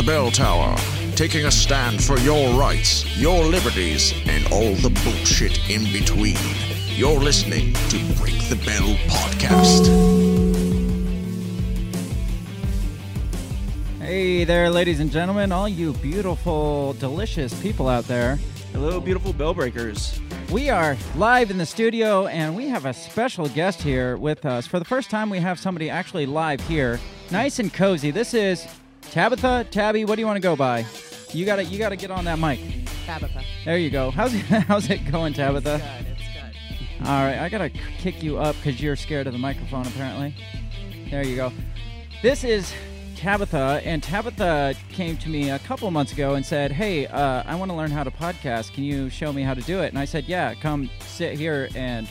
from the bell tower, taking a stand for your rights, your liberties, and all the bullshit in between. You're listening to Break the Bell Podcast. Hey there, ladies and gentlemen, all you beautiful, delicious people out there. Hello, beautiful bell breakers. We are live in the studio and we have a special guest here with us. For the first time, we have somebody actually live here. Nice and cozy. This is Tabitha, Tabby, what do you want to go by? You gotta you gotta get on that mic. Tabitha. There you go. How's it, how's it going, Tabitha? Good, it's good. All right, I gotta kick you up because you're scared of the microphone, apparently. There you go. This is Tabitha, and Tabitha came to me a couple months ago and said, "Hey, uh, I want to learn how to podcast. Can you show me how to do it?" And I said, "Yeah, come sit here and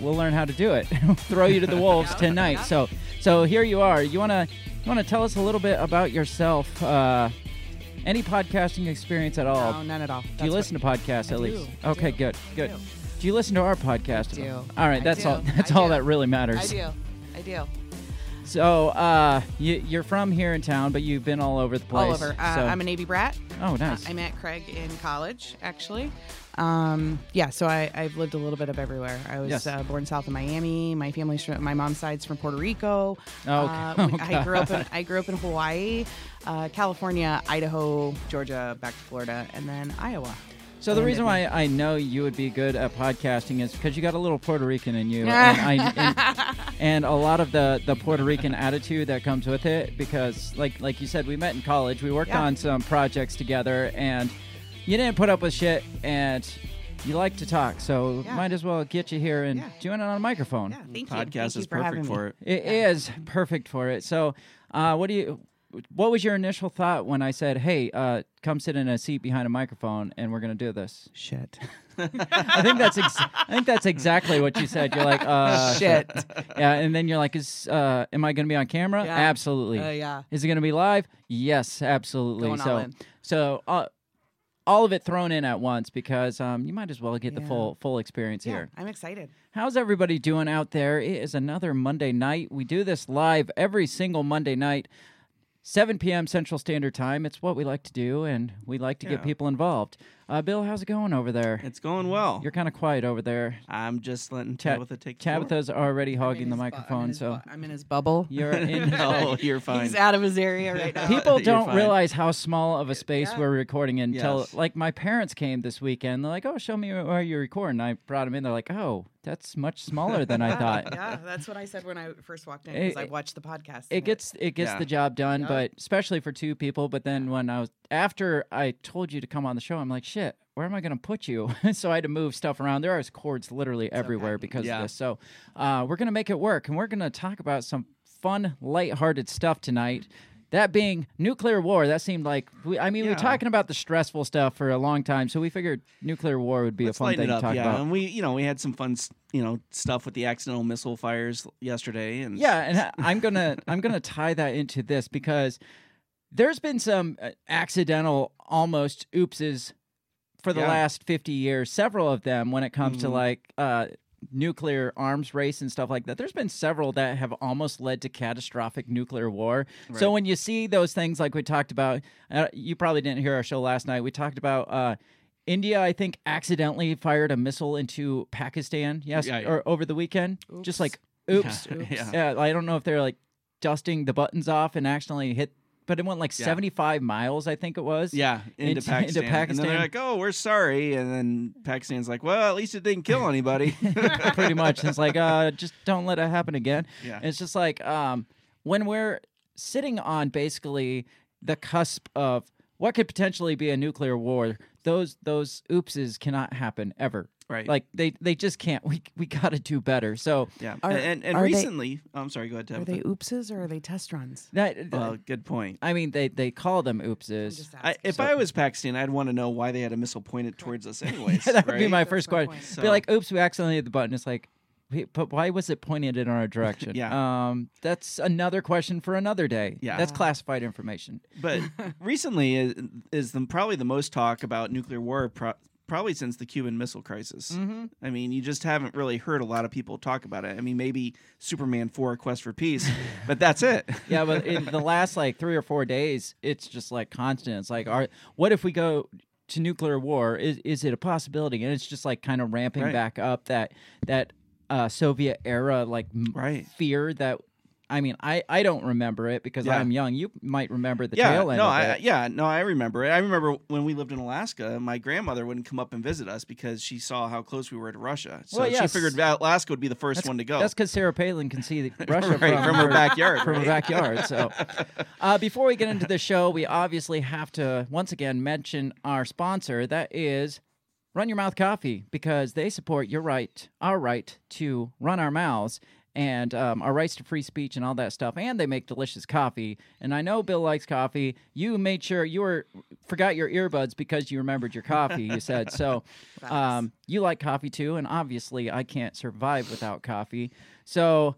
we'll learn how to do it. Throw you to the wolves tonight." So, so here you are. You wanna you wanna tell us a little bit about yourself? Uh, any podcasting experience at all? No, none at all. Do you listen to podcasts I at do, least? I Okay, do, good, good. do. Do you listen to our podcast? I do. All right, I that's do. all. That's all that really matters. I do. I do. So, uh, you, you're from here in town, but you've been all over the place. All over. Uh, so- I'm a Navy brat. oh, nice. I met Craig in college, actually. Um, yeah, so I, I've lived a little bit of everywhere. I was Yes. uh, born south of Miami. My family's from my mom's side's from Puerto Rico. Oh, Uh, okay. we- I grew up in I grew up in Hawaii, uh, California, Idaho, Georgia, back to Florida, and then Iowa. so the reason why I know you would be good at podcasting is because you got a little Puerto Rican in you, and, I, and, and a lot of the, the Puerto Rican attitude that comes with it. Because, like like you said, we met in college. We worked Yeah. on some projects together, and you didn't put up with shit, and you like to talk. So Yeah. might as well get you here and Yeah. join it on a microphone. Yeah, thank you. Podcast Thank you is for having perfect me. for it. It is perfect for it. So, uh, what do you? What was your initial thought when I said, "Hey, uh, come sit in a seat behind a microphone, and we're gonna do this"? Shit. I think that's ex- I think that's exactly what you said. You're like, uh, Shit. yeah, and then you're like, "Is uh, am I gonna be on camera? Yeah. Absolutely. Uh, yeah. Is it gonna be live? Yes, absolutely. Going so, all in. so uh, all of it thrown in at once because um, you might as well get the full full experience Yeah, here. I'm excited. How's everybody doing out there? It is another Monday night. We do this live every single Monday night, 7 p.m. Central Standard Time. It's what we like to do, and we like to get people involved. Uh, Bill, how's it going over there? It's going well. You're kind of quiet over there. I'm just letting Ta- Tabitha take the floor. Tabitha's already hogging the I'm in his bu- I'm microphone, so bu- I'm in his bubble. you're in. Oh, you're fine. He's out of his area right now. People don't realize how small of a space Yeah. we're recording in until, Yes. like, my parents came this weekend. They're like, "Oh, show me where you're recording." I brought them in. They're like, "Oh, that's much smaller than I thought." yeah, that's what I said when I first walked in It- because I watched the podcast. it gets it gets Yeah. the job done, Yeah. but especially for two people. But then when I was after I told you to come on the show, I'm like, shit, where am I going to put you? so I had to move stuff around. There are cords literally everywhere because Yeah. of this. So uh, we're gonna make it work, and we're gonna talk about some fun, lighthearted stuff tonight. That being nuclear war, that seemed like we, I mean we were Yeah. talking about the stressful stuff for a long time, so we figured nuclear war would be Let's a fun thing it to talk yeah. about. And we, you know, we had some fun, you know, stuff with the accidental missile fires yesterday, and Yeah, and I'm gonna I'm gonna tie that into this because there's been some uh, accidental almost oopses for the Yeah. last 50 years. Several of them when it comes to Mhm. like uh, nuclear arms race and stuff like that. There's been several that have almost led to catastrophic nuclear war. So when you see those things like we talked about, uh, you probably didn't hear our show last night. We talked about. Uh, India, I think, accidentally fired a missile into Pakistan. Yes, Yeah, yeah. or over the weekend. Just like, oops, Yeah, yeah. yeah, I don't know if they're like dusting the buttons off and accidentally hit, but it went like Yeah. 75 miles, I think it was. yeah, into, Into- into Pakistan. And then they're like, "Oh, we're sorry," and then Pakistan's like, "Well, at least it didn't kill anybody." Pretty much. And It's like, uh, just don't let it happen again. Yeah. And it's just like, um, when we're sitting on basically the cusp of what could potentially be a nuclear war, those those oopses cannot happen ever. Right. Like they they just can't. We we got to do better. So yeah, Are- and and are they- recently, oh, I'm sorry, go ahead, Are Tabitha. they oopses or are they test runs? that Well, good point. I mean they they call them oopses. I, if So- I was Pakistan, I'd want to know why they had a missile pointed towards us, anyways. that would be my That's first my question. point. Be like, oops, we accidentally hit the button. It's like, wait, but why was it pointed in our direction? Yeah. Um, that's another question for another day. Yeah. That's classified information. But recently is, is the, probably the most talk about nuclear war pro- probably since the Cuban Missile Crisis. Mm-hmm. I mean, you just haven't really heard a lot of people talk about it. I mean, maybe Superman 4 Quest for Peace, but that's it. Yeah, but in the last like three or four days, it's just like constant. It's like, are what if we go to nuclear war? Is is it a possibility? And it's just like kind of ramping Right. back up that that uh, Soviet era like m- Right. fear that. I mean, I, I don't remember it because Yeah. I'm young. You might remember the yeah, tail end no, of I, it. yeah, no, I remember it. I remember when we lived in Alaska, my grandmother wouldn't come up and visit us because she saw how close we were to Russia. So Well, she figured Alaska would be the first That's- one to go. That's because Sarah Palin can see the- Russia Right, from, from her backyard, From her backyard. So, uh, before we get into the show, we obviously have to once again mention our sponsor. That is Run Your Mouth Coffee because they support your right, our right to run our mouths. And um, our rights to free speech and all that stuff, and they make delicious coffee. And I know Bill likes coffee. You made sure you were forgot your earbuds because you remembered your coffee. You said so. Um, you like coffee too, and obviously I can't survive without coffee. So,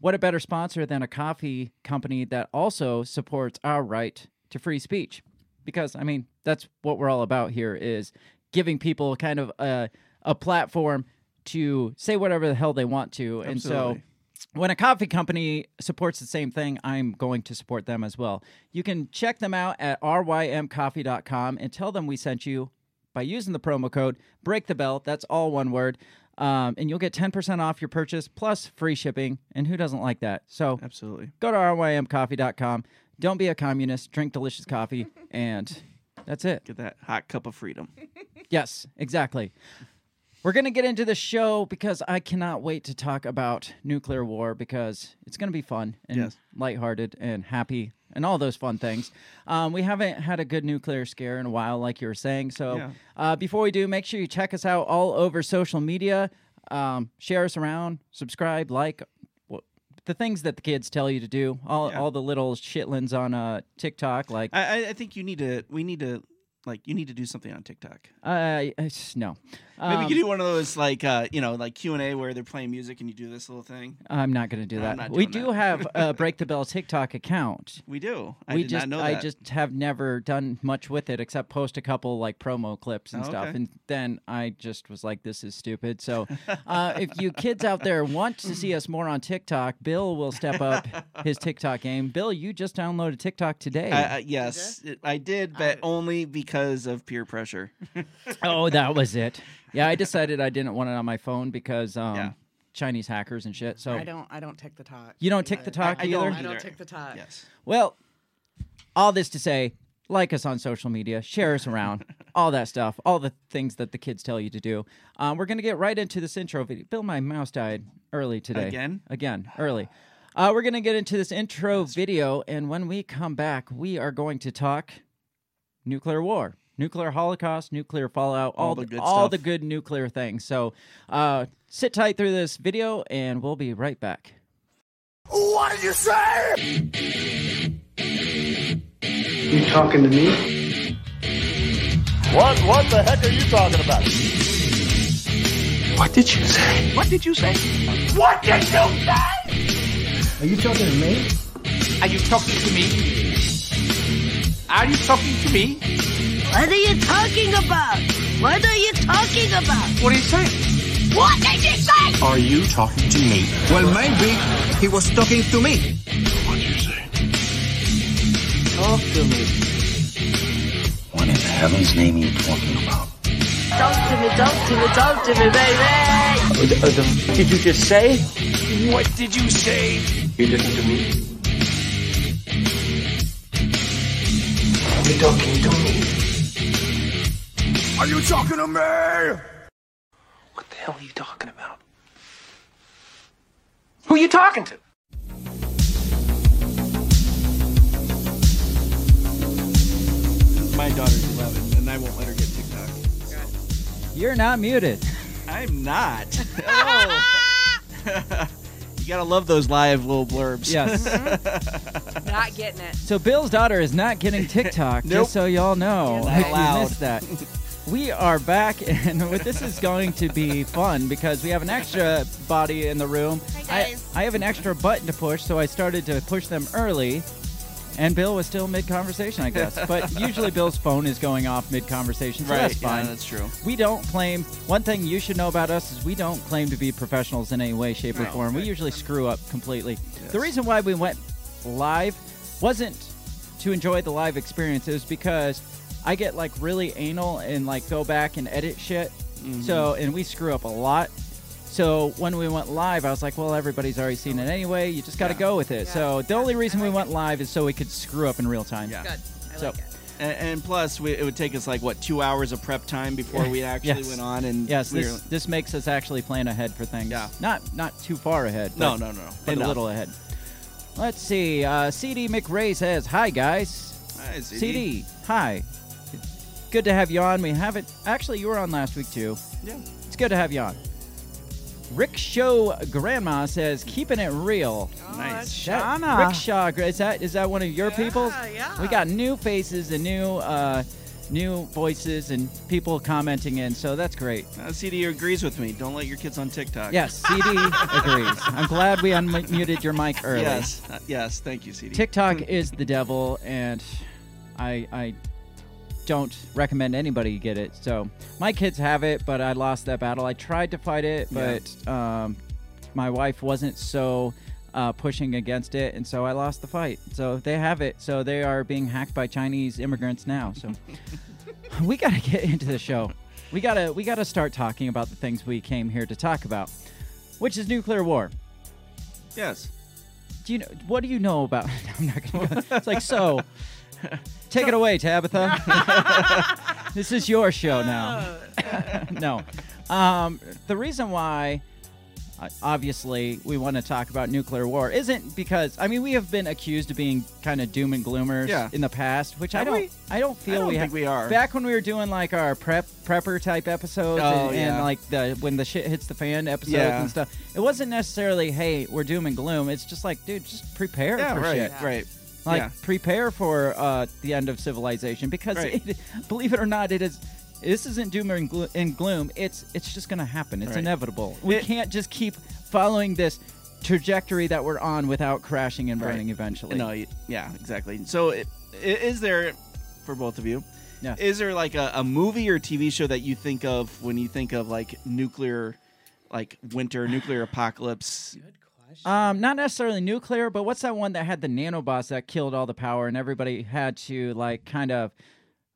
what a better sponsor than a coffee company that also supports our right to free speech? Because I mean, that's what we're all about here is giving people kind of a a platform to say whatever the hell they want to. And so Absolutely. When a coffee company supports the same thing, I'm going to support them as well. You can check them out at rymcoffee.com and tell them we sent you by using the promo code break the bell that's all one word um, and you'll get 10% off your purchase plus free shipping and who doesn't like that so Absolutely. go to rymcoffee.com don't be a communist drink delicious coffee and that's it Get that hot cup of freedom. yes exactly we're going to get into the show because i cannot wait to talk about nuclear war because it's going to be fun and Yes. lighthearted and happy and all those fun things. Um, we haven't had a good nuclear scare in a while, like you were saying. So Yeah. uh, before we do, make sure you check us out all over social media. Um, share us around, subscribe, like the things that the kids tell you to do. All Yeah. all the little shitlins on uh, TikTok, like I, I- I think you need to. We need to. Like you need to do something on TikTok. uh, uh, no. Maybe Um, you do one of those like uh, you know like Q and A where they're playing music and you do this little thing. I'm not going to do No, that. I'm we do that. have a Break the Bell TikTok account. We do. I we did just not know I just have never done much with it except post a couple like promo clips and Oh, stuff okay. and then I just was like this is stupid. So uh, if you kids out there want to see us more on TikTok, Bill will step up his TikTok game. Bill, you just downloaded TikTok today. I, I, yes, it- I did, but only because of peer pressure. oh, that was it. Yeah, I decided I didn't want it on my phone because um, Yeah. Chinese hackers and shit. So I don't. I don't tick the talk. You don't tick the talk I either? don't I don't tick the talk. yes. Well, all this to say, like us on social media, share us around, all that stuff, all the things that the kids tell you to do. Um, we're gonna get right into this intro video. Bill, my mouse died early today. Again? Again, early. Uh, we're gonna get into this intro video, and when we come back, we are going to talk nuclear war, nuclear holocaust, nuclear fallout, all, All the good all stuff. the good nuclear things. So, uh, sit tight through this video, and we'll be right back. What did you say? You talking to me? What what the heck are you talking about? What did you say? What did you say? What did you say? Are you talking to me? Are you talking to me? Are you talking to me? What are you talking about? What are you talking about? What are you saying? What did you say? Are you talking to me? Well, maybe he was talking to me. What'd you say? Talk to me. What in heaven's name are you talking about? Talk to me, talk to me, talk to me, baby. What did you just say? What did you say? You listen to me. You talking to me? Are you talking to me? What the hell are you talking about? Who are you talking to? My daughter's 11, and I won't let her get TikTok. You're not muted. I'm not. Oh. you gotta love those live little blurbs. Yes. Mm-hmm. Not getting it. So Bill's daughter is not getting TikTok, Nope. just so y'all know. Not if you allowed. missed that. We are back, and this is going to be fun because we have an extra body in the room. Hi, guys. I, I have an extra button to push, so I started to push them early. And Bill was still mid conversation, I guess. But usually Bill's phone is going off mid conversation, so right. that's fine. Yeah, that's true. We don't claim. One thing you should know about us is we don't claim to be professionals in any way, shape, or No, form. We usually screw up completely. The reason why we went live wasn't to enjoy the live experience. It was because I get like really anal and like go back and edit shit. Mm-hmm. So and we screw up a lot. So when we went live, I was like, well, everybody's already seen it anyway. You just got to Yeah. go with it. Yeah. So the only reason I we like went live is so we could screw up in real time. Yeah. Good. I So- like it. And, and plus, we, it would take us like what two hours of prep time before we actually Yes. went on. And Yes, we this were- this makes us actually plan ahead for things. Yeah. Not not too far ahead. no, but- no, no, no. but a little ahead. Let's see. Uh, CD McRae says, "Hi guys." Hi, CD. CD, hi. Good to have you on. We haven't actually. You were on last week too. Yeah. It's good to have you on. Rickshaw Grandma says, "Keeping it real." Oh, Nice. that's That- Shauna. Rick Shaw, is that is that one of your people? yeah. We got new faces and new uh, new voices and people commenting in, so that's great. Uh, CD agrees with me. Don't let your kids on TikTok. Yes, CD agrees. I'm glad we unmuted your mic early. Yes. Uh, yes. Thank you, CD. TikTok is the devil, and I I don't recommend anybody get it. So my kids have it, but I lost that battle. I tried to fight it, Yeah. but um, my wife wasn't so uh, pushing against it, and so I lost the fight. So they have it. So they are being hacked by Chinese immigrants now. So we got to get into the show. We gotta we gotta start talking about the things we came here to talk about, which is nuclear war. Yes. Do you know what do you know about? I'm not gonna. Go, it's like so. Take it away, Tabitha. this is your show now. no, um, the reason why, uh, obviously, we want to talk about nuclear war isn't because I mean we have been accused of being kind of doom and gloomers Yeah. in the past, which I Have don't. we? I don't feel I don't we think we are. Back when we were doing like our prep prepper type episodes Oh, and, yeah. and like the when the shit hits the fan episodes Yeah. and stuff, it wasn't necessarily hey we're doom and gloom. It's just like dude, just prepare Yeah. for Right. shit. Right. Like yeah. prepare for uh, the end of civilization because Right. it, believe it or not, it is. This isn't doom and, glo- and gloom. It's it's just gonna happen. It's Right. inevitable. We It- can't just keep following this trajectory that we're on without crashing and burning Right. eventually. No. Yeah. Exactly. So, it, i- is there, for both of you, Yeah. is there like a, a movie or TV show that you think of when you think of like nuclear, like winter nuclear apocalypse? Um, not necessarily nuclear, but what's that one that had the nanobots that killed all the power and everybody had to like kind of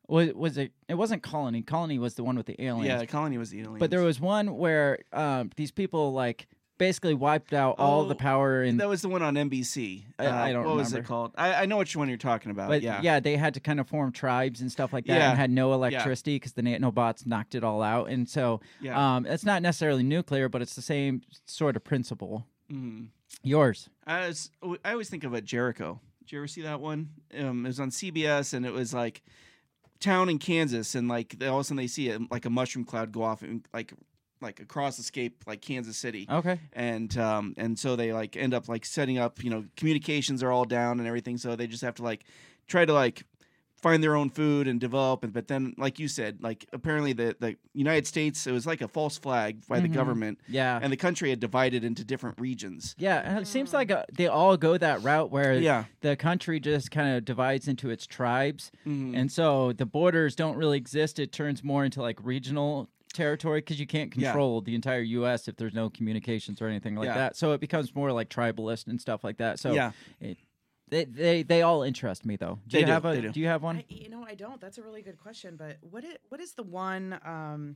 was was it? It wasn't Colony. Colony was the one with the aliens. Yeah, Colony was the alien. But there was one where um, these people like basically wiped out all the Oh, power and that was the one on NBC. I- I Uh, don't What was it called? I, I know which one you're talking about. But yeah. yeah. they had to kind of form tribes and stuff like that, Yeah. and had no electricity because the nanobots knocked it all out. And so, Yeah. um, it's not necessarily nuclear, but it's the same sort of principle. Mhm. Yours, I, was, I always think of it Jericho. Did you ever see that one? Um, it was on CBS, and it was like town in Kansas, and like they- all of a sudden they see it, like a mushroom cloud go off and like like across escape like Kansas City. okay? and um and so they like end up like setting up you know communications are all down and everything so they just have to like try to like find their own food and develop and but then like you said like apparently the the united states it was like a false flag by the Mhm. government Yeah, and the country had divided into different regions yeah. and It seems like uh they all go that route where yeah the country just kind of divides into its tribes, Mhm. and so the borders don't really exist. It turns more into like regional territory because you can't Yeah. control the entire U.S. if there's no communications or anything like Yeah. that. So it becomes more like tribalist and stuff like that. So yeah it, they, they they all interest me though. Do They you do, have a they do. do you have one? I, you know, I don't. That's a really good question. But what is what is the one um,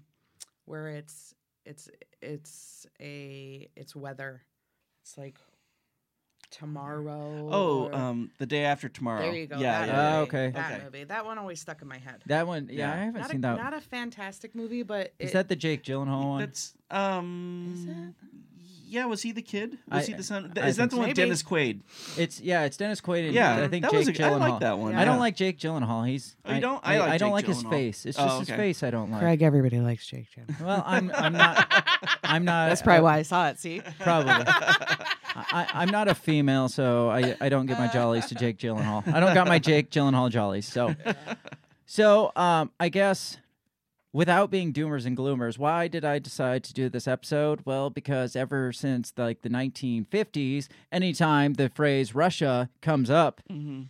where it's it's it's a it's weather? It's like tomorrow. oh or- um the day after tomorrow there you go. yeah that yeah, Ah, movie, okay. That Okay. movie. That one always stuck in my head. That one, yeah, Yeah. I haven't Not seen a, that. not a fantastic movie, but Is it- that the Jake Gyllenhaal one? that's um yeah was he the kid was I- he the son I is that the one with Maybe. Dennis Quaid It's yeah, it's Dennis Quaid and Yeah, I think that Jake was a- I Gyllenhaal. like that one, I don't like Jake Gyllenhaal. He's Oh, you don't? I I, like don't Jake like his Gyllenhaal. face. It's Oh, just his face I don't like. Craig. Everybody likes Jake Gyllenhaal. Well, I'm I'm not I'm not. That's probably uh, why I saw it. See, Probably. I, I'm not a female, so I, I don't get my jollies to Jake Gyllenhaal. I don't got my Jake Gyllenhaal jollies. So, so um, I guess without being doomers and gloomers, why did I decide to do this episode? Well, because ever since like the 1950s, anytime the phrase Russia comes up, mm-hmm.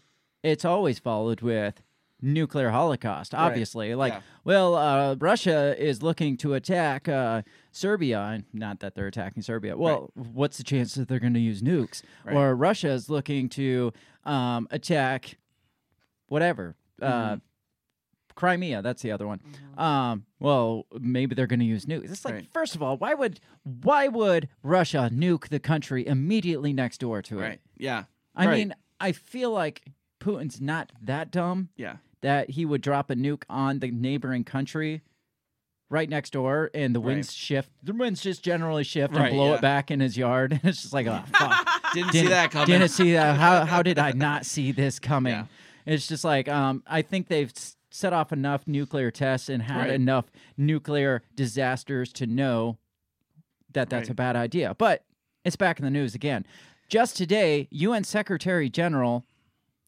it's always followed with nuclear holocaust. Obviously, like, Yeah. well, uh, Russia is looking to attack uh, Serbia, not that they're attacking Serbia. Well, what's the chance that they're going to use nukes? Right. Or Russia is looking to um, attack whatever. Uh, Crimea, that's the other one. Um, well, maybe they're going to use nukes. It's like, Right. first of all, why would why would Russia nuke the country immediately next door to it? Right. Yeah. I Right. mean, I feel like Putin's not that dumb Yeah. that he would drop a nuke on the neighboring country right next door and the Right. winds shift. The winds just generally shift Right, and blow yeah. it back in his yard. And it's just like, oh, fuck. Didn't, see that coming. Didn't see that. How, how did I not see this coming? Yeah. It's just like, um, I think they've s- set off enough nuclear tests and had Right. enough nuclear disasters to know that that's Right. a bad idea. But it's back in the news again. Just today, UN Secretary General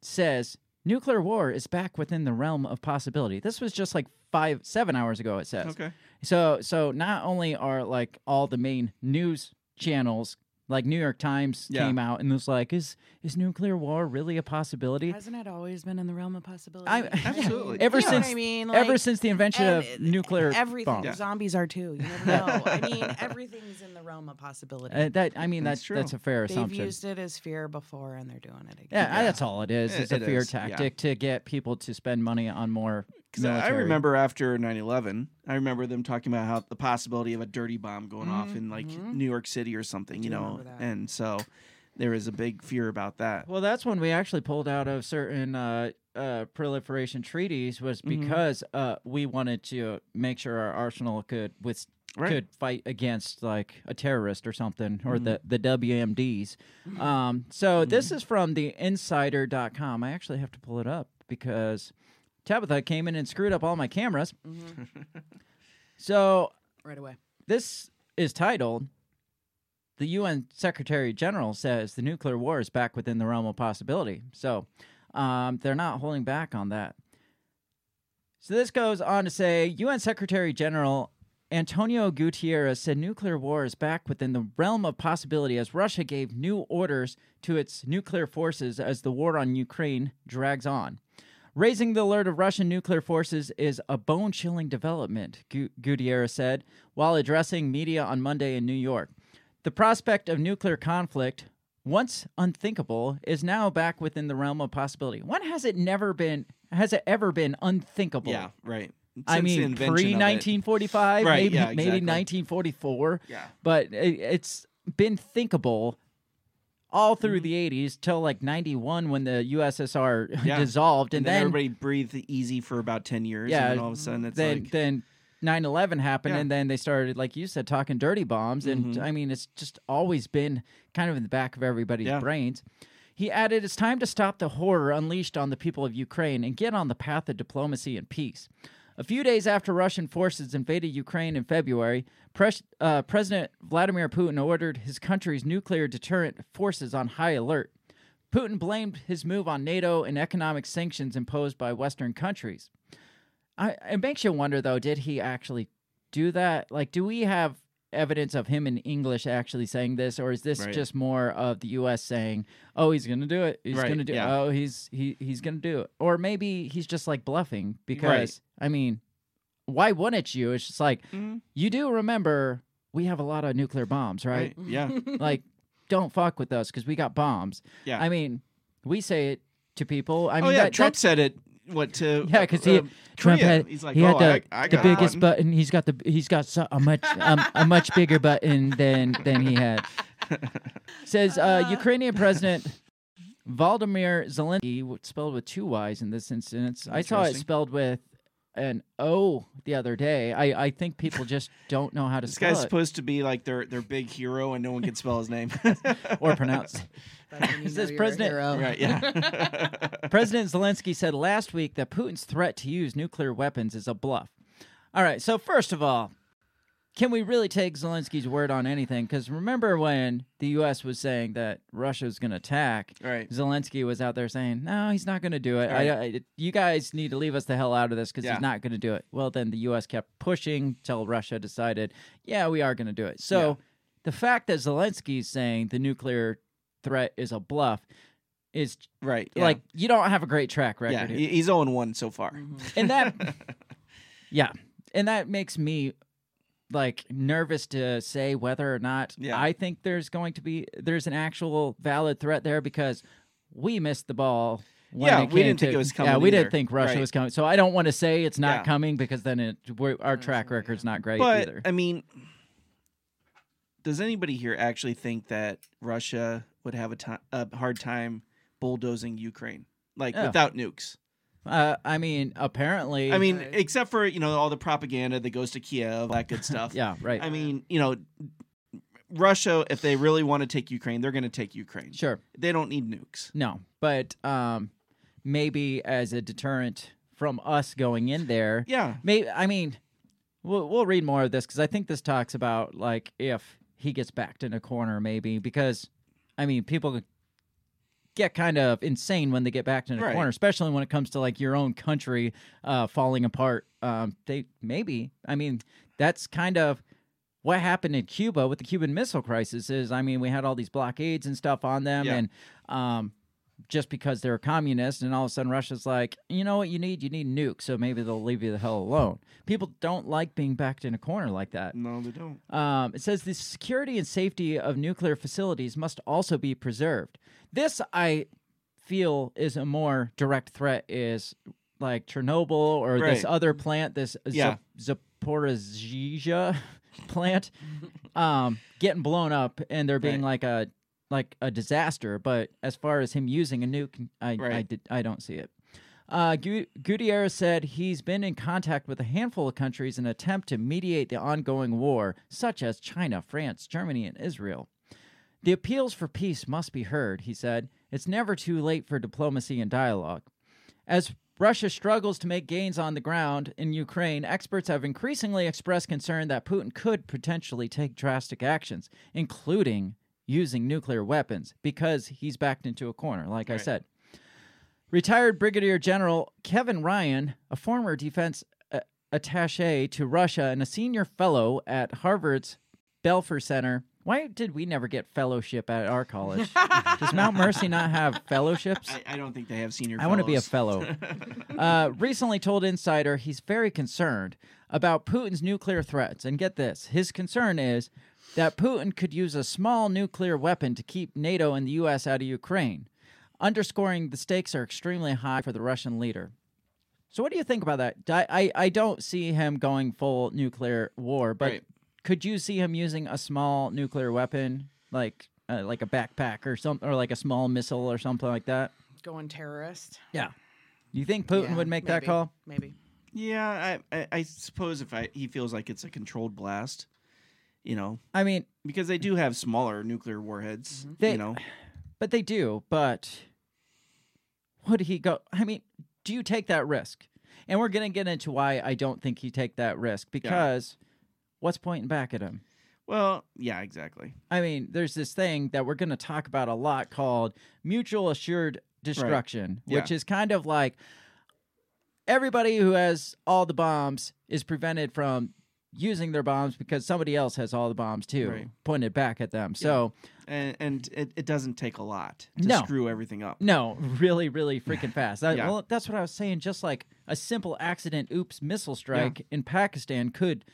says nuclear war is back within the realm of possibility. This was just like five, seven hours ago. It says. Okay. So, so not only are like all the main news channels, like New York Times, Yeah. came out and was like, "Is is nuclear war really a possibility?" Hasn't it always been in the realm of possibility? I, Absolutely. Ever You know what since I mean? ever since the invention of it- nuclear everything. bombs. Zombies are too. You never know. I mean, everything's in the realm of possibility. Uh, that I mean, That's that's true. that's a fair They've assumption. used it as fear before, and they're doing it again. yeah, I- that's all it is. It- It's a it fear is, yeah. tactic to get people to spend money on more 'Cause I remember after 9/11, I remember them talking about how the possibility of a dirty bomb going off Mm-hmm, in like New York City or something, you know, and so there is a big fear about that. Well, that's when we actually pulled out of certain uh, uh, proliferation treaties was because uh, we wanted to make sure our arsenal could with Right. could fight against like a terrorist or something or the the WMDs. Um, so this is from the insider.com. I actually have to pull it up because Tabitha came in and screwed up all my cameras. so right away. this is titled The UN Secretary General says the nuclear war is back within the realm of possibility. So um, they're not holding back on that. So this goes on to say UN Secretary General Antonio Guterres said nuclear war is back within the realm of possibility as Russia gave new orders to its nuclear forces as the war on Ukraine drags on. Raising the alert of Russian nuclear forces is a bone chilling development, Gu- Guterres said while addressing media on Monday in New York. The prospect of nuclear conflict, once unthinkable, is now back within the realm of possibility. When has it never been, has it ever been unthinkable? Yeah, right. I Since the mean, pre 1945, Right, maybe yeah, maybe 1944. Yeah. But it, it's been thinkable all through Mm-hmm. the 80s till like 91 when the USSR Yeah. dissolved, and, and then, everybody breathed easy for about 10 years yeah, and then all of a sudden it's then like then 9/11 happened, Yeah. and then they started, like you said, talking dirty bombs, and Mhm. I mean, it's just always been kind of in the back of everybody's Yeah. brains. He added, "It's time to stop the horror unleashed on the people of Ukraine and get on the path of diplomacy and peace." A few days after Russian forces invaded Ukraine in February, Pres- uh, President Vladimir Putin ordered his country's nuclear deterrent forces on high alert. Putin blamed his move on NATO and economic sanctions imposed by Western countries. I, it makes you wonder, though, did he actually do that? Like, do we have evidence of him in English actually saying this, or is this Right. just more of the U.S. saying, "Oh, he's going to do it. He's Right, going to do. yeah. Oh, he's he he's going to do it." Or maybe he's just like bluffing because I mean, why wouldn't you? It's just like Mhm. you do remember we have a lot of nuclear bombs, right? right yeah like, don't fuck with us because we got bombs. yeah I mean, we say it to people. I mean, oh yeah that, trump said it what to yeah, because he uh, Trump Korea. had he's like he oh, had the, I, I the biggest one." button. He's got the he's got so, a much um, a much bigger button than than he had. Says uh, Ukrainian President Volodymyr Zelensky, spelled with two Y's in this instance. I saw it spelled with an O oh, the other day. I, I think people just don't know how to this spell guy's it supposed to be like their their big hero and no one can spell his name or pronounce. it. That's when you It know says President- right yeah President Zelensky said last week that Putin's threat to use nuclear weapons is a bluff. All right, so first of all, can we really take Zelensky's word on anything? Because remember when the U.S. was saying that Russia was going to attack, right Zelensky was out there saying, "No, he's not going to do it. Right. I, you guys need to leave us the hell out of this because Yeah. he's not going to do it." Well, then the U.S. kept pushing till Russia decided, "Yeah, we are going to do it." So Yeah. the fact that Zelensky's saying the nuclear threat is a bluff is Right. yeah. like you don't have a great track record. yeah, here. he's 0 1 so far. and that yeah and that makes me like nervous to say whether or not Yeah. i think there's going to be there's an actual valid threat there because we missed the ball when Yeah, we didn't think it was coming. yeah we either. didn't think russia Right. was coming so i don't want to say it's not Yeah. coming because then it we're, our track record's not great but either I mean, does anybody here actually think that Russia would have a ti- a hard time bulldozing Ukraine, like without nukes? Uh, i mean apparently I mean, Right. except for you know all the propaganda that goes to Kiev, that good stuff. yeah right I mean, you know, Russia, if they really want to take Ukraine, they're going to take Ukraine. sure They don't need nukes. No, but um, maybe as a deterrent from us going in there. Yeah. Maybe I mean, we'll we'll read more of this because I think this talks about like if he gets backed in a corner, maybe because I mean people get kind of insane when they get backed in a Right. corner, especially when it comes to like your own country uh, falling apart. Um, they maybe I mean that's kind of what happened in Cuba with the Cuban Missile Crisis. Is I mean we had all these blockades and stuff on them, Yeah. and um, just because they're a communist, and all of a sudden Russia's like, you know what you need? You need nukes, so maybe they'll leave you the hell alone. People don't like being backed in a corner like that. No, they don't. Um, it says the security and safety of nuclear facilities must also be preserved. This I feel is a more direct threat. Is like Chernobyl or this other plant, this Yeah. Zap- Zaporizhia plant, um, getting blown up, and there being like a like a disaster. But as far as him using a nuke, I I did I don't see it. Uh, Gu- Guterres said he's been in contact with a handful of countries in an attempt to mediate the ongoing war, such as China, France, Germany, and Israel. The appeals for peace must be heard, he said. It's never too late for diplomacy and dialogue. As Russia struggles to make gains on the ground in Ukraine, experts have increasingly expressed concern that Putin could potentially take drastic actions, including using nuclear weapons, because he's backed into a corner, like I said. Retired Brigadier General Kevin Ryan, a former defense uh, attache to Russia and a senior fellow at Harvard's Belfer Center. Why did we never get fellowship at our college? Does Mount Mercy not have fellowships? I, I don't think they have senior. I want to be a fellow. uh, recently told Insider he's very concerned about Putin's nuclear threats. And get this his concern is that Putin could use a small nuclear weapon to keep NATO and the U.S. out of Ukraine, underscoring the stakes are extremely high for the Russian leader. So, what do you think about that? I, I, I don't see him going full nuclear war, but Right. could you see him using a small nuclear weapon, like uh, like a backpack or something, or like a small missile or something like that? Going terrorist. Yeah. You think Putin Yeah, would make that call? Maybe. Yeah, I, I, I suppose if I, he feels like it's a controlled blast, you know, I mean, because they do have smaller nuclear warheads. Mm-hmm. They- you know, but they do. But would he go? I mean, do you take that risk? And we're gonna get into why I don't think you take that risk because what's pointing back at him? well, yeah, exactly. I mean, there's this thing that we're going to talk about a lot called mutual assured destruction, Yeah. which is kind of like everybody who has all the bombs is prevented from using their bombs because somebody else has all the bombs too, Right. pointed back at them. So, And and it, it doesn't take a lot to No. screw everything up. no, really, really freaking fast. Yeah. Well, that's what I was saying. Just like a simple accident, oops, missile strike in Pakistan could,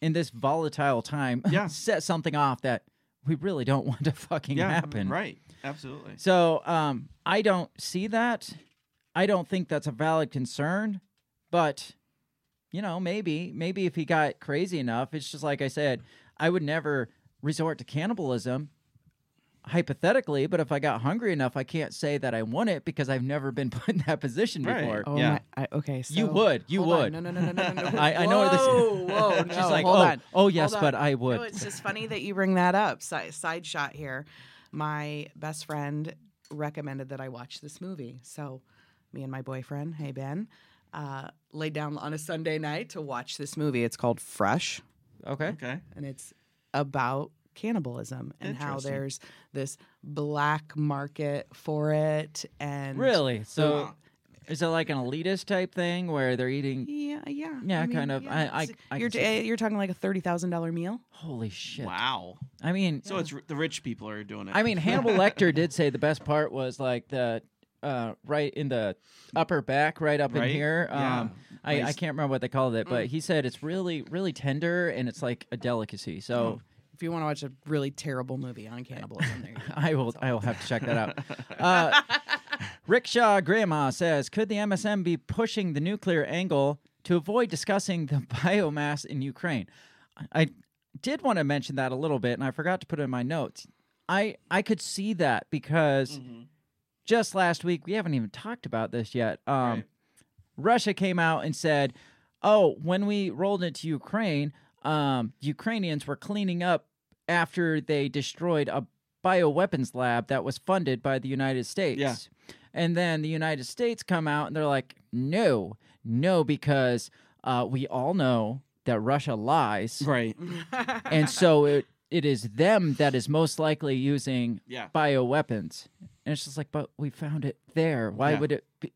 in this volatile time, Yeah. set something off that we really don't want to fucking Yeah, happen. right. Absolutely. So um, I don't see that. I don't think that's a valid concern, but you know, maybe maybe if he got crazy enough, it's just like I said, I would never resort to cannibalism hypothetically, but if I got hungry enough, I can't say that I want it because I've never been put in that position Right. before. Oh Yeah. my. I, okay. So You would, you hold on. would. No, no, no, no, no, no. no. I- I know this- Whoa, whoa, no. She's like, hold "Oh, on. oh, yes, Hold but on. I would." No, it's just funny that you bring that up. Side, side shot here. My best friend recommended that I watch this movie. So, me and my boyfriend, hey Ben, uh, laid down on a Sunday night to watch this movie. It's called Fresh. Okay. Okay. and it's about cannibalism and how there's this black market for it and Really? So Is it like an elitist type thing where they're eating? Yeah, yeah. Yeah, I mean, kind of. yeah, I, I, I you're can t- you're talking like a thirty thousand dollar meal. holy shit. Wow. I mean, So it's r- the rich people are doing it. I mean, Hannibal Lecter did say the best part was like the uh, right in the upper back, right up Right? in here. Yeah. Um, I, I can't remember what they called it, but he said it's really, really tender and it's like a delicacy. So If you want to watch a really terrible movie on cannibalism, there you go. I will, I will have to check that out. Uh, Rickshaw Grandma says, could the MSM be pushing the nuclear angle to avoid discussing the biomass in Ukraine? I did want to mention that a little bit, and I forgot to put it in my notes. I I could see that because just last week we haven't even talked about this yet. Um, Right. Russia came out and said, "Oh, when we rolled into Ukraine, um, Ukrainians were cleaning up after they destroyed a bioweapons lab that was funded by the United States." Yeah. And then the United States come out and they're like, "No, no, because uh, we all know that Russia lies, right. and so it it is them that is most likely using Yeah. bioweapons." And it's just like, but we found it there. Why Yeah. would it be?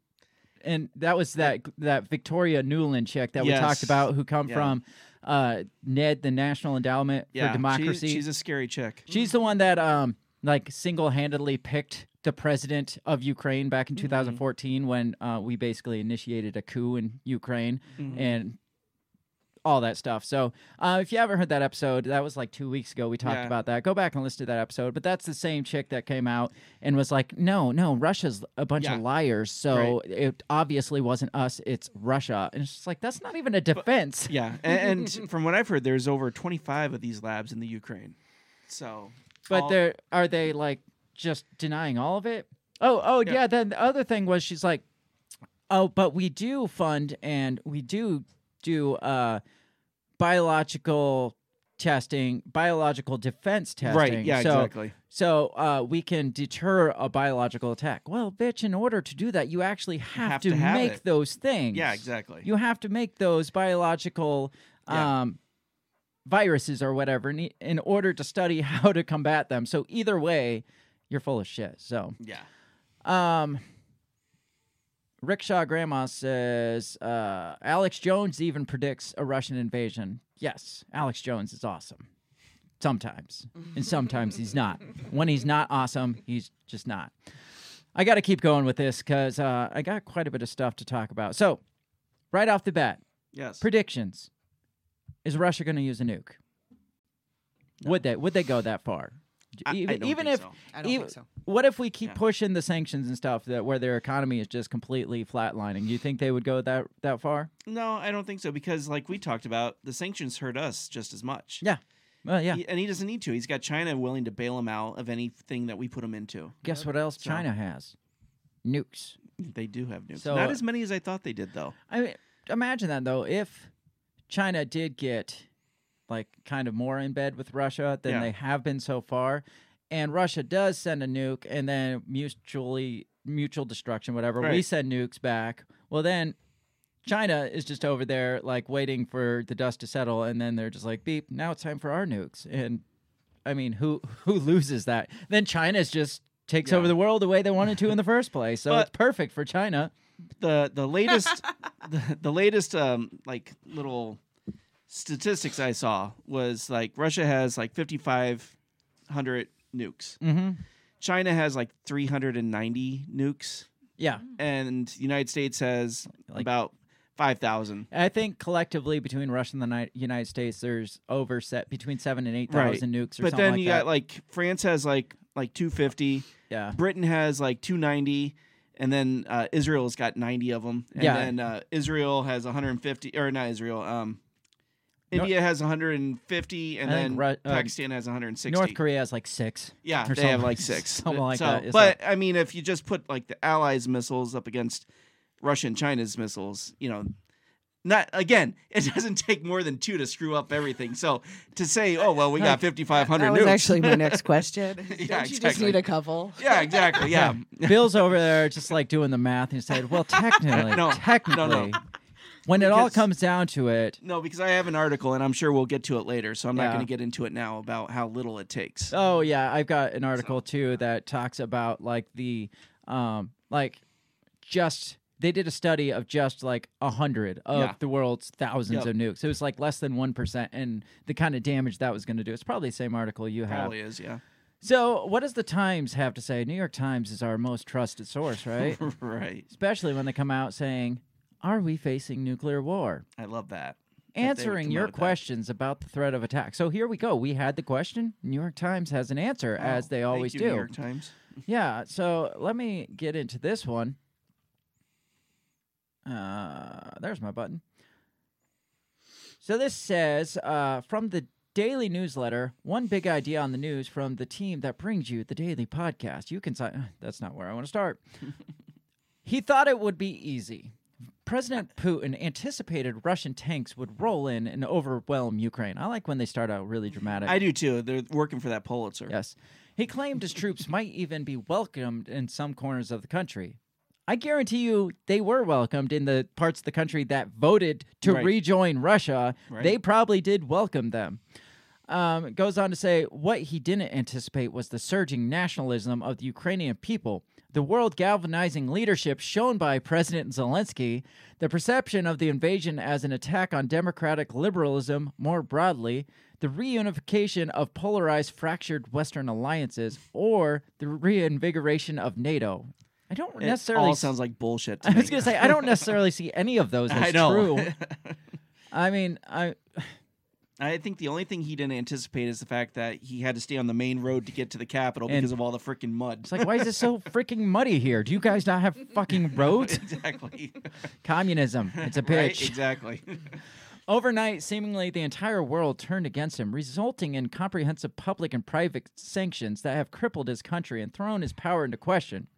And that was that that Victoria Nuland chick that we talked about, who come Yeah. from uh, Ned, the National Endowment for Democracy. She's, she's a scary chick. She's the one that um like single handedly picked the president of Ukraine back Mm-hmm. in 2014 when uh, we basically initiated a coup in Ukraine Mm-hmm. and all that stuff. So uh, if you haven't heard that episode, that was like two weeks ago. We talked Yeah. about that. Go back and listen to that episode. But that's the same chick that came out and was like, "No, no, Russia's a bunch Yeah. of liars. So it obviously wasn't us. It's Russia." And it's just like that's not even a defense. Yeah. And, and from what I've heard, there's over 25 of these labs in the Ukraine. So. But all- are they like just denying all of it? Oh, oh yeah. Yeah. Then the other thing was she's like, oh, but we do fund and we do do uh biological testing, biological defense testing. Right. Yeah. So, exactly. So uh, we can deter a biological attack. Well, bitch, in order to do that, you actually have, Have to, to have make it. those things. Yeah. Exactly. You have to make those biological Yeah. um, viruses or whatever in, in order to study how to combat them. So either way, you're full of shit. So, yeah. um, Rickshaw Grandma says uh, Alex Jones even predicts a Russian invasion. Yes, Alex Jones is awesome. Sometimes, and sometimes he's not. When he's not awesome, he's just not. I got to keep going with this because uh, I got quite a bit of stuff to talk about. So, right off the bat, Yes. predictions: Is Russia going to use a nuke? Would they? Would they go that far? I- I even even if so. I don't even- think so. what if we keep Yeah. pushing the sanctions and stuff that where their economy is just completely flatlining? Do you think they would go that that far? No, I don't think so because, like we talked about, the sanctions hurt us just as much. Yeah. Well, yeah. He- and he doesn't need to. He's got China willing to bail him out of anything that we put him into. Guess what else So- China has? Nukes. They do have nukes. So, Not as many as I thought they did, though. I mean, imagine that though. If China did get like kind of more in bed with Russia than Yeah. they have been so far, and Russia does send a nuke, and then mutually mutual destruction, whatever, we send nukes back. Well, then China is just over there like waiting for the dust to settle, and then they're just like, beep, now it's time for our nukes. And I mean, who who loses that? Then China's just takes Yeah. over the world the way they wanted to in the first place. So But- it's perfect for China. the the latest the, the latest um like little statistics I saw was like Russia has like 5500 nukes. Mm-hmm. China has like 390 nukes Yeah. and United States has Like- about 5000. I think collectively between Russia and the Ni- United States, there's over set between seven and eight thousand nukes or But then like you that. got like France has like like 250, yeah, Britain has like 290 and then uh, Israel's got 90 of them and Yeah. then uh, Israel has 150 or not Israel um Nor- India has 150 and I then think Ru- uh, Pakistan has 160. North Korea has like six. yeah, or they have something- like 6. something like So- that. It's But like- I mean if you just put like the allies missiles up against Russia and China's missiles, you know, not again, it doesn't take more than two to screw up everything. So to say, "Oh, well, we got 5500 That was nukes." actually my next question. Yeah, Don't you just exactly. need a couple? Yeah, exactly. Yeah. Bill's over there just like doing the math. And he said, "Well, technically, No, no, technically, when it all comes down to it, No, because I have an article, and I'm sure we'll get to it later. So I'm not going to get into it now about how little it takes. Oh yeah, I've got an article too that talks about like the um like just they did a study of just like a hundred of Yeah. the world's thousands Yep. of nukes. It was like less than one percent, and the kind of damage that was going to do. It's probably the same article you have. Probably is, yeah. So, what does the Times have to say? New York Times is our most trusted source, right? right. Especially when they come out saying, "Are we facing nuclear war?" I love that. Answering your that. questions about the threat of attack. So here we go. We had the question. New York Times has an answer, as Oh, they thank always you, do. New York Times. Yeah, so let me get into this one. Uh, there's my button. So this says uh, from the daily newsletter, one big idea on the news from the team that brings you the daily podcast. You can sign. That's not where I want to start. he thought it would be easy. President Putin anticipated Russian tanks would roll in and overwhelm Ukraine. I like when they start out really dramatic. I do too. They're working for that Pulitzer. Yes. He claimed his troops might even be welcomed in some corners of the country. I guarantee you they were welcomed in the parts of the country that voted to Right. rejoin Russia. Right. They probably did welcome them. Um, goes on to say what he didn't anticipate was the surging nationalism of the Ukrainian people, the world galvanizing leadership shown by President Zelensky, the perception of the invasion as an attack on democratic liberalism more broadly, the reunification of polarized, fractured Western alliances, or the reinvigoration of NATO. I don't It necessarily. all sounds like bullshit. To I was going to say I don't necessarily see any of those as I know. true. I mean, I I think the only thing he didn't anticipate is the fact that he had to stay on the main road to get to the capital And- because of all the freaking mud. It's like, why is it so freaking muddy here? Do you guys not have fucking roads? exactly. Communism. It's a Right? bitch. Exactly. Overnight, seemingly the entire world turned against him, resulting in comprehensive public and private sanctions that have crippled his country and thrown his power into question.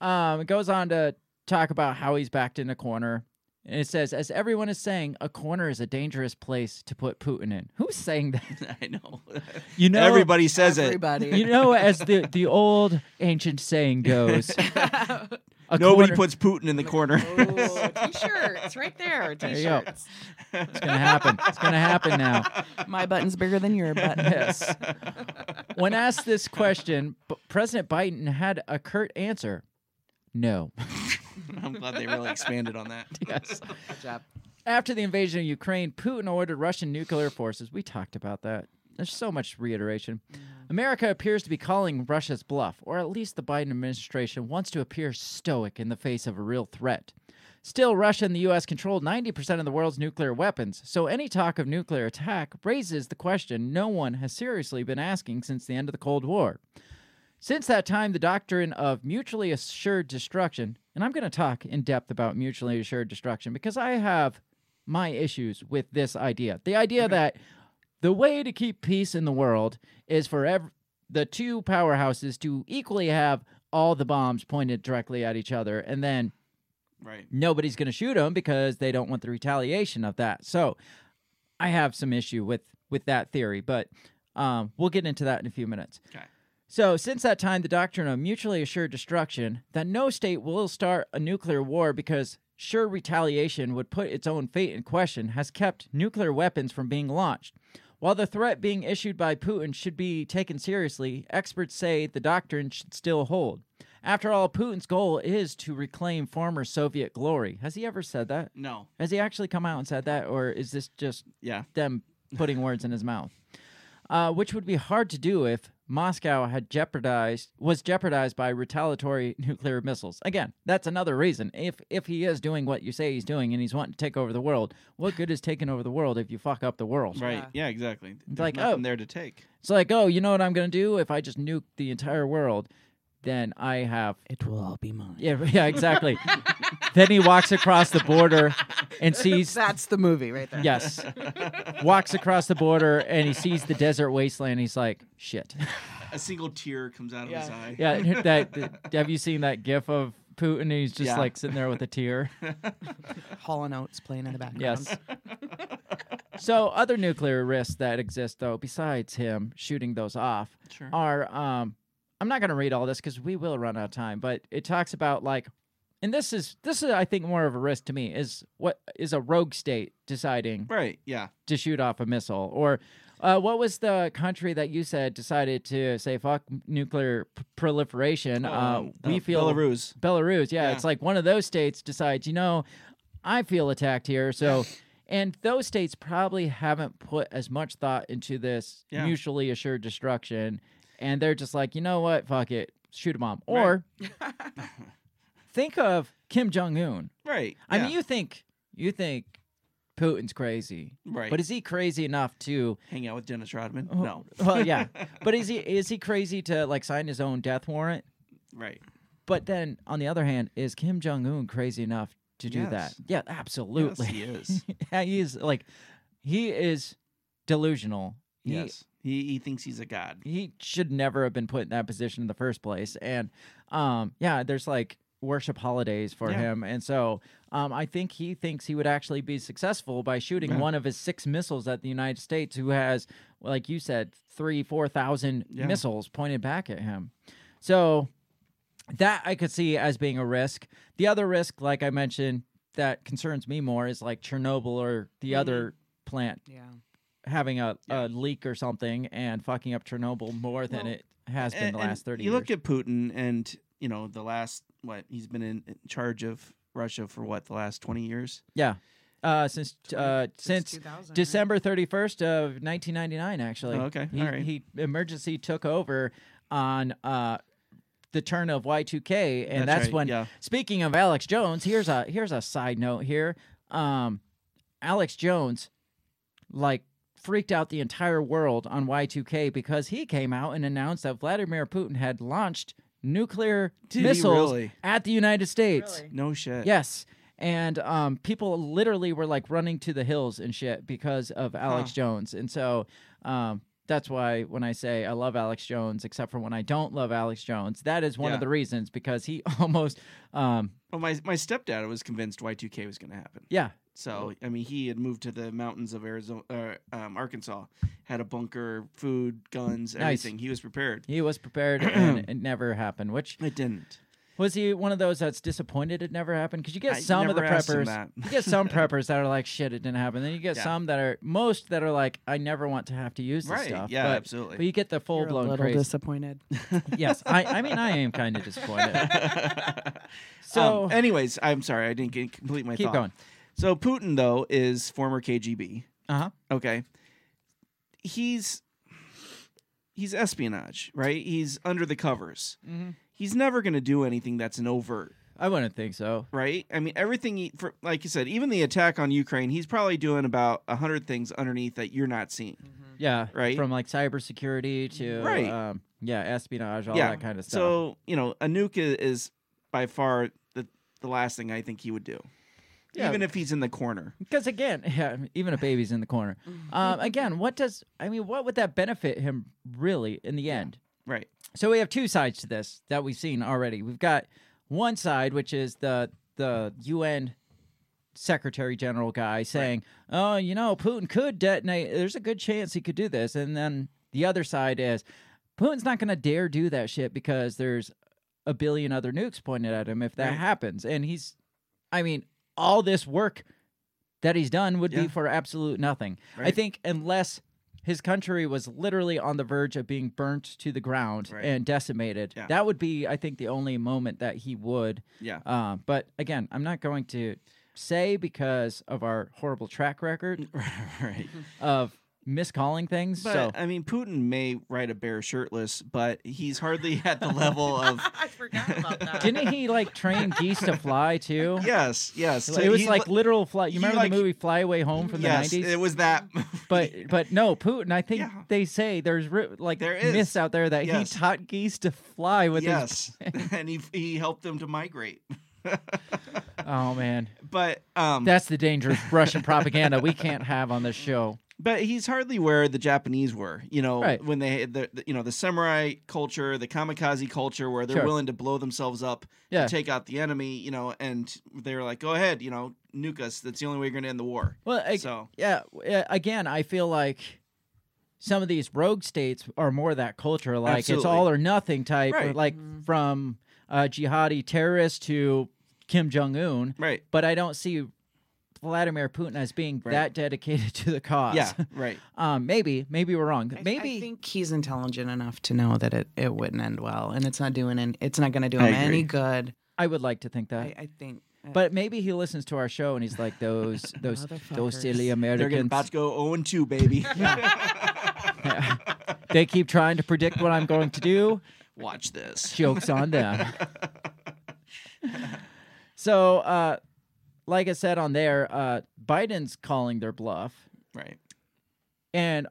Um, it goes on to talk about how he's backed in a corner. And it says, as everyone is saying, a corner is a dangerous place to put Putin in. Who's saying that? I know. You know, Everybody says it. Everybody. You know, as the, the old ancient saying goes, a Nobody corner- puts Putin in the corner. Oh, t-shirts right there. There you go. T-shirts. It's gonna happen. It's gonna happen now. My button's bigger than your button. Yes. When asked this question, President Biden had a curt answer: "No." I'm glad they really expanded on that. yes. Good job. After the invasion of Ukraine, Putin ordered Russian nuclear forces. We talked about that. There's so much reiteration. Mm. America appears to be calling Russia's bluff, or at least the Biden administration wants to appear stoic in the face of a real threat. Still, Russia and the U.S. control 90% of the world's nuclear weapons, so any talk of nuclear attack raises the question no one has seriously been asking since the end of the Cold War. Since that time, the doctrine of mutually assured destruction, and I'm going to talk in depth about mutually assured destruction because I have my issues with this idea. The idea that the way to keep peace in the world is for ev- the two powerhouses to equally have all the bombs pointed directly at each other, and then Right. nobody's going to shoot them because they don't want the retaliation of that. So I have some issue with with that theory, but um, we'll get into that in a few minutes. Okay. So, since that time, the doctrine of mutually assured destruction that no state will start a nuclear war because sure retaliation would put its own fate in question has kept nuclear weapons from being launched. While the threat being issued by Putin should be taken seriously, experts say the doctrine should still hold. After all, Putin's goal is to reclaim former Soviet glory. Has he ever said that? No. Has he actually come out and said that, or is this just Yeah. them putting words in his mouth? Uh, which would be hard to do if Moscow had jeopardized was jeopardized by retaliatory nuclear missiles. Again, that's another reason. If if he is doing what you say he's doing and he's wanting to take over the world, what good is taking over the world if you fuck up the world? Right. Yeah. exactly. There's like, nothing oh. there to take. It's like, oh, you know what I'm gonna do if I just nuke the entire world? Then I have It will all be mine. yeah yeah exactly. then he walks across the border and sees That's the movie right there. Yes. Walks across the border and he sees the desert wasteland. He's like, shit. A single tear comes out of his eye. Yeah, that, that- have you seen that gif of Putin? He's just Yeah. like sitting there with a tear. Hall and Oates playing in the background. Yes. so other nuclear risks that exist though, besides him shooting those off, Sure. are um I'm not gonna read all this because we will run out of time, but it talks about like and this is this is I think more of a risk to me is what is a rogue state deciding Right. Yeah. to shoot off a missile or Uh, what was the country that you said decided to say fuck nuclear p- proliferation? uh, Um, we uh, feel Belarus. Belarus, yeah, Yeah. it's like one of those states decides, you know, I feel attacked here, so. And those states probably haven't put as much thought into this Yeah. mutually assured destruction, and they're just like, you know what, fuck it, shoot a bomb. Right. Or think of Kim Jong Un. Right. I yeah. mean, you think you think Putin's crazy, Right. But is he crazy enough to? hang out with Dennis Rodman? Oh, No. Well, yeah, but is he is he crazy to like sign his own death warrant? Right. But then on the other hand, is Kim Jong Un crazy enough to do that? Yeah, absolutely. Yes, he is. yeah, he is like he is delusional. He, yes. He he thinks he's a god. he should never have been put in that position in the first place. And um, yeah, there's like worship holidays for Yeah. him, and so um, I think he thinks he would actually be successful by shooting Yeah. one of his six missiles at the United States, who has, like you said, three, four thousand Yeah. missiles pointed back at him. So that I could see as being a risk. The other risk, like I mentioned, that concerns me more is like Chernobyl or the Mm-hmm. other plant Yeah. Having a, a leak or something and fucking up Chernobyl more than Well, it has been And- the last 30 you years. look at Putin and you know the last what he's been in, in charge of Russia for what the last 20 years. yeah. Uh, since uh, since 2000, right? December 31st of 1999 actually. Oh, okay. He, All right. he emergency took over on uh the turn of Y2K and That's that's, right, when yeah. speaking of Alex Jones, here's a here's a side note here. Um Alex Jones like freaked out the entire world on Y2K because he came out and announced that Vladimir Putin had launched nuclear Did missiles really? at the United States. Really? No shit. Yes. And um, people literally were like running to the hills and shit because of Alex Huh. Jones. And so um, that's why when I say I love Alex Jones, except for when I don't love Alex Jones, that is one Yeah. of the reasons because he almost, um, Well, my my stepdad was convinced Y2K was going to happen. yeah, So I mean, he had moved to the mountains of Arizona, uh, um, Arkansas, had a bunker, food, guns, Nice. everything. He was prepared. he was prepared and it never happened. Which It didn't. was he one of those that's disappointed it never happened? Because you get I some of the never asked him preppers, that. you get some preppers that are like, shit, it didn't happen. Then you get Yeah. some that are most that are like, I never want to have to use this Right, stuff. yeah, but, absolutely. But you get the full You're a blown little crazy. disappointed. yes, I, I mean, I am kind of disappointed. So- Um, anyways, I'm sorry, I didn't get complete my Keep thought. going. So Putin though is former KGB. Uh huh. Okay, he's he's espionage, right? He's under the covers. Mm-hmm. He's never going to do anything that's an overt, I wouldn't think so. right? I mean, everything. He, for, like you said, even the attack on Ukraine, he's probably doing about a hundred things underneath that you're not seeing. Yeah, Right. From like cybersecurity to Right. um, yeah, espionage, all yeah, that kind of stuff. So you know, a nuke i- is by far the the last thing I think he would do, Yeah. even if he's in the corner. because again, yeah, even a baby's in the corner. Um, again, what does I mean? What would that benefit him really in the end? Right. So we have two sides to this that we've seen already. We've got one side, which is the the UN Secretary General guy saying, "Oh, you know, Putin could detonate. There's a good chance he could do this." And then the other side is, Putin's not going to dare do that shit because there's a billion other nukes pointed at him if that Right. happens. And he's, I mean, all this work that he's done would Yeah. be for absolute nothing. I think unless his country was literally on the verge of being burnt to the ground Right. and decimated, Yeah. that would be, I think, the only moment that he would. Yeah. Uh, but again, I'm not going to say because of our horrible track record right. of miscalling things. But so I mean, Putin may ride a bear shirtless, but he's hardly at the level of. I forgot about that. didn't he like train geese to fly too? Yes, yes. It was He like literal fly. You remember like- the movie Fly Away Home from yes, the 90s? it was that. But but no, Putin. I think Yeah. they say there's like There is. myths out there that Yes. he taught geese to fly with yes, and he he helped them to migrate. Oh man, But um, that's the dangerous Russian propaganda we can't have on this show. But he's hardly where the Japanese were. You know, Right. when they the, the you know the samurai culture, the kamikaze culture, where they're Sure. willing to blow themselves up Yeah. to take out the enemy. You know, and they were like, "Go ahead, you know, nuke us. That's the only way you're going to end the war." Well, I, So- yeah. Again, I feel like some of these rogue states are more that culture, like it's all or nothing type, Right. like from uh, jihadi terrorists to Kim Jong Un. Right. But I don't see Vladimir Putin as being Right. that dedicated to the cause. Yeah, right. um, maybe, maybe we're wrong. I- Maybe I think he's intelligent enough to know that it, it wouldn't end well, and it's not doing any, it's not going to do him any good. I would like to think that. I, I think. uh, but maybe he listens to our show and he's like those those those silly Motherfuckers. They're gonna Americans. about to go 0 and 2, baby. they keep trying to predict what I'm going to do. Watch this. Jokes on them. so, uh, like I said on there, uh, Biden's calling their bluff. Right. And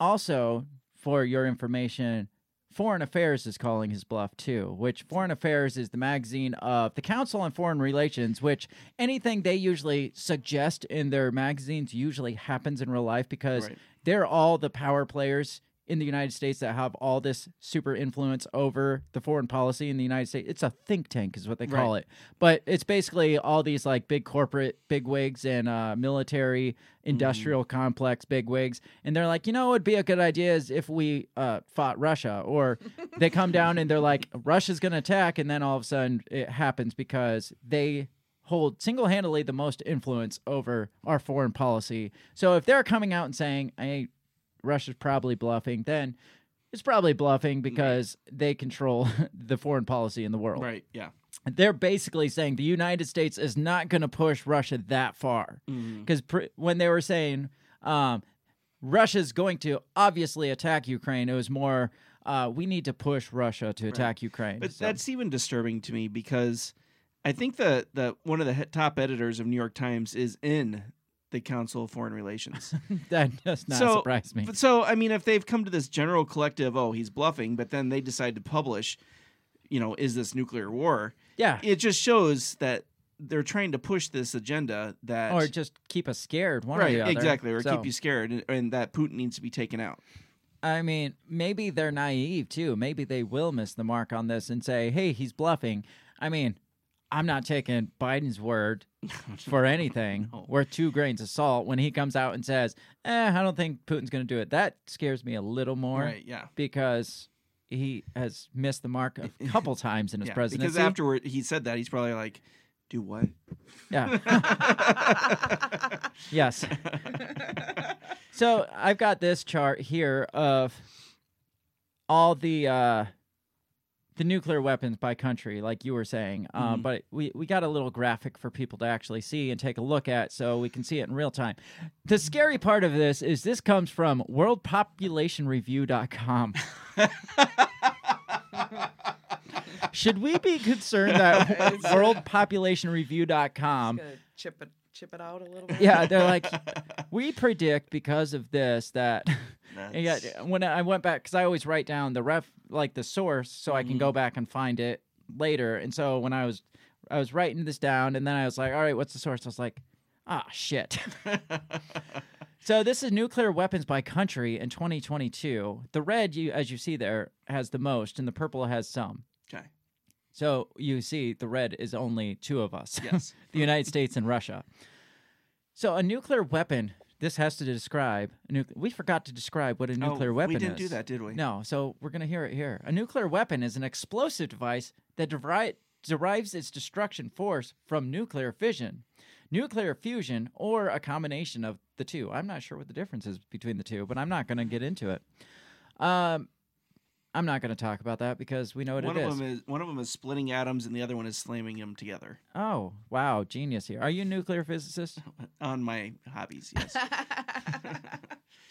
also, for your information, Foreign Affairs is calling his bluff too, which Foreign Affairs is the magazine of the Council on Foreign Relations, which anything they usually suggest in their magazines usually happens in real life because Right. they're all the power players in the United States that have all this super influence over the foreign policy in the United States. It's a think tank, is what they call Right. it. But it's basically all these like big corporate bigwigs and uh, military industrial complex bigwigs, and they're like, you know, it'd be a good idea is if we uh, fought Russia, or they come down and they're like, Russia's going to attack, and then all of a sudden it happens because they hold single-handedly the most influence over our foreign policy. So if they're coming out and saying, "Hey, Russia's probably bluffing," then it's probably bluffing because they control the foreign policy in the world. Right. Yeah. They're basically saying the United States is not going to push Russia that far Mm-hmm. because pr- when they were saying um, Russia's going to obviously attack Ukraine, it was more uh, we need to push Russia to attack Ukraine. But So- that's even disturbing to me because I think the the one of the top editors of New York Times is in the Council of Foreign Relations. that does not so, surprise me. but So I mean, if they've come to this general collective, oh, he's bluffing, but then they decide to publish, you know, is this nuclear war? Yeah. It just shows that they're trying to push this agenda that or just keep us scared, one or right the other. exactly, or So- keep you scared, and, and that Putin needs to be taken out. I mean, maybe they're naive too. Maybe they will miss the mark on this and say, "Hey, he's bluffing." I mean, I'm not taking Biden's word for anything worth two grains of salt when he comes out and says, "Eh, I don't think Putin's going to do it." That scares me a little more, Right, yeah. because he has missed the mark a couple times in his Yeah, presidency. because afterward he said that he's probably like, "Do what?" Yeah. yes. so I've got this chart here of all the uh, the nuclear weapons by country, like you were saying. Um, Mhm. but we, we got a little graphic for people to actually see and take a look at so we can see it in real time. The scary part of this is this comes from worldpopulationreview.com. Should we be concerned that worldpopulationreview.com chip it chip it out a little bit. yeah, they're like, we predict because of this that. yeah, when I went back, because I always write down the ref, like the source, so I can go Mm-hmm. back and find it later. And so when I was, I was writing this down, and then I was like, all right, what's the source? I was like, ah, shit. so this is nuclear weapons by country in 2022. The red, you as you see there, has the most, and the purple has some. So you see, the red is only two of us. Yes. the United States and Russia. So a nuclear weapon. This has to describe. A nuc- we forgot to describe what a nuclear oh, weapon is. We didn't is. do that, did we? No. So we're gonna hear it here. A nuclear weapon is an explosive device that deri- derives its destruction force from nuclear fission, nuclear fusion, or a combination of the two. I'm not sure what the difference is between the two, but I'm not gonna get into it. Um, I'm not gonna talk about that because we know what one it of is. them is one of them is splitting atoms, and the other one is slamming them together. Oh, wow, genius here. Are you a nuclear physicist? On my hobbies, yes.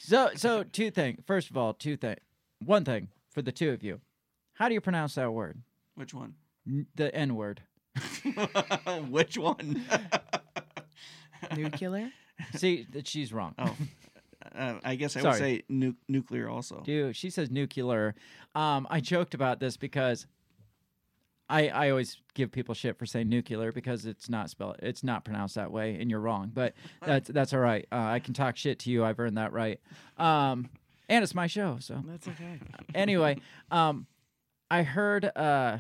So, so two things. First of all, two thing. One thing for the two of you. How do you pronounce that word? Which one? N- the N word. Which one? Nuclear? See, that she's wrong. oh, uh, I guess I Sorry. would say nu- nuclear also. Dude, she says nuclear. Um, I joked about this because I I always give people shit for saying nuclear because it's not spelled it's not pronounced that way and you're wrong. But that's that's all right. Uh, I can talk shit to you. I've earned that right. Um, and it's my show, so That's okay. anyway, um, I heard uh,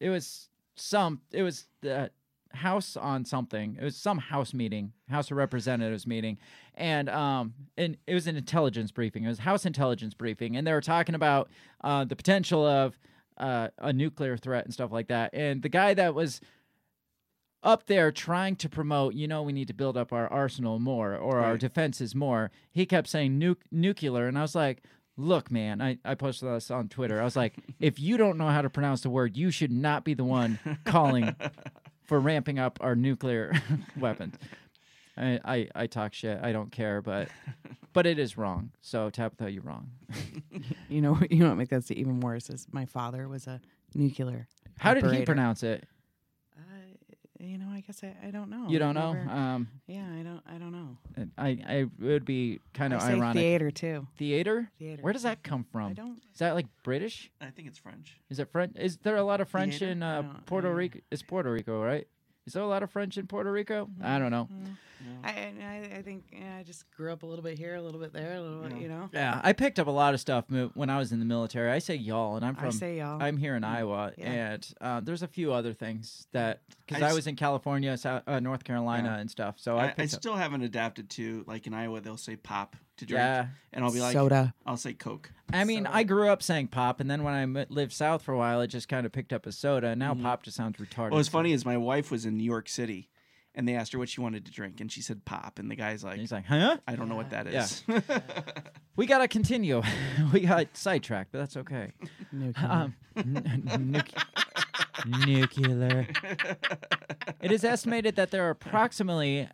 it was some it was the house on something. It was some house meeting, House of Representatives meeting, and um, and it was an intelligence briefing. It was House intelligence briefing, and they were talking about uh, the potential of uh, a nuclear threat and stuff like that. And the guy that was up there trying to promote, you know, we need to build up our arsenal more or our defenses more. He kept saying nu- nuclear, and I was like, look, man, I, I posted this on Twitter. I was like, if you don't know how to pronounce the word, you should not be the one calling for ramping up our nuclear weapons. I, I, I talk shit. I don't care, but but it is wrong. So Tabitha, you're wrong. You know, you know what makes that even worse is my father was a nuclear. How did he pronounce it? You know, I guess I, I don't know. You don't I've know? never- Um, yeah, I don't. I don't know. I, I it would be kind of I say ironic. theater too. Theater? Theater. Where does that come from? I don't. Is that like British? I think it's French. Is it French? Is there a lot of French Theater? in uh, Puerto I- Rico? It's Puerto Rico, right? Is there a lot of French in Puerto Rico? I don't know. I, I I think yeah, I just grew up a little bit here, a little bit there, a little bit. You know. Yeah, I picked up a lot of stuff when I was in the military. I say y'all, and I'm from. I say y'all. I'm here in Iowa, Yeah. and uh, there's a few other things that because I was in California, South, uh, North Carolina, Yeah. and stuff. So I, I, I picked up- still haven't adapted to like in Iowa they'll say pop to drink, Yeah. and I'll be like Soda. I'll say Coke. I mean, I grew up saying pop, and then when I m- lived south for a while, it just kind of picked up as soda. And now pop just sounds retarded. What was funny is my wife was in New York City, and they asked her what she wanted to drink, and she said pop, and the guy's like, And he's like, huh? I don't know what that is. Yeah. We gotta continue. we got sidetracked, but that's okay. Nuclear. Um, n- nuc- nuclear. it is estimated that there are approximately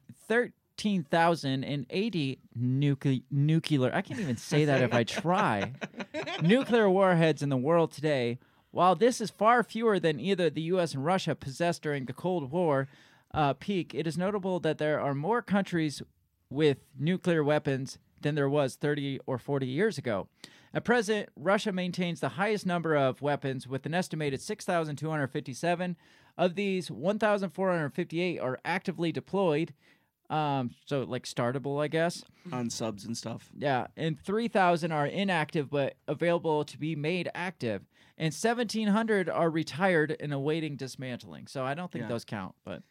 13,080 nucle- nuclear. I can't even say that if I try. nuclear warheads in the world today. While this is far fewer than either the U.S. and Russia possessed during the Cold War uh, peak, it is notable that there are more countries with nuclear weapons than there was 30 or 40 years ago. At present, Russia maintains the highest number of weapons with an estimated 6,257. Of these, 1,458 are actively deployed, um, so like startable, I guess. on subs and stuff. Yeah, and 3,000 are inactive but available to be made active. And 1,700 are retired and awaiting dismantling. So I don't think Yeah. those count. But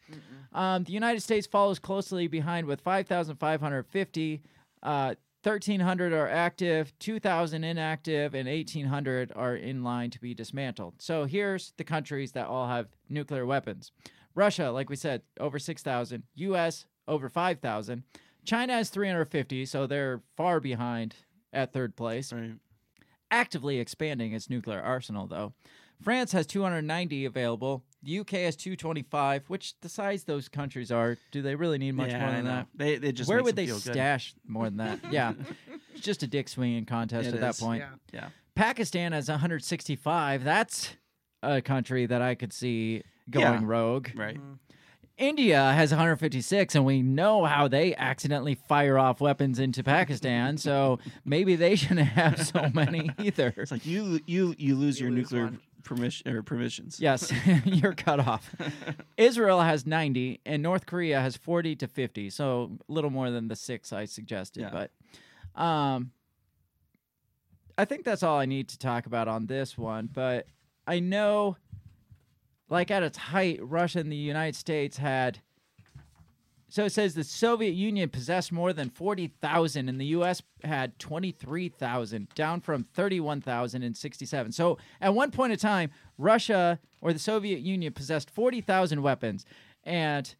um, the United States follows closely behind with 5,550. Uh, 1,300 are active, 2,000 inactive, and 1,800 are in line to be dismantled. So here's the countries that all have nuclear weapons Russia, like we said, over 6,000. U.S., over 5,000. China has 350, so they're far behind at third place. Right. Actively expanding its nuclear arsenal, though. France has 290 available. The UK has 225, which the size those countries are, do they really need much yeah, more than that? They, they just Where would they feel good. stash more than that? Yeah. it's just a dick swinging contest It at that point. Yeah. Pakistan has 165. That's a country that I could see going Yeah. rogue. Right. Mm-hmm. India has 156, and we know how they accidentally fire off weapons into Pakistan. so maybe they shouldn't have so many either. It's like you you you lose your lose nuclear one. permission or permissions. Yes, you're cut off. Israel has 90, and North Korea has 40 to 50. So a little more than the six I suggested. Yeah. But um, I think that's all I need to talk about on this one. But I know, like at its height, Russia and the United States had. So it says the Soviet Union possessed more than 40,000 and the US had 23,000, down from 31,000 in 67. So at one point in time, Russia or the Soviet Union possessed 40,000 weapons and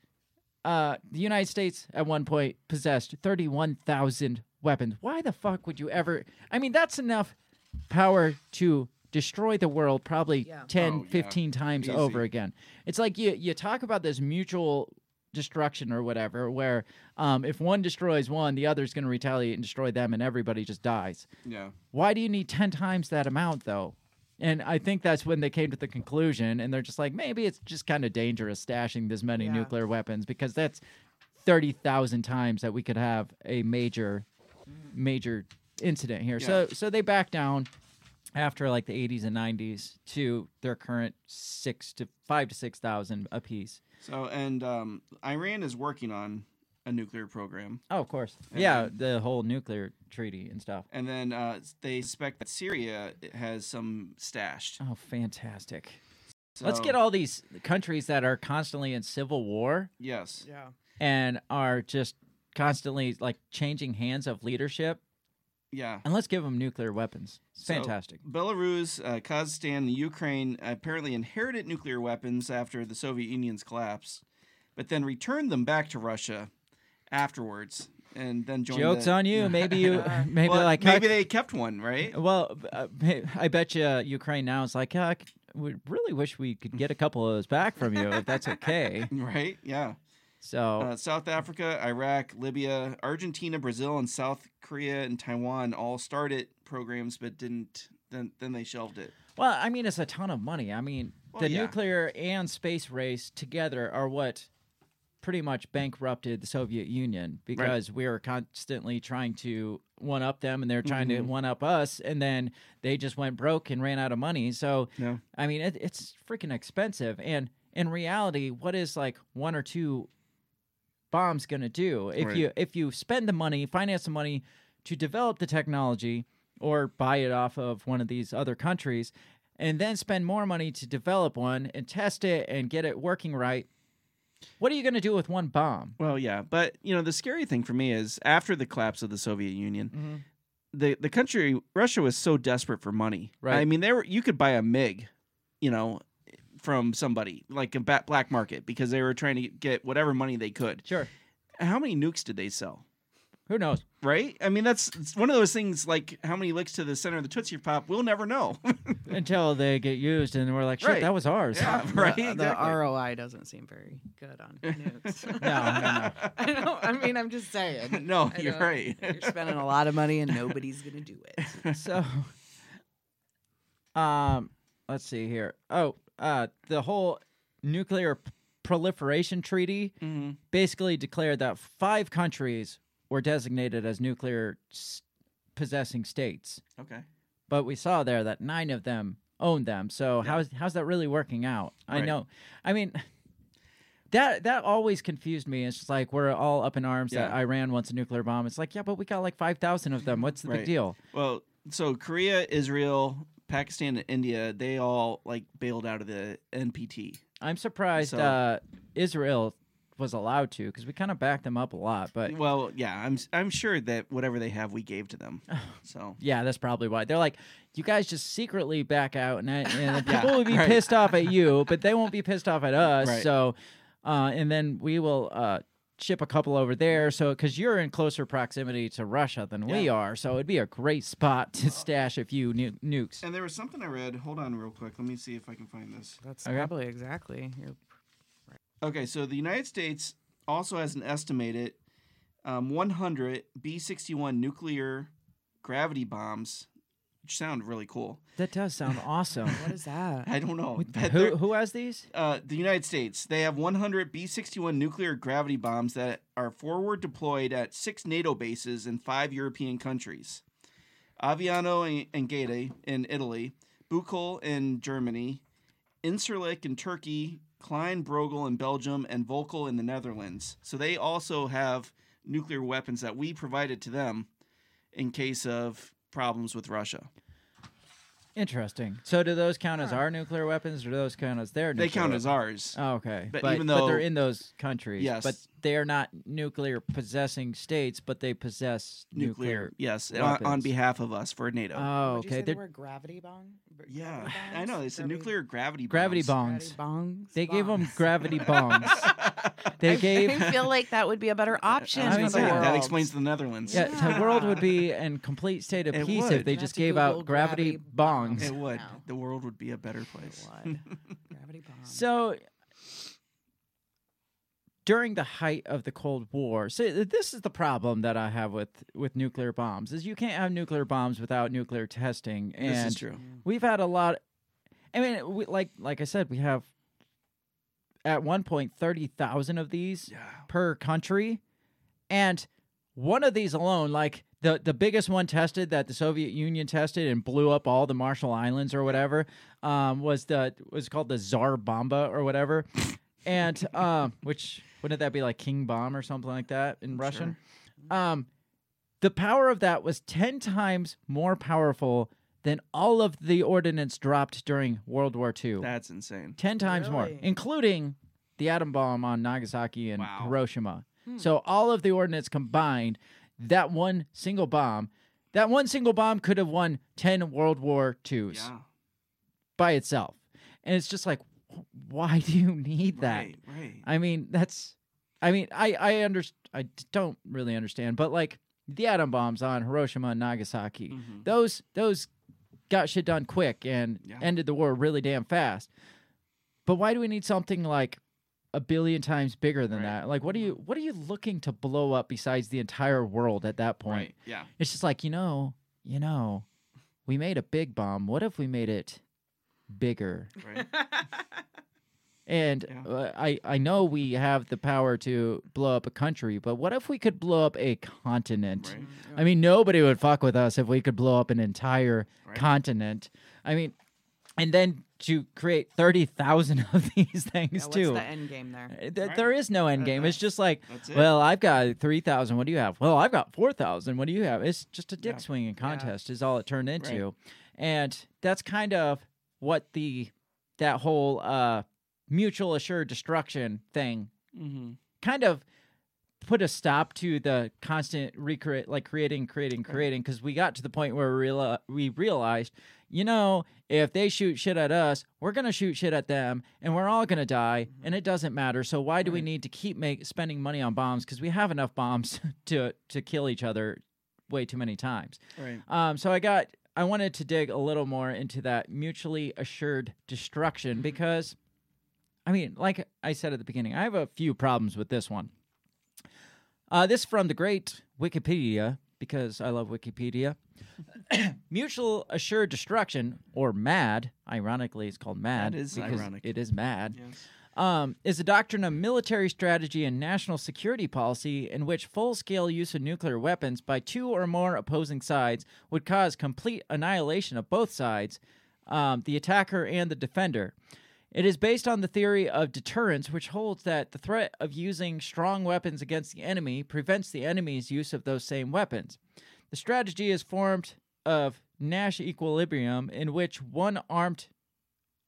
uh, the United States at one point possessed 31,000 weapons. Why the fuck would you ever I mean that's enough power to destroy the world probably Yeah. 10 Oh, yeah. 15 times Easy. over again. It's like you you talk about this mutual destruction or whatever where um, if one destroys one the other's going to retaliate and destroy them and everybody just dies Yeah. why do you need 10 times that amount though and i think that's when they came to the conclusion and they're just like maybe it's just kind of dangerous stashing this many Yeah. nuclear weapons because that's 30,000 times that we could have a major major incident here so so they back down after like the 80s and 90s to their current 6 to 5 to 6,000 apiece So and um, Iran is working on a nuclear program, Oh, of course. And yeah, then- the whole nuclear treaty and stuff. and then uh, they suspect that Syria has some stashed. Oh, fantastic. Let's get all these countries that are constantly in civil war Yes. Yeah. and are just constantly like changing hands of leadership Yeah. and let's give them nuclear weapons. It's So, fantastic. Belarus, uh, Kazakhstan, and Ukraine apparently inherited nuclear weapons after the Soviet Union's collapse. but then returned them back to Russia afterwards, and then joined. Jokes the, on you. Maybe you. Maybe Well, like maybe they kept one, right? Well, uh, I bet you Ukraine now is like, uh, we really wish we could get a couple of those back from you if that's okay. Right? Yeah. So Uh, South Africa, Iraq, Libya, Argentina, Brazil, and South Korea and Taiwan all started programs, but didn't. Then then they shelved it. Well, I mean, it's a ton of money. I mean, Well, the yeah. nuclear and space race together are what pretty much bankrupted the Soviet Union because we were constantly trying to one up them and they're trying to Mhm. one up us, and then they just went broke and ran out of money. So, Yeah. I mean, it, it's freaking expensive. And in reality, what is like one or two bombs going to do if Right. you if you spend the money, finance the money to develop the technology or buy it off of one of these other countries and then spend more money to develop one and test it and get it working right. What are you going to do with one bomb? Well, yeah, but you know the scary thing for me is after the collapse of the Soviet Union, Mm-hmm. the the country Russia was so desperate for money. Right. I mean, they were you could buy a MiG, you know, from somebody like a black market because they were trying to get whatever money they could. Sure. How many nukes did they sell? Who knows? Right? I mean, that's it's one of those things like how many licks to the center of the Tootsie Pop, we'll never know. Until they get used and we're like, shit, Right. that was ours. Yeah, The- right. The, exactly. ROI doesn't seem very good on nukes. No, no, no. I know. I mean, I'm just saying. No, I you're know right. You're spending a lot of money and nobody's gonna do it. so um let's see here oh uh the whole nuclear p- proliferation treaty Mhm. basically declared that five countries were designated as nuclear s- possessing states Okay. but we saw there that nine of them owned them so how's how's that really working out i know i mean that that always confused me. It's just like we're all up in arms that Iran wants a nuclear bomb. It's like, yeah, but we got like five thousand of them. What's the Right. big deal? Well, so Korea, Israel, Pakistan, and India, they all like bailed out of the NPT. I'm surprised So- uh, Israel was allowed to because we kind of backed them up a lot. But Well, yeah, I'm I'm sure that whatever they have, we gave to them. So yeah, that's probably why they're like, you guys just secretly back out, and, I- and Yeah, people will be right. pissed off at you, but they won't be pissed off at us. Right. So, uh, and then we will uh, ship a couple over there. So, because you're in closer proximity to Russia than we are, so it'd be a great spot to stash a few nu- nukes. And there was something I read. Hold on, real quick. Let me see if I can find this. That's Okay. probably exactly. You're Okay, so the United States also has an estimated um, 100 B 61 nuclear gravity bombs, which sound really cool. That does sound awesome. What is that? I don't know. but who, who has these? uh, the United States, they have 100 B 61 nuclear gravity bombs that are forward deployed at six NATO bases in five European countries Aviano and- and Ghedi in Italy, Buchel in Germany, Incirlik in Turkey, Klein Brogel in Belgium, and Volkel in the Netherlands. So they also have nuclear weapons that we provided to them in case of problems with Russia. Interesting. So, do those count as our nuclear weapons, or do those count as their? They nuclear count as weapons? ours. Oh, okay, But but, even but they're in those countries. Yes. but they are not nuclear possessing states, but they possess nuclear, nuclear. yes, on, on weapons. behalf of us for NATO. Oh, Would you okay. say They're the word gravity bomb? Br- yeah, gravity I know. bombs? It's a nuclear gravity gravity bombs. bongs. Gravity bongs. They gave them gravity bongs. They I- gave. I feel like that would be a better option I was I gonna mean, for the say, world. that explains the Netherlands. Yeah, the world would be in complete state of It peace would. if they You'd just gave Google out gravity, gravity bongs. It would. Wow. The world would be a better place. Gravity bomb. So during the height of the Cold War, so this is the problem that I have with with nuclear bombs is you can't have nuclear bombs without nuclear testing. And This is true. We've had a lot. I mean, we, like like I said, we have at one point thirty thousand of these per country, and one of these alone, like the the biggest one tested that the Soviet Union tested and blew up all the Marshall Islands or whatever, um, was the was called the Tsar Bomba or whatever, and um, which wouldn't that be like King Bomb or something like that in Russian? Um, the power of that was ten times more powerful than all of the ordnance dropped during World War II. That's insane. 10 times more, including the atom bomb on Nagasaki and Wow. Hiroshima. So all of the ordnance combined, that one single bomb, that one single bomb could have won 10 World War IIs Yeah. by itself. And it's just like why do you need that? Right, right. I mean, that's. I mean, I I under, I don't really understand, but like the atom bombs on Hiroshima and Nagasaki, Mhm. those those got shit done quick and Yeah. ended the war really damn fast. But why do we need something like a billion times bigger than Right. that? Like, what are you what are you looking to blow up besides the entire world at that point? Right. Yeah. It's just like you know, you know, we made a big bomb. What if we made it bigger? Right. And Yeah. uh, I I know we have the power to blow up a country, but what if we could blow up a continent? Right. I mean, nobody would fuck with us if we could blow up an entire Right. continent. I mean, and then to create thirty thousand of these things Yeah, what's too. the end game there? Uh, th- There is no end game. It's just like, it. well, I've got three thousand. What do you have? Well, I've got four thousand. What do you have? It's just a dick Yeah. swinging contest, is all it turned into, and that's kind of what the that whole uh, mutual assured destruction thing Mm-hmm. kind of put a stop to the constant recreate like creating creating creating because we got to the point where we, we realized you know if they shoot shit at us we're gonna shoot shit at them and we're all gonna die and it doesn't matter. So why do we need to keep make spending money on bombs? Because we have enough bombs to to kill each other way too many times. Right. um, so I got I wanted to dig a little more into that mutually assured destruction because I mean, like I said at the beginning, I have a few problems with this one. Uh, this from the great Wikipedia because I love Wikipedia. Mutual assured destruction, or MAD, ironically, it's called MAD. That is because ironic. It is MAD Yes. Um, is a doctrine of military strategy and national security policy in which full scale use of nuclear weapons by two or more opposing sides would cause complete annihilation of both sides, um, the attacker and the defender. It is based on the theory of deterrence, which holds that the threat of using strong weapons against the enemy prevents the enemy's use of those same weapons. The strategy is formed of Nash equilibrium, in which one armed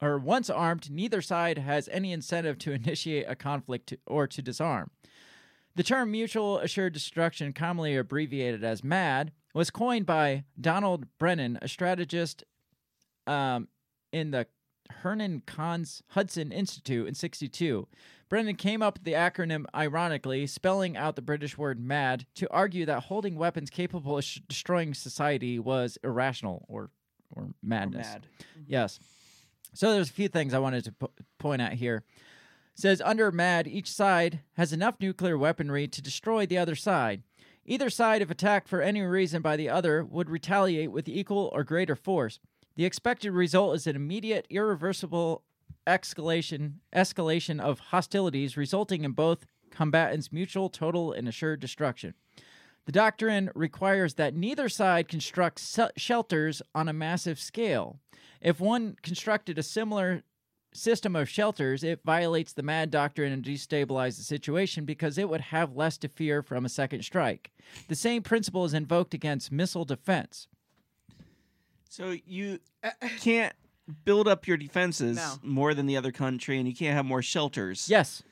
or once armed, neither side has any incentive to initiate a conflict to, or to disarm. The term mutual assured destruction, commonly abbreviated as MAD, was coined by Donald Brennan, a strategist um, in the Herman Kahn's Hudson Institute in 62. Brennan came up with the acronym ironically, spelling out the British word mad, to argue that holding weapons capable of sh- destroying society was irrational or, or madness. mad. Yes. So there's a few things I wanted to po- point out here. It says under MAD, each side has enough nuclear weaponry to destroy the other side. Either side, if attacked for any reason by the other, would retaliate with equal or greater force. The expected result is an immediate, irreversible escalation escalation of hostilities, resulting in both combatants' mutual, total, and assured destruction. The doctrine requires that neither side construct se- shelters on a massive scale. If one constructed a similar system of shelters, it violates the MAD doctrine and destabilizes the situation because it would have less to fear from a second strike. The same principle is invoked against missile defense. So you uh, uh, can't build up your defenses No. more than the other country, and you can't have more shelters. Yes.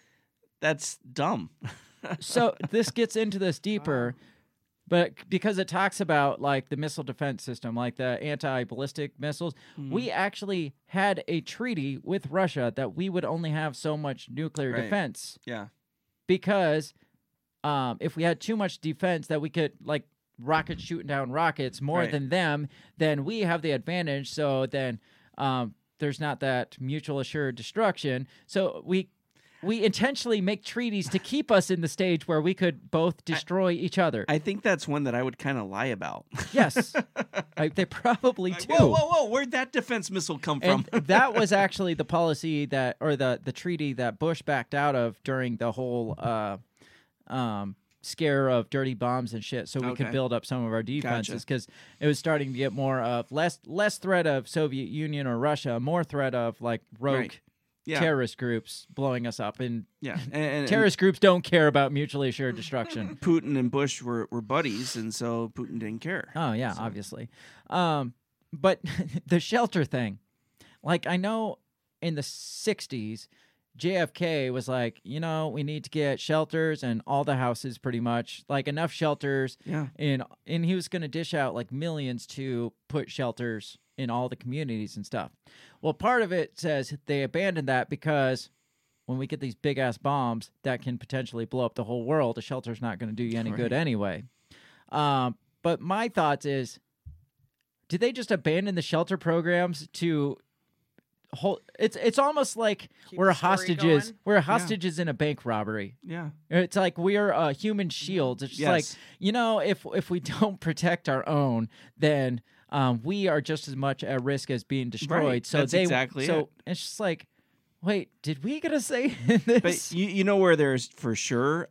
That's dumb. so this gets into this deeper but because it talks about like the missile defense system like the anti-ballistic missiles Mm-hmm. we actually had a treaty with russia that we would only have so much nuclear Right. defense Yeah. because um, if we had too much defense that we could like rockets shooting down rockets more Right. than them then we have the advantage so then um, there's not that mutual assured destruction so we we intentionally make treaties to keep us in the stage where we could both destroy each other. I think that's one that I would kind of lie about. yes, I, they probably do. Whoa, whoa, whoa! Where'd that defense missile come And from? that was actually the policy that, or the the treaty that Bush backed out of during the whole uh, um, scare of dirty bombs and shit, so we could build up some of our defenses because it was starting to get more of less less threat of Soviet Union or Russia, more threat of like rogue Right. Yeah. terrorist groups blowing us up, and yeah, and, and- and terrorist groups don't care about mutually assured destruction. Putin and Bush were, were buddies, and so Putin didn't care. Oh yeah, obviously. Um, but the shelter thing, like I know in the '60s, JFK was like, you know, we need to get shelters and all the houses pretty much like enough shelters Yeah. and and he was going to dish out like millions to put shelters in all the communities and stuff. Well, part of it says they abandoned that because when we get these big ass bombs that can potentially blow up the whole world, a shelter's not going to do you any good anyway. Um, but my thoughts is, did they just abandon the shelter programs to hold? It's it's almost like Keep we're hostages. going? We're hostages in a bank robbery. Yeah. It's like we're uh, human shields. It's just like you know, if if we don't protect our own, then um, we are just as much at risk as being destroyed. Right. So That's they exactly so it. it's just like, wait, did we get a say in this? But you, you know where there's for sure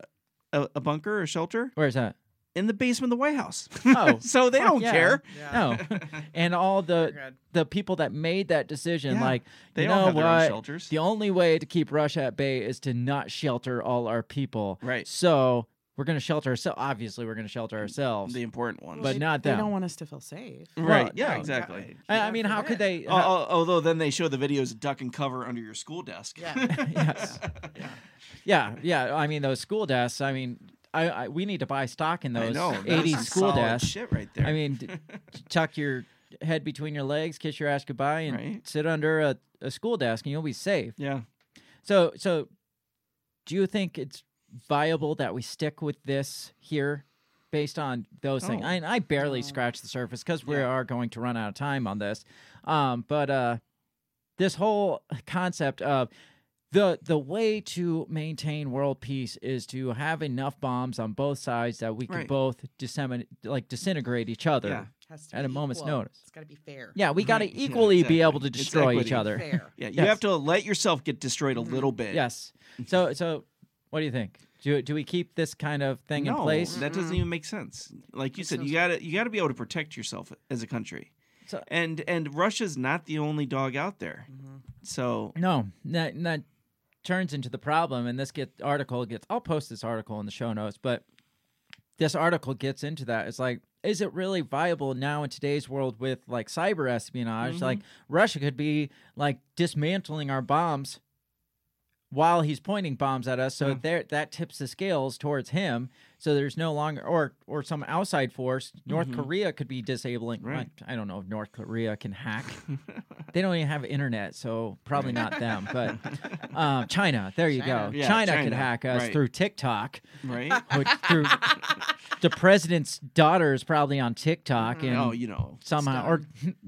a, a bunker or shelter? Where's that? In the basement of the White House. Oh, so they don't yeah. care. No, and all the good. the people that made that decision, Yeah. like They you all know have their own what, shelters. the only way to keep Russia at bay is to not shelter all our people. Right. So we're gonna shelter ourselves. Obviously, we're gonna shelter ourselves. The important ones. But They- not They don't want us to feel safe. right. Well, yeah, oh, no, exactly. I, I mean, how could they? How- al- although then they show the videos duck and cover under your school desk. Yeah. yes. Yeah, yeah. I mean, those school desks. I mean, I, I we need to buy stock in those know. that's 80s some school desks. Shit right there. I mean, tuck your head between your legs, kiss your ass goodbye, and Right. sit under a, a school desk, and you'll be safe. yeah. So, so, do you think it's viable that we stick with this here, based on those things? Oh. I, I barely scratched the surface because we Yeah. are going to run out of time on this. Um, but uh, this whole concept of the the way to maintain world peace is to have enough bombs on both sides that we can Right. both disseminate, like disintegrate each other. Yeah. Has to At be a moment's equal. notice. It's got to be fair. Yeah, we got to Right. Yeah, equally be able to. It's destroy each other. Fair. Yeah. You Yes. have to let yourself get destroyed a little bit. Yes. So, so, what do you think? Do do we keep this kind of thing no, in place? that doesn't even make sense. Like you Makes said, you gotta you gotta be able to protect yourself as a country. So- and and Russia's not the only dog out there. Mm-hmm. So No, that that turns into the problem, and this get article gets. I'll post this article in the show notes, but this article gets into that. It's like, is it really viable now in today's world with like cyber espionage? Mm-hmm. Like Russia could be like dismantling our bombs while he's pointing bombs at us, so Yeah. there that tips the scales towards him. So there's no longer or or some outside force. North Korea could be disabling. Right. I, I don't know if North Korea can hack. they don't even have internet, so probably not them. But um, China, there you China. go. Yeah, China, could hack us right. through TikTok, right. which through the president's daughter is probably on TikTok, and oh, you know, somehow or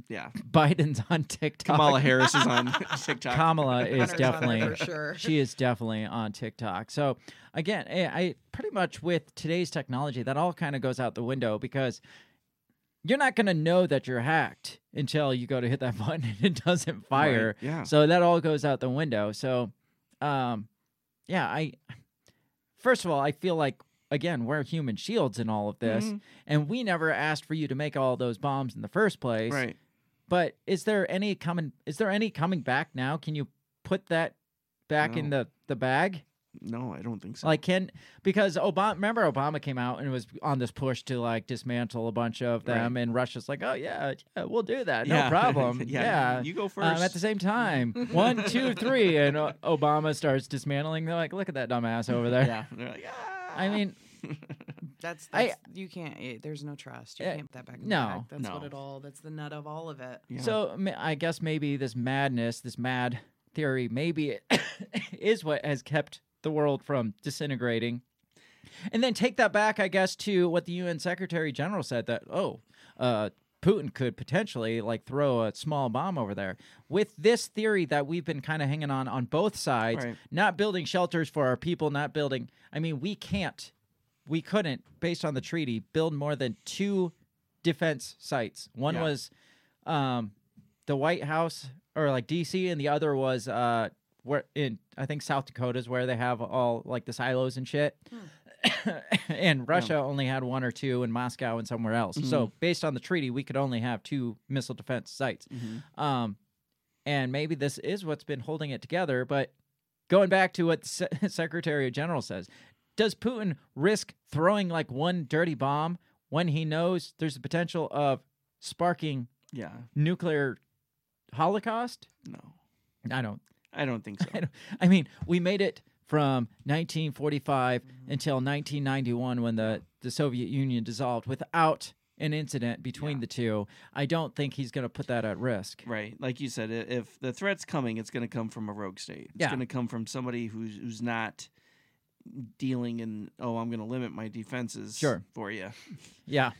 yeah. Biden's on TikTok. Kamala Harris is on TikTok. Kamala is Hunter's definitely for sure. she is definitely on TikTok. So again, I, I pretty much with today's technology, that all kind of goes out the window because you're not going to know that you're hacked until you go to hit that button and it doesn't fire. Right, yeah. So that all goes out the window. So, um, yeah, I first of all, I feel like again we're human shields in all of this, Mhm. and we never asked for you to make all those bombs in the first place. Right. But is there any coming? Is there any coming back now? Can you put that back in the the bag? No, I don't think so. Like can because Obama remember Obama came out and was on this push to like dismantle a bunch of them and Russia's like oh yeah, yeah we'll do that no Yeah. problem Yeah, yeah, you go Um, at the same time one two three and Obama starts dismantling they're like look at that dumbass over there yeah. They're like, "Ah." I mean That's, I- you can't. eh, There's no trust. You Eh, can't put that back. In no. the bag. that's what it all. That's the nut of all of it. Yeah. So ma- I guess maybe this madness, this mad theory, maybe it is what has kept the world from disintegrating. And then take that back, I guess, to what the UN Secretary General said that oh, uh, Putin could potentially like throw a small bomb over there. With this theory that we've been kind of hanging on on both sides, Right. not building shelters for our people, not building. I mean, we can't, we couldn't, based on the treaty, build more than two defense sites. One Yeah. was um, the White House or like DC, and the other was uh, where in I think South Dakota is where they have all like the silos and shit. and Russia only had one or two in Moscow and somewhere else. So based on the treaty, we could only have two missile defense sites. Um, and maybe this is what's been holding it together. But going back to what the Se- Secretary General says, does Putin risk throwing like one dirty bomb when he knows there's the potential of sparking yeah. nuclear holocaust? No. I don't. I don't think so. I, I mean, we made it from 1945 mm-hmm. until 1991 when the, the Soviet Union dissolved without an incident between the two. I don't think he's going to put that at risk. Right, like you said, if the threat's coming, it's going to come from a rogue state. It's Yeah. going to come from somebody who's who's not dealing in. Oh, I'm going to limit my defenses. Sure. for you. Yeah.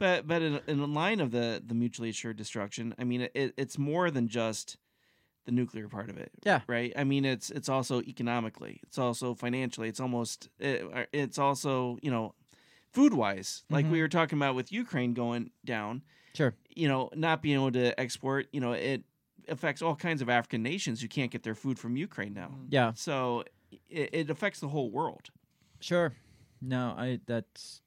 But but in, in the line of the the mutually assured destruction, I mean, it, it's more than just the nuclear part of it. Yeah. Right. I mean, it's it's also economically. It's also financially. It's almost. It, it's also you know, food wise, like we Mhm. were talking about with Ukraine going down. Sure. You know, not being able to export. You know, it affects all kinds of African nations who can't get their food from Ukraine now. Mm. Yeah. So it, it affects the whole world. Sure. No, I that's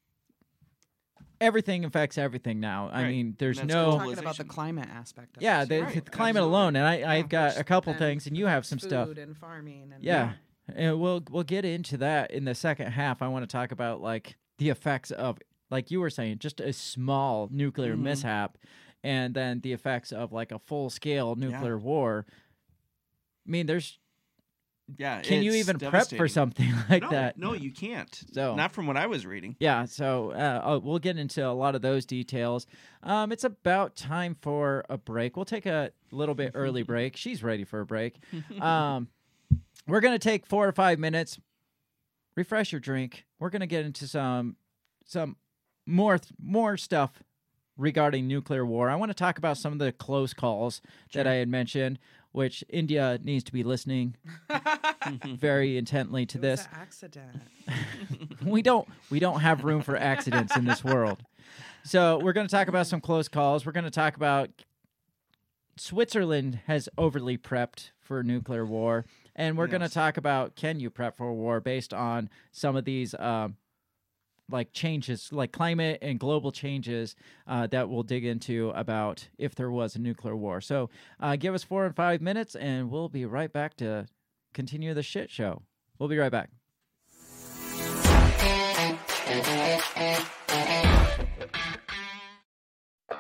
everything affects everything now. I Right. mean, there's That's no Talking about the climate aspect. Of yeah, it, the, too. the climate alone, and I I've got a couple and things, and you have some stuff. food and farming and Yeah. And we'll we'll get into that in the second half. I want to talk about like the effects of like you were saying, just a small nuclear Mhm. mishap and then the effects of like a full scale nuclear war. I mean, there's Yeah. can you even prep for something like no, that? No, you can't. So- not from what I was reading. Yeah, so uh, uh, we'll get into a lot of those details. Um, it's about time for a break. We'll take a little bit early break. She's ready for a break. Um, we're gonna take four or five minutes, refresh your drink. We're gonna get into some some more th- more stuff regarding nuclear war. I want to talk about some of the close calls that I had mentioned, which India needs to be listening very intently to It was this an accident. we don't we don't have room for accidents in this world. So we're going to talk about some close calls. We're going to talk about Switzerland has overly prepped for nuclear war, and we're going to talk about can you prep for war based on some of these um, like changes, like climate and global changes uh, that we'll dig into about if there was a nuclear war. So uh, give us four and five minutes, and we'll be right back to continue the shit show. We'll be right back.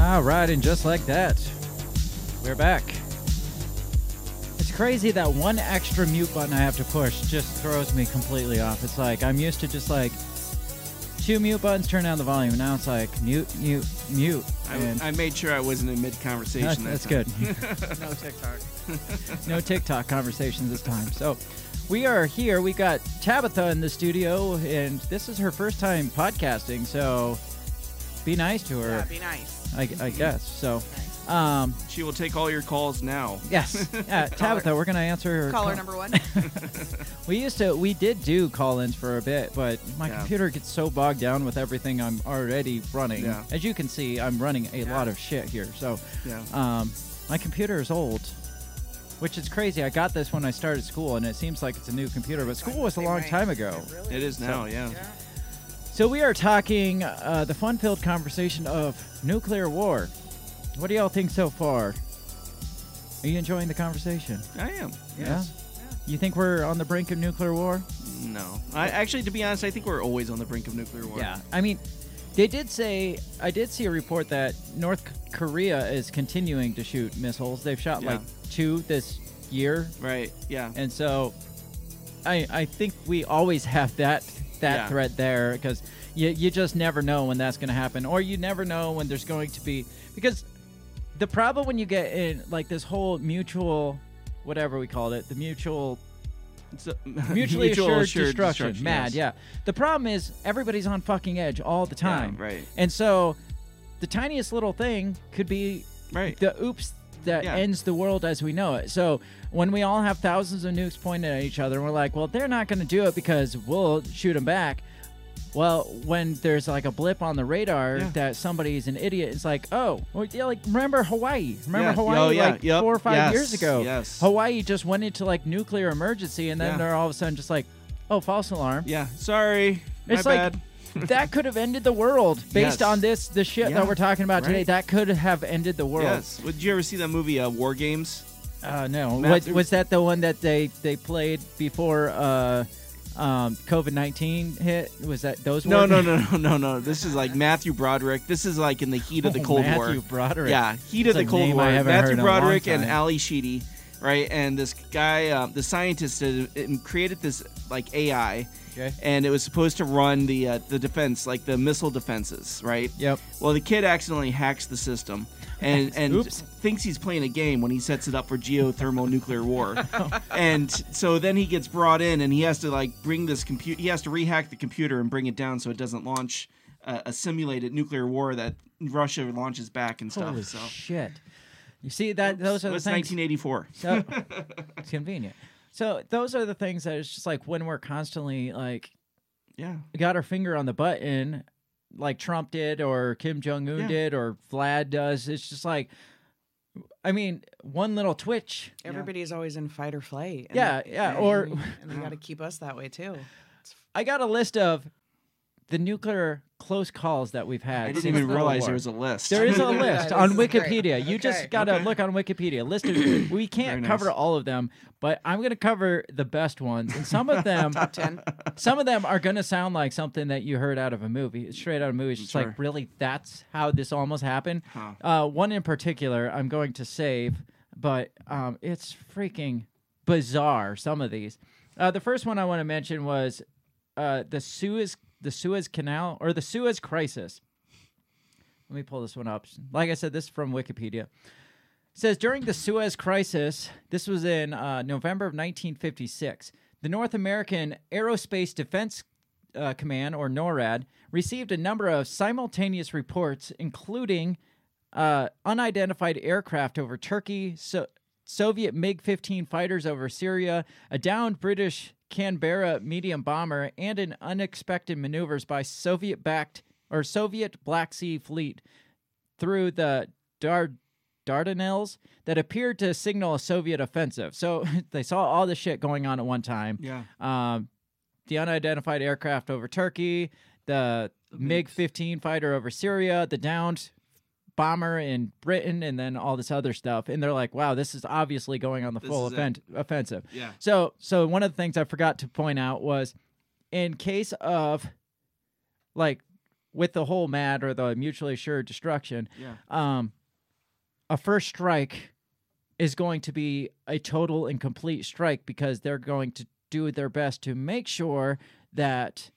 All right, and just like that, we're back. It's crazy that one extra mute button I have to push just throws me completely off. It's like I'm used to just like two mute buttons, turn down the volume. Now it's like mute, mute, mute. And I, I made sure I wasn't in mid conversation. That's- that's good. no TikTok. no TikTok conversations this time. So we are here. We got Tabitha in the studio, and this is her first time podcasting. So be nice to her. Yeah, be nice. I, I guess so. Um, she will take all your calls now. Yes, yeah, Tabitha, we're gonna answer her Caller call- number one. We used to, we did do call-ins for a bit, but my Yeah. computer gets so bogged down with everything I'm already running. Yeah. As you can see, I'm running a lot of shit here. So, Yeah. um, my computer is old. which is crazy. I got this when I started school, and it seems like it's a new computer, but school was a long time ago. It is now, yeah. So we are talking uh, the fun-filled conversation of nuclear war. What do y'all think so far? Are you enjoying the conversation? I am. Yeah. You think we're on the brink of nuclear war? No. I actually, to be honest, I think we're always on the brink of nuclear war. Yeah. I mean, they did say I did see a report that North Korea is continuing to shoot missiles. They've shot Yeah. like two this year, Right. Yeah. and so I I think we always have that that Yeah. threat there because you you just never know when that's going to happen, or you never know when there's going to be because the problem when you get in like this whole mutual whatever we called it the mutual It's a- mutually mutual assured, assured destruction. Mad, yes. yeah. The problem is everybody's on fucking edge all the Yeah, time. right. And so the tiniest little thing could be Right. the oops that Yeah. ends the world as we know it. So when we all have thousands of nukes pointed at each other, and we're like, well, they're not going to do it because we'll shoot them back. Well, when there's like a blip on the radar Yeah. that somebody's an idiot, it's like, oh, well, yeah, like remember Hawaii? Remember Yeah. Hawaii Oh, yeah. like Yep. four or five Yes. years ago? Yes. Hawaii just went into like nuclear emergency, and then they're all of a sudden just like, oh, false alarm. Yeah. Sorry. It's My like bad. That could have ended the world based Yes. on this the shit Yeah, that we're talking about today. That could have ended the world. Yes. Well, Did you ever see that movie, uh, War Games? Uh, no. Was, was that the one that they they played before uh, um, COVID nineteen hit? Was that those? No, no, no, no, no, no. This is like Matthew Broderick. This is like in the heat of the Oh, Cold Matthew War. Matthew Broderick. Yeah, heat That's of the Cold War. Matthew heard in a long Broderick and. Ally Sheedy, right? And this guy, uh, the scientist, had, uh, created this like AI, Okay. and it was supposed to run the uh, the defense, like the missile defenses, right? Yep. Well, the kid accidentally hacks the system. And, and Oops. thinks he's playing a game when he sets it up for geothermal nuclear war, and so then he gets brought in and he has to like bring this computer. He has to rehack the computer and bring it down so it doesn't launch a, a simulated nuclear war that Russia launches back and stuff. Holy so shit! You see that those are it the was things. 1984. So it's convenient. So those are the things that it's just like when we're constantly like yeah, got our finger on the button, like Trump did, or Kim Jong Un Yeah. did, or Vlad does. It's just like, I mean, one little twitch. Everybody's always in fight or flight. and- Yeah, yeah, or- and they got to keep us that way too. I got a list of the nuclear close calls that we've had. I didn't even the realize war. there was a list. There is a Yeah, list this on is great. Wikipedia. You Okay. just got to Okay. look on Wikipedia. Listed. we can't nice. cover all of them, but I'm going to cover the best ones, and some of them, Top ten. some of them are going to sound like something that you heard out of a movie, straight out of a movie. It's just Sure. like, really, that's how this almost happened. Huh. Uh, one in particular, I'm going to save, but um, it's freaking bizarre. Some of these. Uh, the first one I want to mention was uh, the Suez, the Suez Canal, or the Suez Crisis. Let me pull this one up. Like I said, this is from Wikipedia. It says during the Suez Crisis, this was in uh, November of 1956, the North American Aerospace Defense uh, Command, or NORAD, received a number of simultaneous reports, including uh, unidentified aircraft over Turkey, so- Soviet MiG 15 fighters over Syria, a downed British Canberra medium bomber, and an unexpected maneuvers by Soviet backed or Soviet Black Sea Fleet through the Dar- Dardanelles that appeared to signal a Soviet offensive. So they saw all this shit going on at one time. Yeah. Um, the unidentified aircraft over Turkey, the MiG 15 fighter over Syria, the downed bomber in Britain, and then all this other stuff. And they're like, wow, this is obviously going on the This full offen- offensive. Yeah. So, so one of the things I forgot to point out was in case of like with the whole MAD or the mutually assured destruction, Yeah. um, a first strike is going to be a total and complete strike because they're going to do their best to make sure that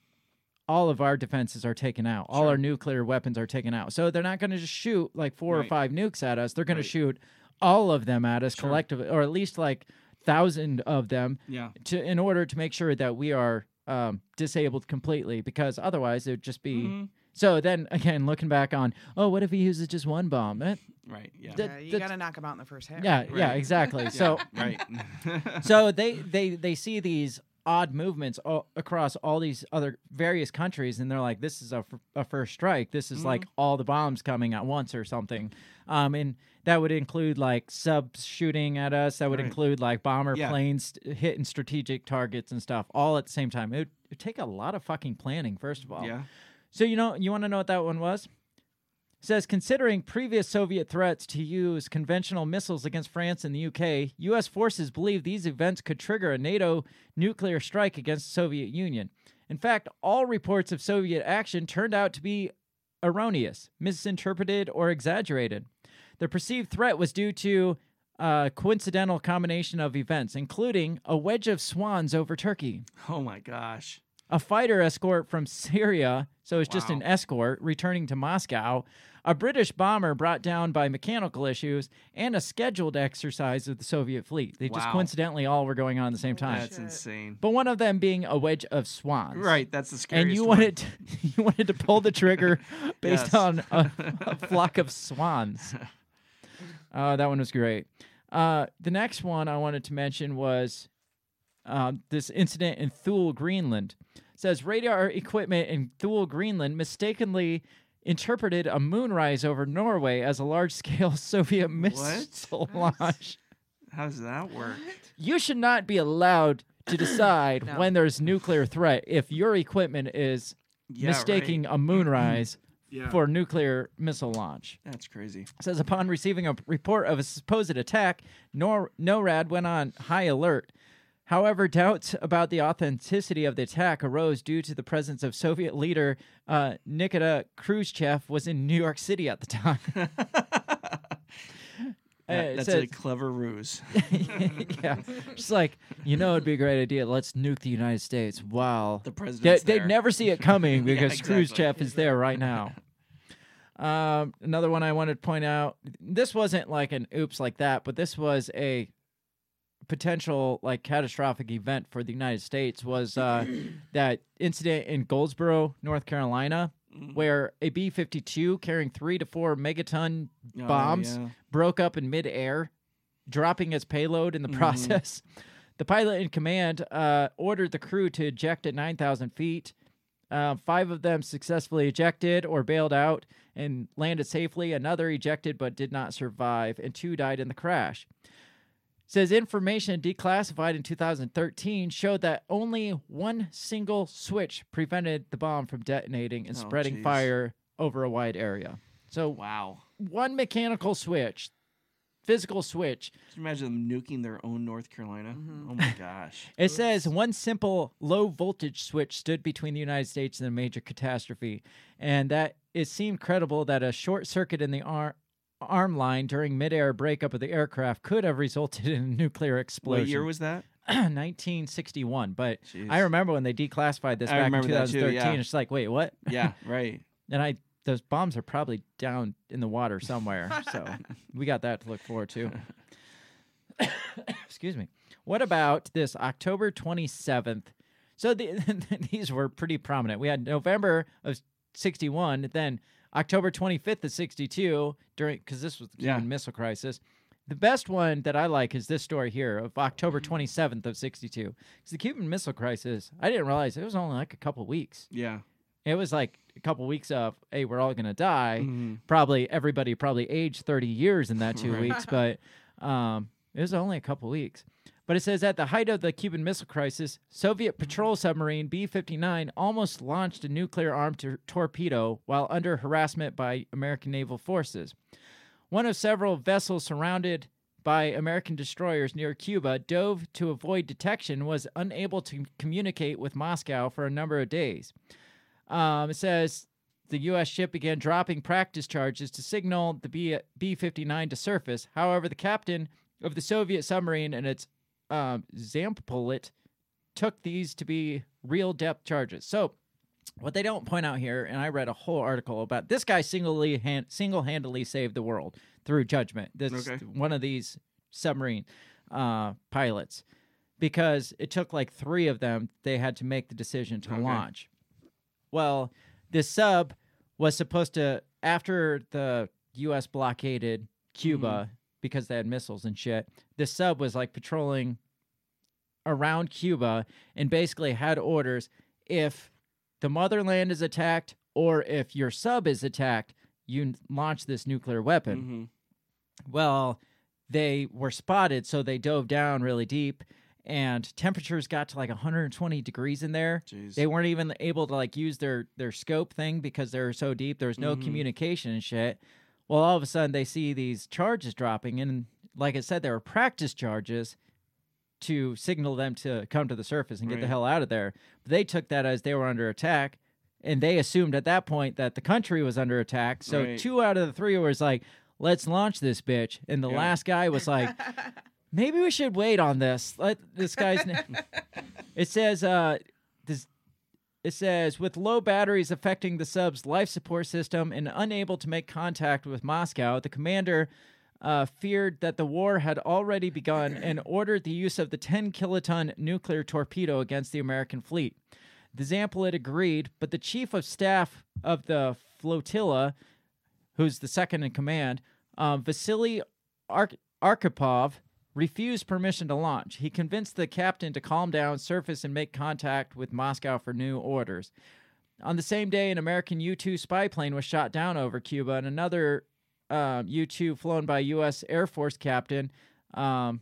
all of our defenses are taken out. All our nuclear weapons are taken out. So they're not going to just shoot like four or five nukes at us. They're going Right. to shoot all of them at us Sure. collectively, or at least like thousand of them Yeah. to in order to make sure that we are um, disabled completely because otherwise it would just be Mhm. so then again looking back on oh what if he uses just one bomb Right. Yeah. That- Yeah, you got to knock him out in the first half. yeah yeah Right. exactly so right. so they they they see these odd movements all, across all these other various countries, and they're like, "This is a, f- a first strike. This is like all the bombs coming at once or something." Um, and that would include like subs shooting at us. That would Right. include like bomber Yeah. planes hitting strategic targets and stuff, all at the same time. It would take a lot of fucking planning, first of all. Yeah. So you know, you want to know what that one was? Says considering previous Soviet threats to use conventional missiles against France and the UK, U.S. forces believe these events could trigger a NATO nuclear strike against the Soviet Union. In fact, all reports of Soviet action turned out to be erroneous, misinterpreted, or exaggerated. The perceived threat was due to a coincidental combination of events, including a wedge of swans over Turkey Oh my gosh. A fighter escort from Syria, so it's just an escort returning to Moscow, a British bomber brought down by mechanical issues, and a scheduled exercise of the Soviet fleet. They just coincidentally all were going on at the same time. That's insane. But one of them being a wedge of swans. Right, that's the scariest And you one. wanted to, you wanted to pull the trigger based Yes. on a, a flock of swans. Uh, that one was great. Uh, the next one I wanted to mention was um, this incident in Thule, Greenland. It says radar equipment in Thule, Greenland mistakenly interpreted a moonrise over Norway as a large scale Soviet missile launch. How does that work? You should not be allowed to decide No. when there's nuclear threat if your equipment is Yeah, mistaking a moonrise Yeah. for nuclear missile launch. That's crazy. says upon receiving a report of a supposed attack, Nor- NORAD went on high alert. However, doubts about the authenticity of the attack arose due to the presence of Soviet leader uh, Nikita Khrushchev was in New York City at the time. That- that's says- a clever ruse. yeah, just like you know, it'd be a great idea. Let's nuke the United States. Wow, The they, president's they'd never see it coming Yeah, because exactly. Khrushchev is there right now. Um, another one I wanted to point out. This wasn't like an oops like that, but this was a potential like catastrophic event for the United States. Was uh, that incident in Goldsboro, North Carolina, Mm-hmm. where a B fifty two carrying three to four megaton Oh, bombs yeah. broke up in midair, dropping its payload in the Mhm. process. The pilot in command uh, ordered the crew to eject at 9,000 feet. Uh, five of them successfully ejected or bailed out and landed safely. Another ejected but did not survive, and two died in the crash. Says information declassified in 2013 showed that only one single switch prevented the bomb from detonating and Oh, spreading jeez. fire over a wide area. So Wow. one mechanical switch, physical switch. You imagine them nuking their own North Carolina? Mm-hmm. Oh my gosh. It says one simple low voltage switch stood between the United States and a major catastrophe, and that it seemed credible that a short circuit in the ar- arm line during midair breakup of the aircraft could have resulted in a nuclear explosion. What year was that? 1961. But Jeez. I remember when they declassified this I back in remember that too, 2013. yeah. It's like, wait, what? Yeah, right. And I those bombs are probably down in the water somewhere. so we got that to look forward to. Excuse me. What about this October 27th? So the, these were pretty prominent. We had November of 61, then October 25th of 62 during cuz this was the Cuban Yeah. Missile Crisis. The best one that I like is this story here of October 27th of 62. Cuz the Cuban Missile Crisis, I didn't realize it was only like a couple weeks. Yeah. It was like a couple weeks of, hey, we're all gonna die. Mhm. Probably everybody probably aged thirty years in that two weeks, but um, it was only a couple weeks. But it says at the height of the Cuban Missile Crisis, Soviet patrol submarine B 59 almost launched a nuclear armed tor- torpedo while under harassment by American naval forces. One of several vessels surrounded by American destroyers near Cuba dove to avoid detection was unable to communicate with Moscow for a number of days. Um, it says the U.S. ship began dropping practice charges to signal the B- B-59 to surface. However, the captain of the Soviet submarine and its um, Zampolit took these to be real depth charges. So, what they don't point out here, and I read a whole article about this guy singly hand, single-handedly saved the world through judgment. This Okay. one of these submarine uh, pilots because it took like three of them. They had to make the decision to Okay. launch. Well, this sub was supposed to after the U.S. blockaded Cuba because they had missiles and shit. This sub was like patrolling around Cuba and basically had orders if the motherland is attacked or if your sub is attacked, you launch this nuclear weapon. Mhm. Well, they were spotted, so they dove down really deep, and temperatures got to like 120 degrees in there. Jeez. They weren't even able to like use their their scope thing because they were so deep. There was no Mhm. communication and shit. Well, all of a sudden they see these charges dropping, and like I said, there were practice charges to signal them to come to the surface and get the hell out of there. But they took that as they were under attack, and they assumed at that point that the country was under attack. So Right. two out of the three was like, "Let's launch this bitch," and the Yeah. last guy was like, "Maybe we should wait on this." Let this guy's name. It says, uh. It says, with low batteries affecting the sub's life support system and unable to make contact with Moscow, the commander uh, feared that the war had already begun and ordered the use of the 10 kiloton nuclear torpedo against the American fleet. The Zampolit agreed, but the chief of staff of the flotilla, who's the second in command, um, Vasily Ark- Arkhipov, refused permission to launch. He convinced the captain to calm down, surface, and make contact with Moscow for new orders. On the same day, an American U 2 spy plane was shot down over Cuba, and another um, U 2 flown by U.S. Air Force captain um,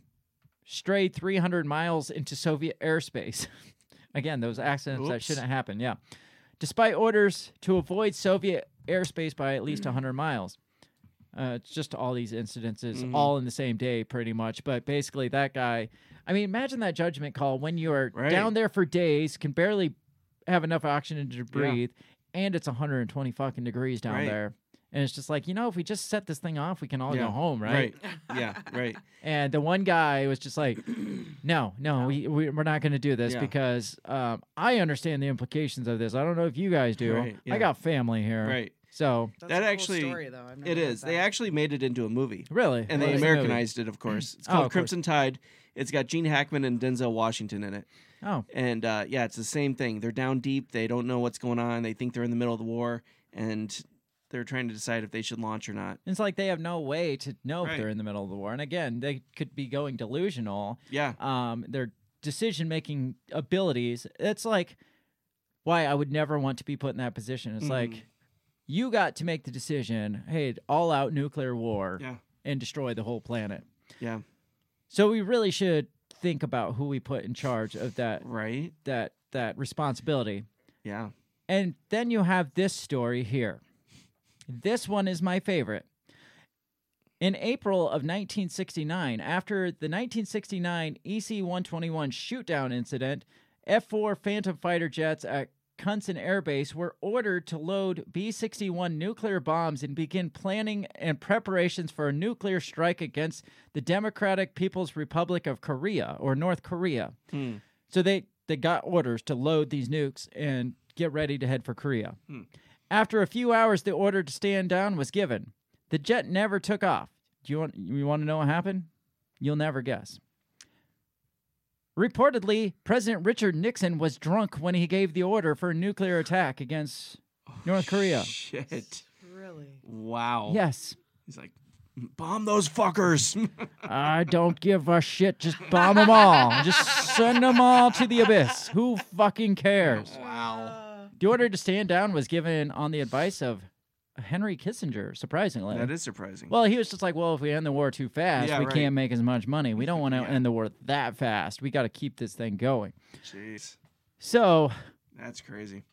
strayed 300 miles into Soviet airspace. Again, those accidents that shouldn't happen. Yeah. Despite orders to avoid Soviet airspace by at least 100 miles. Uh, it's just all these incidences, Mhm. all in the same day, pretty much. But basically, that guy. I mean, imagine that judgment call when you are Right. down there for days, can barely have enough oxygen to Yeah. breathe, and it's 120 fucking degrees down Right. there. And it's just like, you know, if we just set this thing off, we can all Yeah. go home, right? Right. Yeah. Right. And the one guy was just like, no, no, we, we, we're not going to do this Yeah. because um, I understand the implications of this. I don't know if you guys do. Right, yeah. I got family here. Right. So, That's that a cool actually story, though. I've never it heard is. that. They actually made it into a movie, really? and What they was the movie? Americanized it, of course. It's Oh, called of course. Crimson Tide. It's got Gene Hackman and Denzel Washington in it. Oh, And uh, yeah, it's the same thing. They're down deep. They don't know what's going on. They think they're in the middle of the war, and they're trying to decide if they should launch or not. it's like they have no way to know if they're in the middle of the war. And again, they could be going delusional. Yeah. um, their decision making abilities. It's like why I would never want to be put in that position. It's Mhm. like you got to make the decision. Hey, all out nuclear war Yeah. and destroy the whole planet. Yeah. So we really should think about who we put in charge of that Right. that that responsibility. Yeah. And then you have this story here. This one is my favorite. In April of 1969, after the 1969 EC 121 shootdown incident, F 4 Phantom fighter jets at Kunsan Air Base were ordered to load B 61 nuclear bombs and begin planning and preparations for a nuclear strike against the Democratic People's Republic of Korea or North Korea. Hmm. So they, they got orders to load these nukes and get ready to head for Korea. After a few hours, the order to stand down was given. The jet never took off. Do you want you want to know what happened? You'll never guess. Reportedly, President Richard Nixon was drunk when he gave the order for a nuclear attack against oh, North Korea. Shit. Really? Wow. Yes. He's like, bomb those fuckers. I don't give a shit. Just bomb them all. Just send them all to the abyss. Who fucking cares? wow. The order to stand down was given on the advice of Henry Kissinger, surprisingly. That is surprising. Well, he was just like, well, if we end the war too fast, Yeah, we right. can't make as much money. We don't want to Yeah. end the war that fast. We got to keep this thing going. Jeez. So, That's crazy.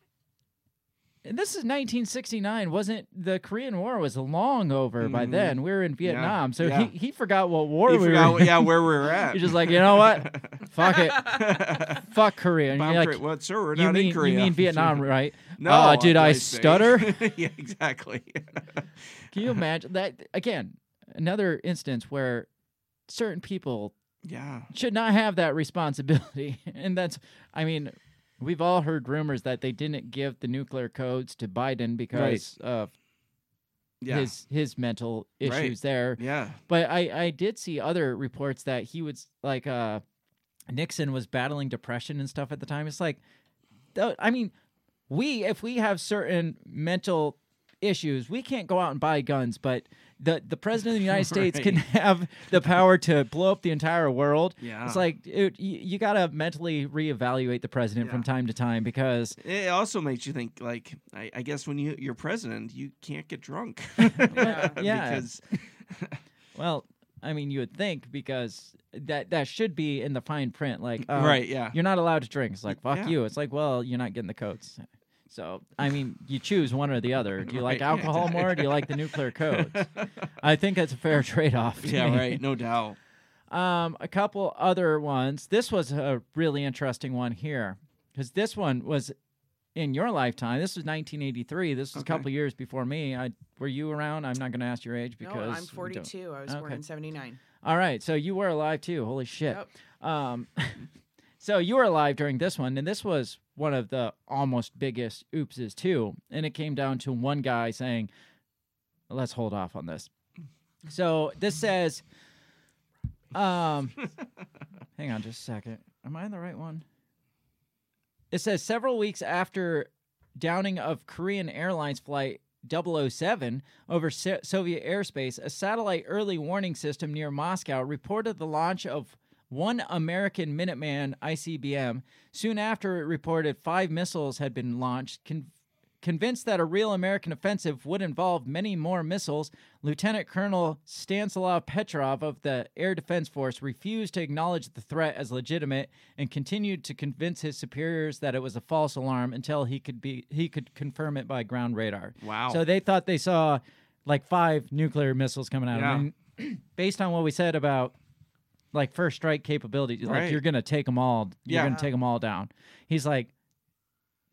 and this is 1969. Wasn't the Korean War was long over by Mhm. then? We were in Vietnam, so yeah. he, he forgot what war He we forgot, were. what- yeah, where we were at. He's just like, you know what? Fuck it. Fuck Korea. And Bomb you're like, What, sir? We're you not mean in Korea. you mean Vietnam, right? No. Uh, did I stutter? yeah, exactly. Can you imagine that? Again, another instance where certain people yeah. should not have that responsibility. and that's, I mean, we've all heard rumors that they didn't give the nuclear codes to Biden because of Yeah. his his mental issues Right. there. yeah. But I I did see other reports that he was like uh Nixon was battling depression and stuff at the time. It's like, th- I mean, we if we have certain mental issues. We can't go out and buy guns, but the the president of the United States can have the power to blow up the entire world. Yeah. It's like it, you, you got to mentally reevaluate the president from time to time because It also makes you think, like, I, I guess when you you're president, you can't get drunk. yeah. because well, I mean, you would think because that that should be in the fine print. Like, uh, Right, yeah. you're not allowed to drink. It's like fuck Yeah. you. It's like, well, you're not getting the codes. So, I mean, you choose one or the other. Do you like Right, yeah, alcohol more? Or do you like the nuclear codes? I think that's a fair trade-off. yeah, me. right, no doubt. Um, a couple other ones. This was a really interesting one here because this one was in your lifetime. This was 1983. This was Okay. a couple years before me. I were you around? I'm not going to ask your age No, because I'm 42. I was born in 79. All right, so you were alive too. Holy shit. Um, so you were alive during this one, and this was one of the almost biggest oopses too. And it came down to one guy saying, "Let's hold off on this." So this says, um, hang on just a second. Am I in the right one? It says several weeks after downing of Korean Airlines flight 007 over So- Soviet airspace, a satellite early warning system near Moscow reported the launch of one American Minuteman ICBM. Soon after, it reported five missiles had been launched. Con- convinced that a real American offensive would involve many more missiles, Lieutenant Colonel Stanislav Petrov of the Air Defense Force refused to acknowledge the threat as legitimate and continued to convince his superiors that it was a false alarm until he could be he could confirm it by ground radar. Wow. So they thought they saw like five nuclear missiles coming out Yeah. of them. Based on what we said about like first strike capabilities, like Right. you're gonna take them all. You're Yeah. gonna take them all down. He's like,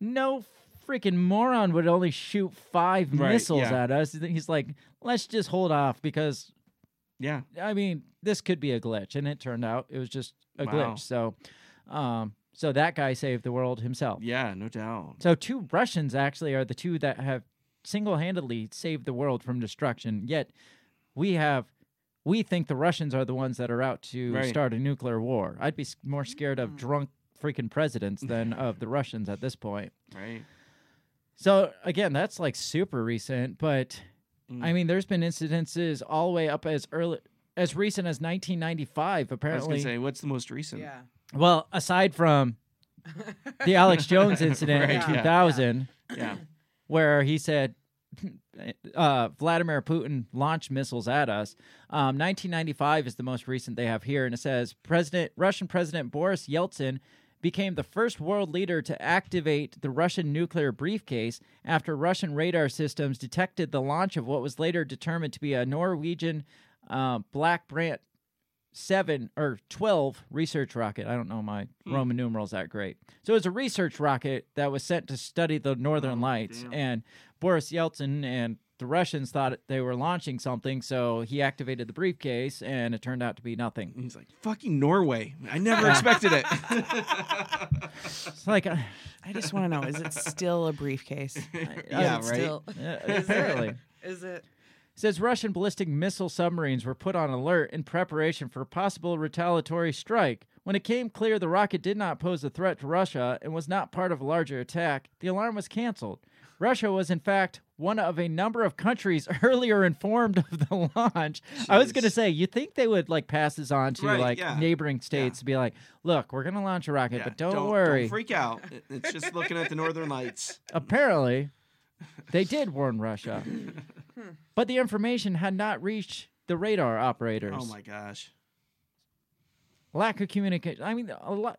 no freaking moron would only shoot five Right, missiles yeah. at us. He's like, let's just hold off because, yeah, I mean, this could be a glitch, and it turned out it was just a Wow. glitch. So, um, so that guy saved the world himself. Yeah, no doubt. So two Russians actually are the two that have single-handedly saved the world from destruction. Yet we have we think the Russians are the ones that are out to Right. start a nuclear war. I'd be more scared of drunk freaking presidents than of the Russians at this point. Right. So again, that's like super recent, but Mm. I mean, there's been incidences all the way up as early as recent as 1995. Apparently, I was Apparently, gonna say, what's the most recent? Yeah. well, aside from the Alex Jones incident Right, in yeah. 2000, Yeah. where he said uh, Vladimir Putin launched missiles at us. Um, 1995 is the most recent they have here, and it says President Russian President Boris Yeltsin became the first world leader to activate the Russian nuclear briefcase after Russian radar systems detected the launch of what was later determined to be a Norwegian uh, Black Brant seven or 12 research rocket. I don't know my Hmm. Roman numerals that great. So it was a research rocket that was sent to study the northern lights. damn. And Boris Yeltsin and the Russians thought they were launching something, so he activated the briefcase, and it turned out to be nothing. He's like, fucking Norway. I never expected it. It's like, uh, I just want to know: is it still a briefcase? Yeah, Is right? still- Yeah, apparently. Is it? Says Russian ballistic missile submarines were put on alert in preparation for a possible retaliatory strike. When it came clear the rocket did not pose a threat to Russia and was not part of a larger attack, the alarm was canceled. Russia was, in fact, one of a number of countries earlier informed of the launch. I was going to say, you think they would like pass this on to Right, like yeah. neighboring states to be like, look, we're going to launch a rocket, Yeah, but don't, worry. don't freak out. It's just looking at the northern lights. Apparently, they did warn Russia, hmm. But the information had not reached the radar operators. Oh my gosh. lack of communication. I mean, a lot.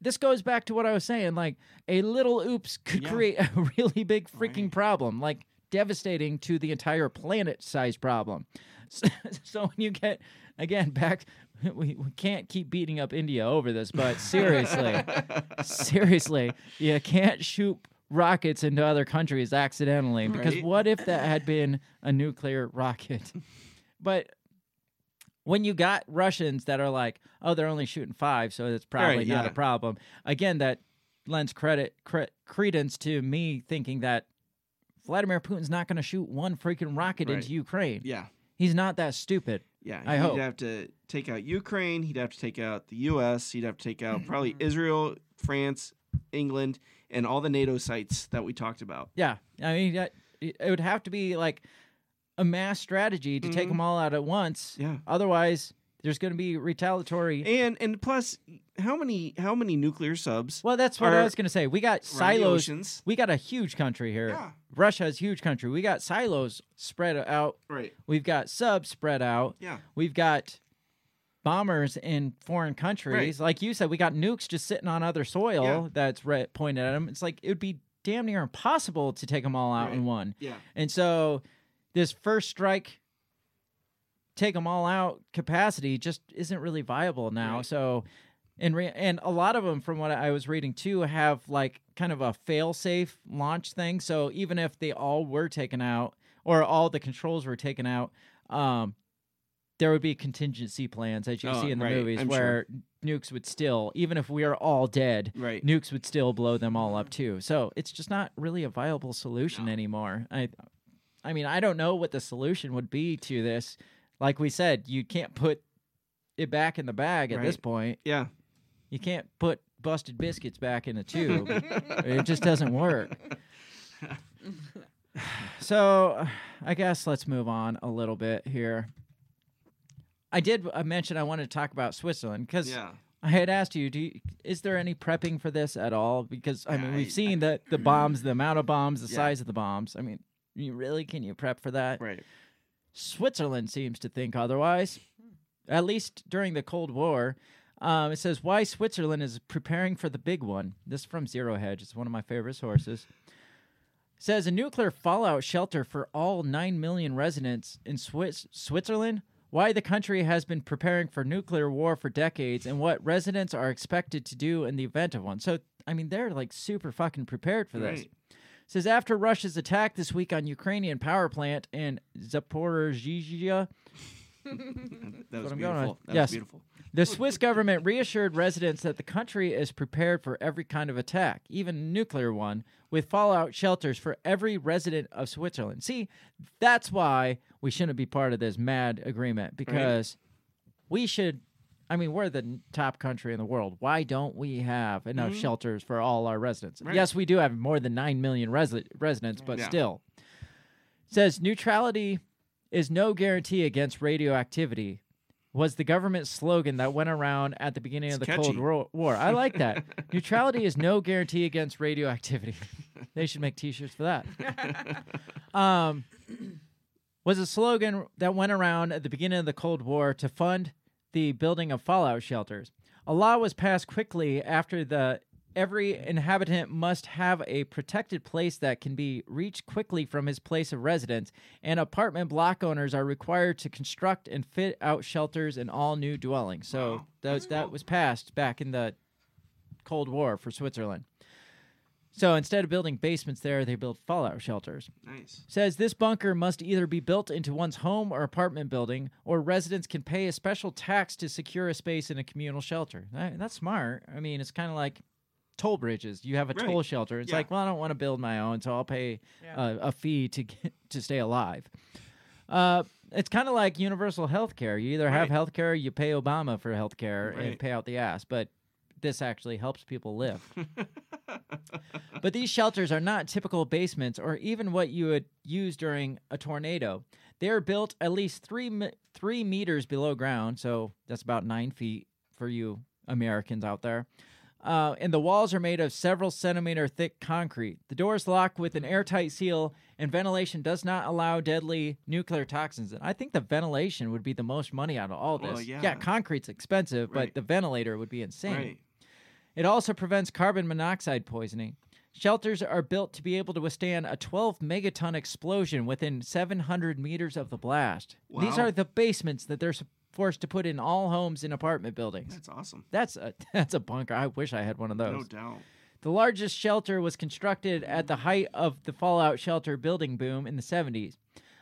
This goes back to what I was saying. Like a little oops could Yeah. create a really big freaking Right. problem, like devastating to the entire planet-sized problem. So, so when you get again back, we, we can't keep beating up India over this, but seriously, seriously, you can't shoot rockets into other countries accidentally because Right. what if that had been a nuclear rocket? But when you got Russians that are like, oh, they're only shooting five, so it's probably Right, not yeah. a problem. Again, that lends credit cre- credence to me thinking that Vladimir Putin's not going to shoot one freaking rocket Right. into Ukraine. Yeah. He's not that stupid. Yeah, I he'd hope. have to take out Ukraine. He'd have to take out the U.S. He'd have to take out probably. Israel, France, England, and all the NATO sites that we talked about. Yeah, I mean, that, It would have to be like a mass strategy to take Mhm. them all out at once. Yeah. Otherwise, there's going to be retaliatory. And and plus, how many how many nuclear subs? Well, that's what I was going to say. We got silos. oceans? We got a huge country here. Yeah. Russia is a huge country. We got silos spread out. Right. We've got subs spread out. Yeah. We've got bombers in foreign countries. Like you said, we got nukes just sitting on other soil Yeah. that's re- pointed at them. It's like it would be damn near impossible to take them all out in one. Yeah. And so this first strike take them all out capacity just isn't really viable now. Right. So and re- and a lot of them from what I was reading too have like kind of a fail safe launch thing. So even if they all were taken out or all the controls were taken out, um there would be contingency plans as you Oh, see in the right, movies I'm where nukes would still even if we are all dead Right. nukes would still blow them all up too. So it's just not really a viable solution anymore. I i mean i don't know what the solution would be to this. Like we said you can't put it back in the bag at this point. Yeah. you can't put busted biscuits back in a tube. It just doesn't work. So i guess let's move on a little bit here i did uh, mention i wanted to talk about switzerland because Yeah. I had asked you, do you, is there any prepping for this at all? Because I mean, I- we've seen the the bombs, the amount of bombs, the Yeah. size of the bombs. I mean, you really can you prep for that? Right. Switzerland seems to think otherwise. At least during the Cold War, um, it says why Switzerland is preparing for the big one. This is from Zero Hedge. It's one of my favorite sources. says a nuclear fallout shelter for all 9 million residents in Swiss- Switzerland. Why the country has been preparing for nuclear war for decades and what residents are expected to do in the event of one. So, I mean, they're like super fucking prepared for this. Right. Says after Russia's attack this week on Ukrainian power plant in Zaporizhzhia, That was what I'm going beautiful. That yes. was beautiful. The Swiss government reassured residents that the country is prepared for every kind of attack, even a nuclear one, with fallout shelters for every resident of Switzerland. See, that's why we shouldn't be part of this mad agreement because we should. I mean, we're the top country in the world. Why don't we have enough Mhm. shelters for all our residents? Right. Yes, we do have more than 9 million resi- residents, but Yeah. still. says neutrality is no guarantee against radioactivity was the government slogan that went around at the beginning of the It's Cold War. I like that. neutrality is no guarantee against radioactivity. they should make T-shirts for that. um, was a slogan that went around at the beginning of the Cold War to fund the building of fallout shelters. A law was passed quickly after the every inhabitant must have a protected place that can be reached quickly from his place of residence, and apartment block owners are required to construct and fit out shelters in all new dwellings. So that, that was passed back in the Cold War for Switzerland. So instead of building basements there, they built fallout shelters. Nice. Says this bunker must either be built into one's home or apartment building, or residents can pay a special tax to secure a space in a communal shelter. That- that's smart. I mean, it's kind of like toll bridges. You have a Right. toll shelter. It's Yeah. like, well, I don't want to build my own, so I'll pay Yeah. a, a fee to get, to stay alive. Uh, it's kind of like universal health care. You either have health care, you pay Obama for health care and pay out the ass. But this actually helps people live. but these shelters are not typical basements or even what you would use during a tornado. They are built at least three me- three meters below ground, so that's about nine feet for you Americans out there. Uh, and the walls are made of several centimeter thick concrete. The doors lock with an airtight seal, and ventilation does not allow deadly nuclear toxins. And I think the ventilation would be the most money out of all this. Well, yeah. concrete's expensive, Right. but the ventilator would be insane. Right. It also prevents carbon monoxide poisoning. Shelters are built to be able to withstand a 12 megaton explosion within 700 meters of the blast. These are the basements that they're forced to put in all homes and apartment buildings. That's awesome. That's a that's a bunker. I wish I had one of those. No doubt. The largest shelter was constructed at the height of the fallout shelter building boom in the 70s.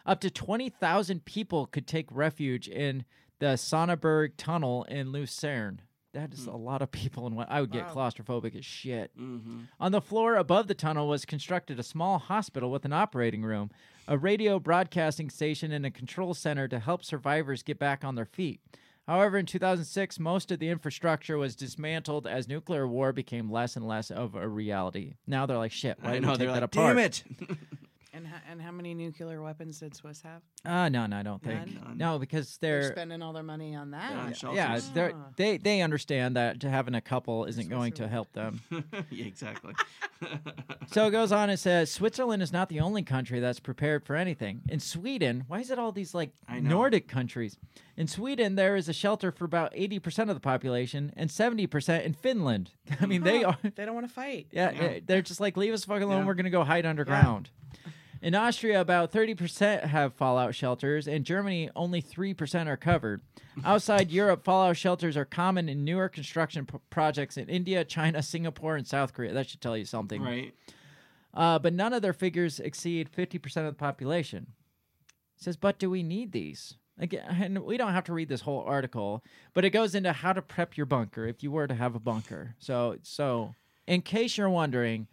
Up to 20,000 people could take refuge in the Sonnenberg Tunnel in Lucerne. That is a lot of people, and I would get Wow. claustrophobic as shit. Mm-hmm. On the floor above the tunnel was constructed a small hospital with an operating room, a radio broadcasting station, and a control center to help survivors get back on their feet. However, in 2006, most of the infrastructure was dismantled as nuclear war became less and less of a reality. Now they're like, shit, why I know. They're that like, apart? damn it. And And how many nuclear weapons did Swiss have? Uh, no, no, I don't think. None? No, because They're they're, spending all their money on that. Yeah, on yeah, they're, Ah. they they understand that having a couple isn't going to help them. yeah, exactly. So it goes on and says Switzerland is not the only country that's prepared for anything. In Sweden, why is it all these like Nordic countries? In Sweden, there is a shelter for about 80% of the population and 70% in Finland. I mean, they are, They don't want to fight. yeah, Yeah. they're just like, leave us fucking alone. Yeah. We're going to go hide underground. In Austria, about 30% have fallout shelters, and Germany, only 3% are covered. Outside Europe, fallout shelters are common in newer construction p- projects in India, China, Singapore, and South Korea. That should tell you something right. uh, but none of their figures exceed 50% of the population. It says, but do we need these? Again, and we don't have to read this whole article, but it goes into how to prep your bunker if you were to have a bunker. So, so in case you're wondering,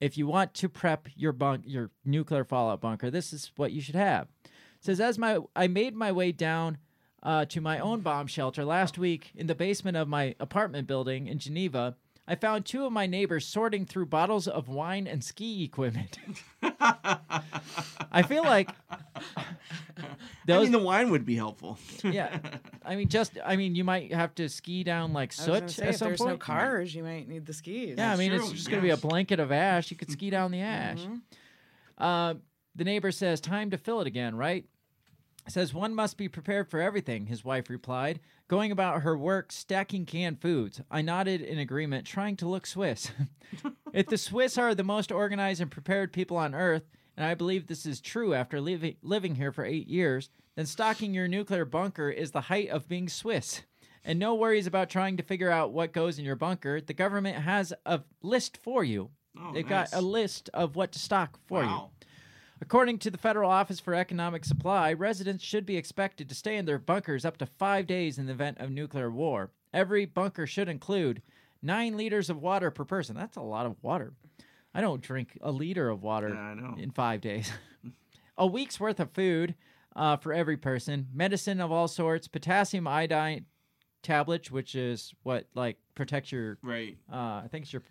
if you want to prep your bunk, your nuclear fallout bunker, this is what you should have. It says, as my I made my way down uh, to my own bomb shelter last week in the basement of my apartment building in Geneva, I found two of my neighbors sorting through bottles of wine and ski equipment. I feel like those, I those, mean, the wine would be helpful. yeah. I mean, just I mean, you might have to ski down like I soot say, at if some there's point. no cars, you might need the skis. Yeah, I mean, it's true, just going to be a blanket of ash. You could ski down the ash. Mhm. Uh, the neighbor says, Time to fill it again, right? Says, One must be prepared for everything, his wife replied, going about her work stacking canned foods. I nodded in agreement, trying to look Swiss. if the Swiss are the most organized and prepared people on earth, and I believe this is true after living, living here for eight years, then stocking your nuclear bunker is the height of being Swiss. And no worries about trying to figure out what goes in your bunker. The government has a list for you. Oh, They've nice. got a list of what to stock for you. According to the Federal Office for Economic Supply, residents should be expected to stay in their bunkers up to five days in the event of nuclear war. Every bunker should include nine liters of water per person. That's a lot of water. I don't drink a liter of water Yeah, I know. in five days. a week's worth of food uh, for every person, medicine of all sorts, potassium iodine tablets, which is what like protects your. Right. Uh, I think it's your.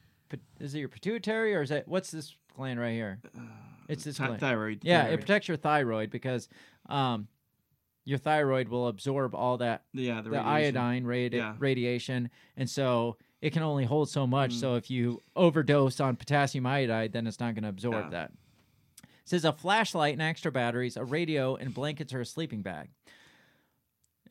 Is it your pituitary or is it what's this gland right here? It's this Thi- gland. thyroid. Yeah, it protects your thyroid because um, your thyroid will absorb all that Yeah, the, the, radiation. iodine radi- Yeah. radiation, and so it can only hold so much. Mm. So if you overdose on potassium iodide, then it's not going to absorb Yeah. that. It says a flashlight and extra batteries, a radio, and blankets or a sleeping bag.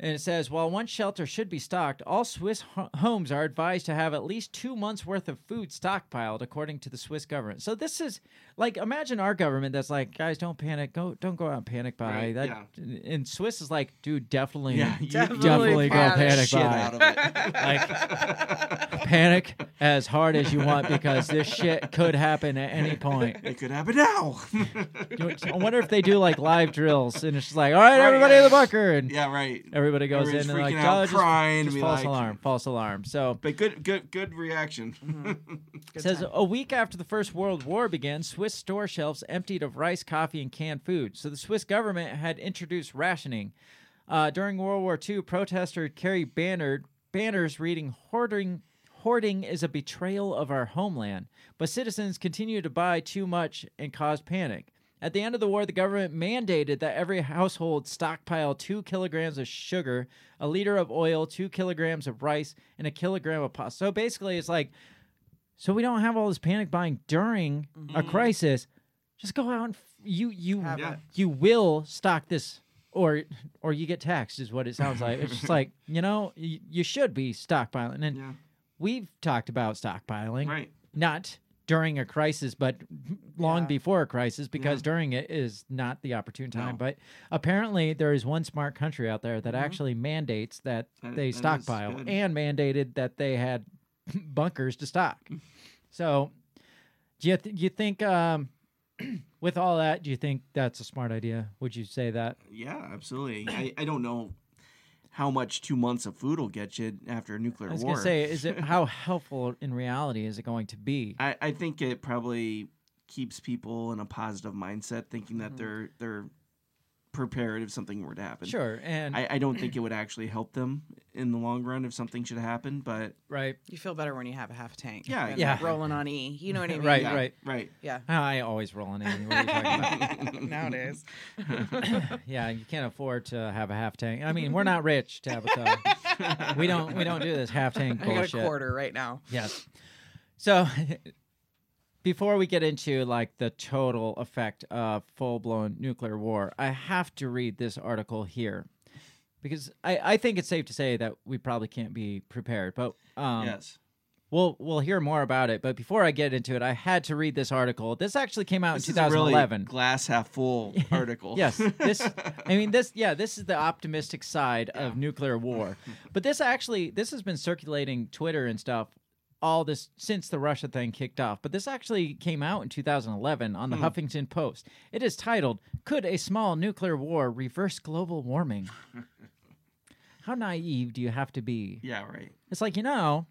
And it says, while one shelter should be stocked, all Swiss ho- homes are advised to have at least two months' worth of food stockpiled, according to the Swiss government. So this is like, imagine our government that's like, guys, don't panic, go, don't go out and panic buy. Right, that, yeah. And Swiss is like, dude, definitely, Yeah, Definitely definitely go panic buy. out of it. like, panic as hard as you want because this shit could happen at any point. it could happen now. I wonder if they do like live drills and it's just like, all right, Right, everybody yeah. in the bunker, and yeah, right. Everybody goes Everybody's in and like, freaking out, oh, just, crying, just be false like- alarm, false alarm. So But good, good, good reaction. it says a week after the First World War began, Swiss store shelves emptied of rice, coffee, and canned food. So the Swiss government had introduced rationing. Uh, during World War II, protesters carried banner, banners reading "Hoarding, hoarding is a betrayal of our homeland." But citizens continued to buy too much and caused panic. At the end of the war, the government mandated that every household stockpile two kilograms of sugar, a liter of oil, two kilograms of rice, and a kilogram of pasta. So basically, it's like so we don't have all this panic buying during a mm-hmm. crisis. Just go out and f- you you Have Yeah. you will stock this or or you get taxed is what it sounds like. It's just like, you know, you, you should be stockpiling. And yeah. we've talked about stockpiling Right. not during a crisis but long Yeah. before a crisis because Yeah. during it is not the opportune time. No. But apparently there is one smart country out there that actually mandates that That- they that stockpile and mandated that they had bunkers to stock. So, do you th- you think um, with all that, do you think that's a smart idea? Would you say that? Yeah, absolutely. I, I don't know how much two months of food will get you after a nuclear war. I was gonna say, is it how helpful in reality is it going to be? I, I think it probably keeps people in a positive mindset, thinking that mm-hmm. they're they're prepared if something were to happen. Sure, and I, I don't think it would actually help them in the long run if something should happen, but right, You feel better when you have a half tank. Yeah, than Yeah. rolling on E. You know what I mean? Right, yeah, right. right. Yeah. I always roll on E. What are you talking about? nowadays. yeah, you can't afford to have a half tank. I mean, we're not rich, Tabitha. we don't we don't do this half tank I got bullshit. a quarter right now. Yes. So before we get into like the total effect of full blown nuclear war, I have to read this article here. Because I, I think it's safe to say that we probably can't be prepared. But um yes. We'll we'll hear more about it, but before I get into it, I had to read this article. This actually came out This in is a really 2011. glass half full article. Yes, this. I mean, this. Yeah, this is the optimistic side of nuclear war. But this actually, this has been circulating Twitter and stuff all this since the Russia thing kicked off. But this actually came out in 2011 on the Hmm. Huffington Post. It is titled "Could a Small Nuclear War Reverse Global Warming?" How naive do you have to be? Yeah, right. It's like you know,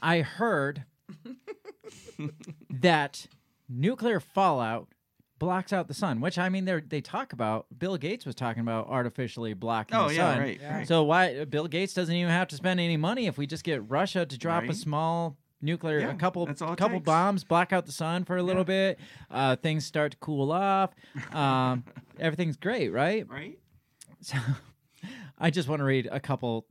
I heard that nuclear fallout blocks out the sun, which I mean they they talk about. Bill Gates was talking about artificially blocking Oh, the yeah, sun. right, Yeah. right. So why Bill Gates doesn't even have to spend any money if we just get Russia to drop a small nuclear Yeah, a couple that's couple takes. bombs block out the sun for a little bit uh, things start to cool off um, everything's great right Right. so I just want to read a couple,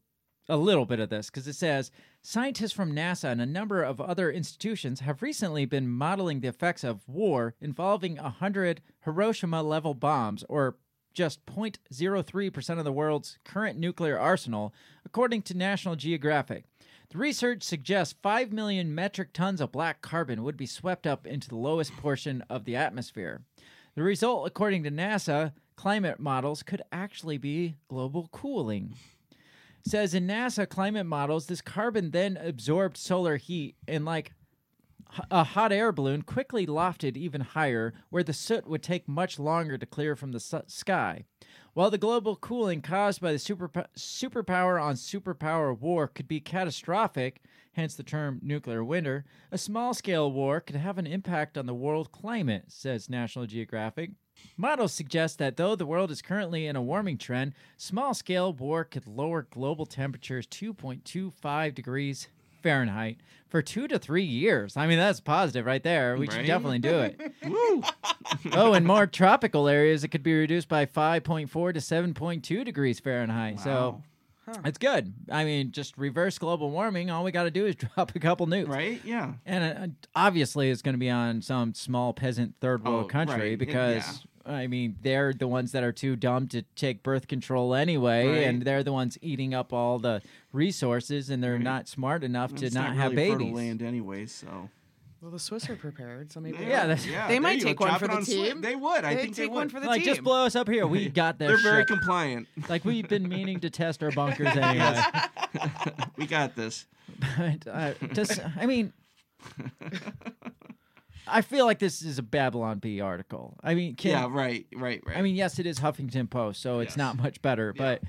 a little bit of this because it says scientists from NASA and a number of other institutions have recently been modeling the effects of war involving 100 Hiroshima level bombs, or just 0.03% of the world's current nuclear arsenal, according to National Geographic. The research suggests 5 million metric tons of black carbon would be swept up into the lowest portion of the atmosphere. The result, according to NASA, climate models could actually be global cooling. Says in NASA climate models, this carbon then absorbed solar heat and, like a hot air balloon, quickly lofted even higher, where the soot would take much longer to clear from the su- sky. While the global cooling caused by the super superpower on superpower war could be catastrophic, hence the term nuclear winter, a small scale war could have an impact on the world climate, says National Geographic. Models suggest that though the world is currently in a warming trend, small scale war could lower global temperatures 2.25 degrees Fahrenheit for two to three years. I mean, that's positive right there. We should definitely do it. Oh, in more tropical areas, it could be reduced by 5.4 to 7.2 degrees Fahrenheit. So it's good. I mean, just reverse global warming. All we got to do is drop a couple nukes. Right? Yeah. And uh, obviously, it's going to be on some small peasant third world Oh, country right. because. I mean, they're the ones that are too dumb to take birth control anyway, Right. and they're the ones eating up all the resources, and they're Right. not smart enough to not, not, have really fertile babies. land anyway, so. Well, the Swiss are prepared, so maybe Yeah, that's- Yeah, they might you go. take one Drop for it the on Swi- team. They would. I They'd think they take one would. for the like, team. just blow us up here. We got this. They're very shit. compliant. Like we've been meaning to test our bunkers anyway. we got this. but uh, just, I mean, I feel like this is a Babylon Bee article. I mean, can, yeah, right, right, right. I mean, yes, it is Huffington Post, so it's Yes. not much better. But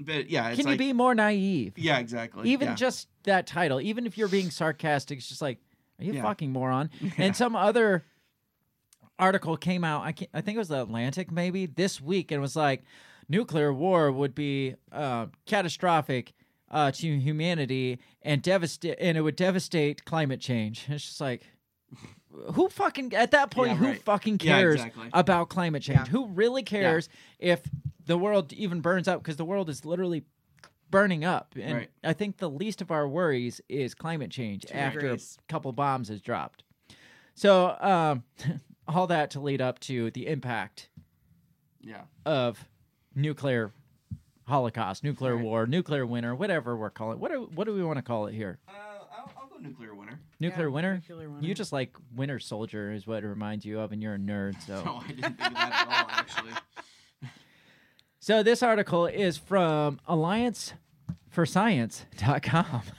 but yeah, it's can you be more naive? Yeah, exactly. Even yeah. just that title, even if you're being sarcastic, it's just like, are you Yeah. fucking moron? Yeah. And some other article came out. I can't, I think it was the Atlantic, maybe this week, and it was like, nuclear war would be uh, catastrophic uh, to humanity and devastate, and it would devastate climate change. It's just like. Who fucking at that point? Yeah, who right. fucking cares exactly. about climate change? Who really cares if the world even burns up? Because the world is literally burning up. And Right. I think the least of our worries is climate change after degrees. a couple bombs has dropped. So, um, all that to lead up to the impact yeah. of nuclear holocaust, nuclear Right. war, nuclear winter, whatever we're calling it. What do, what do we want to call it here? Uh, I'll, I'll go nuclear winter. Nuclear winter? nuclear winter. You just like Winter Soldier is what it reminds you of, and you're a nerd. So, No, I didn't think of that at all. Actually. So this article is from AllianceForScience.com.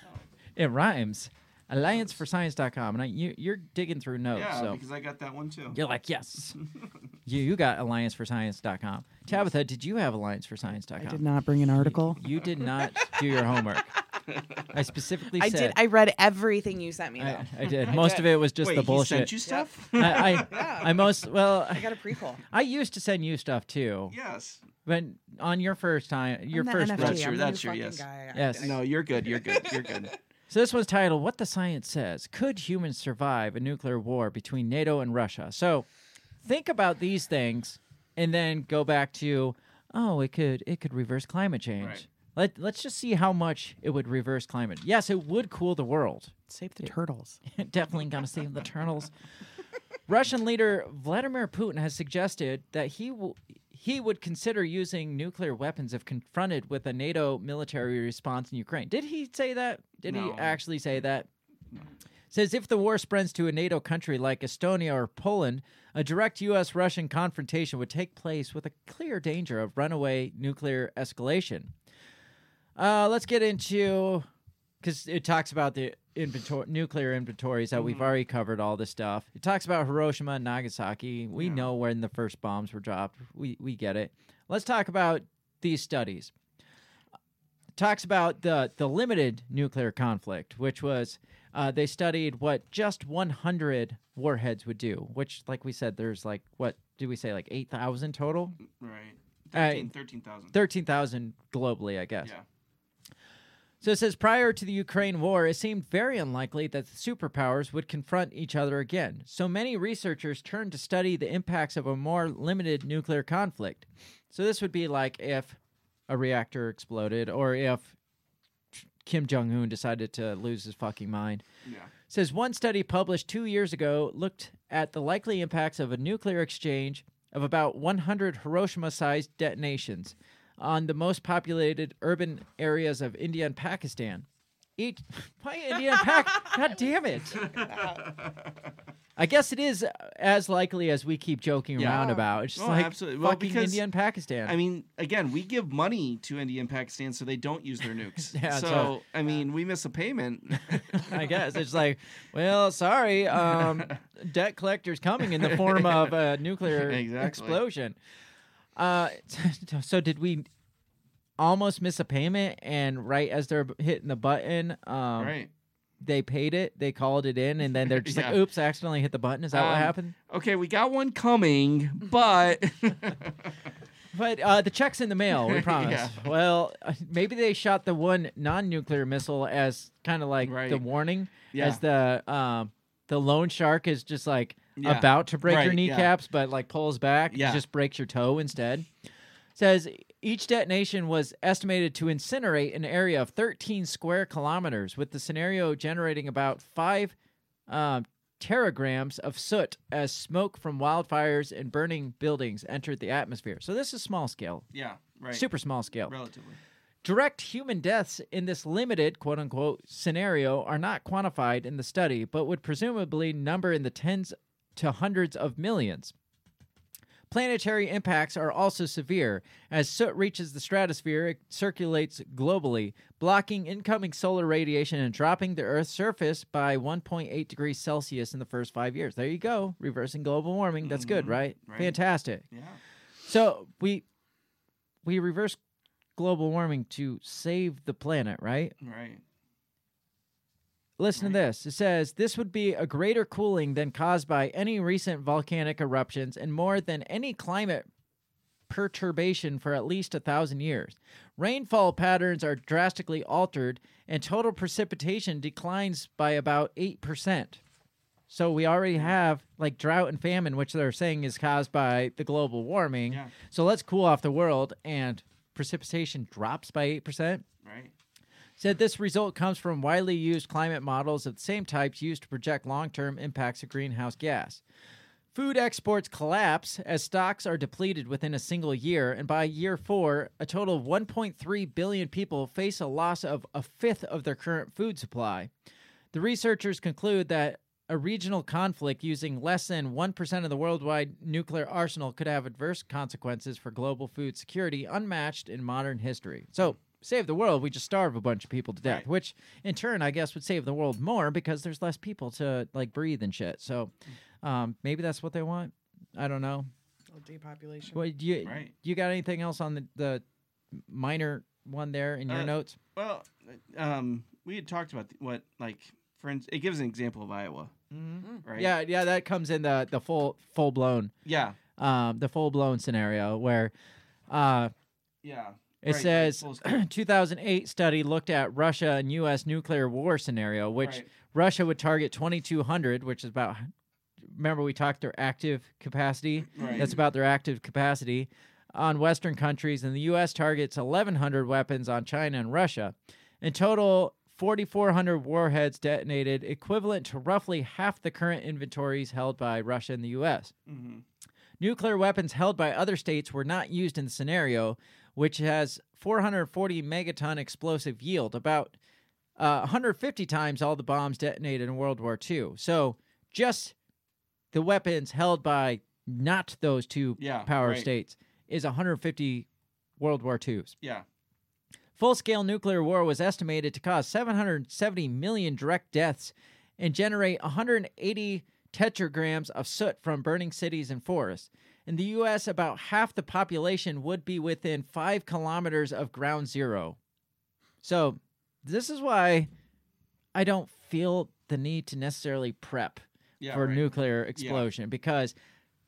It rhymes. AllianceForScience.com, and I, you, you're digging through notes. Yeah, so because I got that one too. you're like, yes. you you got AllianceForScience.com. Tabitha, did you have AllianceForScience.com? I did not bring an article. You did not do your homework. I specifically I said did. I read everything you sent me. Though. I, I did. Most of it was just Wait, the he bullshit. sent you stuff? I, I, Yeah. I most well. I got a prequel. I used to send you stuff too, yes. But on your first time, your I'm first NFT. That's brush. true, I'm the that's new true, yes. guy. Yes. No, you're good. You're good. You're good. So this was titled "What the Science Says: Could Humans Survive a Nuclear War Between NATO and Russia?" So think about these things and then go back to oh it could it could reverse climate change Right. Let, let's just see how much it would reverse climate yes it would cool the world Save the turtles. definitely gonna save the turtles russian leader vladimir putin has suggested that he will he would consider using nuclear weapons if confronted with a nato military response in ukraine did he say that did No. he actually say that says if the war spreads to a NATO country like Estonia or Poland, a direct U.S. Russian confrontation would take place with a clear danger of runaway nuclear escalation. Uh, let's get into because it talks about the inventory, nuclear inventories that we've already covered all this stuff. It talks about Hiroshima and Nagasaki. We know when the first bombs were dropped. We we get it. Let's talk about these studies. Talks about the the limited nuclear conflict, which was uh, they studied what just 100 warheads would do. Which, like we said, there's like what do we say, like 8,000 total? Right. Uh, 13 13,000. 13,000 globally, I guess. Yeah. So it says prior to the Ukraine war, it seemed very unlikely that the superpowers would confront each other again. So many researchers turned to study the impacts of a more limited nuclear conflict. So this would be like if a reactor exploded or if Kim Jong un decided to lose his fucking mind. Yeah. says one study published two years ago looked at the likely impacts of a nuclear exchange of about 100 Hiroshima sized detonations on the most populated urban areas of India and Pakistan. Each, why India and Pak? God damn it! I guess it is as likely as we keep joking Yeah. around about. It's just Oh, like absolutely. Well, fucking because, India and Pakistan. I mean, again, we give money to India and Pakistan so they don't use their nukes. Yeah, so, so- I mean, we miss a payment. I guess it's like, well, sorry, um, debt collector's coming in the form of a nuclear Exactly. explosion. Uh, so did we almost miss a payment? And right as they're hitting the button, um, right. they paid it, they called it in, and then they're just Yeah. like, "Oops, I accidentally hit the button." Is that what Um, happened? Okay, we got one coming, but But uh, the check's in the mail. We promise. Yeah. Well, uh, maybe they shot the one non-nuclear missile as kind of like the warning, Yeah. as the um, the loan shark is just like Yeah. about to break your Right, yeah. kneecaps, but like pulls back, Yeah. just breaks your toe instead. Says each detonation was estimated to incinerate an area of 13 square kilometers, with the scenario generating about five um, teragrams of soot as smoke from wildfires and burning buildings entered the atmosphere. So this is small scale, yeah, right. super small scale. relatively. Direct human deaths in this limited, quote unquote, scenario are not quantified in the study, but would presumably number in the tens to hundreds of millions. Planetary impacts are also severe. As soot reaches the stratosphere, it circulates globally, blocking incoming solar radiation and dropping the Earth's surface by 1.8 degrees Celsius in the first five years. There you go, reversing global warming. That's good, mm-hmm. right? right. Fantastic. Yeah. So we we reverse global warming to save the planet, right? Right. Listen to this. It says this would be a greater cooling than caused by any recent volcanic eruptions and more than any climate perturbation for at least a thousand years. Rainfall patterns are drastically altered and total precipitation declines by about 8%. So we already hmm. have like drought and famine, which they're saying is caused by the global warming. Yeah. So let's cool off the world and precipitation drops by 8% Right. Said this result comes from widely used climate models of the same types used to project long term impacts of greenhouse gas. Food exports collapse as stocks are depleted within a single year, and by year four, a total of 1.3 billion people face a loss of a fifth of their current food supply. The researchers conclude that a regional conflict using less than 1% of the worldwide nuclear arsenal could have adverse consequences for global food security unmatched in modern history. So, save the world, we just starve a bunch of people to death, Right. which in turn, I guess, would save the world more because there's less people to like breathe and shit. So, um, maybe that's what they want. I don't know. Little depopulation. What do you Right. you got anything else on the, the minor one there in your Uh, notes? Well, um, we had talked about th- what, like, for ins- it gives an example of Iowa, right? Yeah, yeah, that comes in the the full full blown Yeah. um the full blown scenario where uh Yeah. It Right, says scale. 2008 study looked at Russia and U.S. nuclear war scenario, which Right. Russia would target 2,200, which is about remember we talked their active capacity. Right. That's about their active capacity on Western countries, and the U.S. targets 1,100 weapons on China and Russia. In total, 4,400 warheads detonated, equivalent to roughly half the current inventories held by Russia and the U.S. Mhm. Nuclear weapons held by other states were not used in the scenario, which has 440 megaton explosive yield, about uh, 150 times all the bombs detonated in World War II. So just the weapons held by not those two Yeah, power right. states is 150 World War IIs. Yeah. Full scale nuclear war was estimated to cause 770 million direct deaths and generate 180 tetragrams of soot from burning cities and forests. In the U.S., about half the population would be within five kilometers of ground zero. So, this is why I don't feel the need to necessarily prep Yeah, for right. nuclear explosion because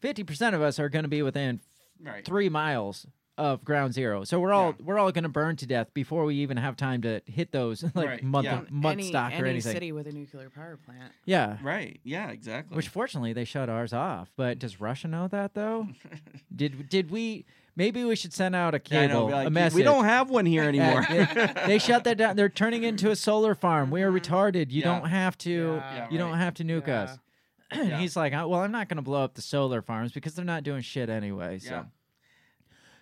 50% of us are going to be within Right. three miles of ground zero. So we're all we're all going to burn to death before we even have time to hit those like Right, mud yeah. mud any, stock or any anything. city with a nuclear power plant. Yeah. Right. Yeah. Exactly. Which fortunately they shut ours off. But does Russia know that though? did did we? Maybe we should send out a Yeah, I know, cable, be like, a "We don't have one here anymore." they, they shut that down. They're turning into a solar farm. We are retarded. You Yeah. don't have to. Yeah, you don't have to nuke Yeah. us. And he's like, "Uh, well, I'm not going to blow up the solar farms because they're not doing shit anyway. So.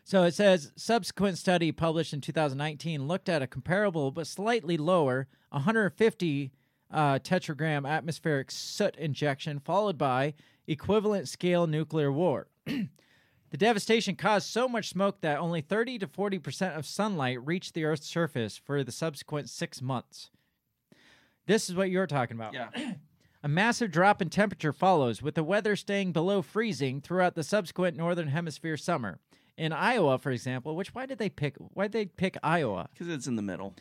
So it says subsequent study published in 2019 looked at a comparable but slightly lower 150 uh, tetragram atmospheric soot injection, followed by equivalent scale nuclear war. the devastation caused so much smoke that only 30 to 40 percent of sunlight reached the Earth's surface for the subsequent six months. This is what you're talking about. Yeah. A massive drop in temperature follows, with the weather staying below freezing throughout the subsequent northern hemisphere summer. In Iowa, for example, which why did they pick? Why did they pick Iowa? Because it's in the middle.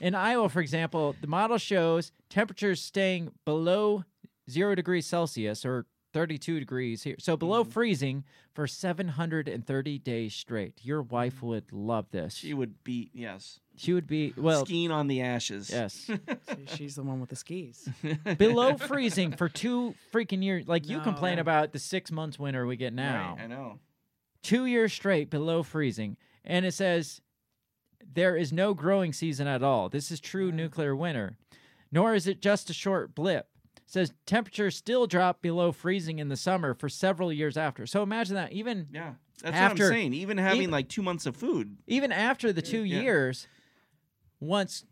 In Iowa, for example, the model shows temperatures staying below zero degrees Celsius or 32 degrees here, so below mm-hmm. freezing for 730 days straight. Your wife mm-hmm. would love this. She would be yes. She would be well. skiing on the ashes. Yes. She's the one with the skis. below freezing for two freaking years. Like you No. complain about the six months winter we get now. Right, I know. Two years straight below freezing. And it says there is no growing season at all. This is true nuclear winter. Nor is it just a short blip. It says temperatures still drop below freezing in the summer for several years after. So imagine that. Even Yeah. That's after, what I'm saying. Even having even- like two months of food. even after the two Yeah. years, once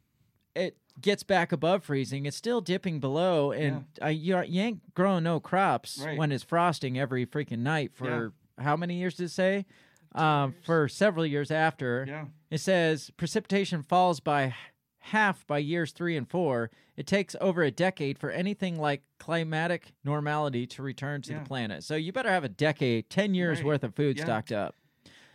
it gets back above freezing, it's still dipping below, and uh, you, you ain't growing no crops Right. when it's frosting every freaking night for how many years did it say? Um, for several years after. Yeah. It says precipitation falls by half by years three and four. It takes over a decade for anything like climatic normality to return to Yeah. the planet. So you better have a decade, 10 years Right. worth of food Yeah. stocked up.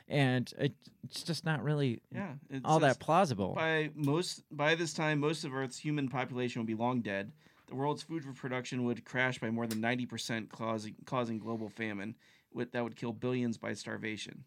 And it, it's just not really Yeah. all that plausible. By most by this time, most of Earth's human population will be long dead. The world's food production would crash by more than ninety percent, causing causing global famine. With that would kill billions by starvation.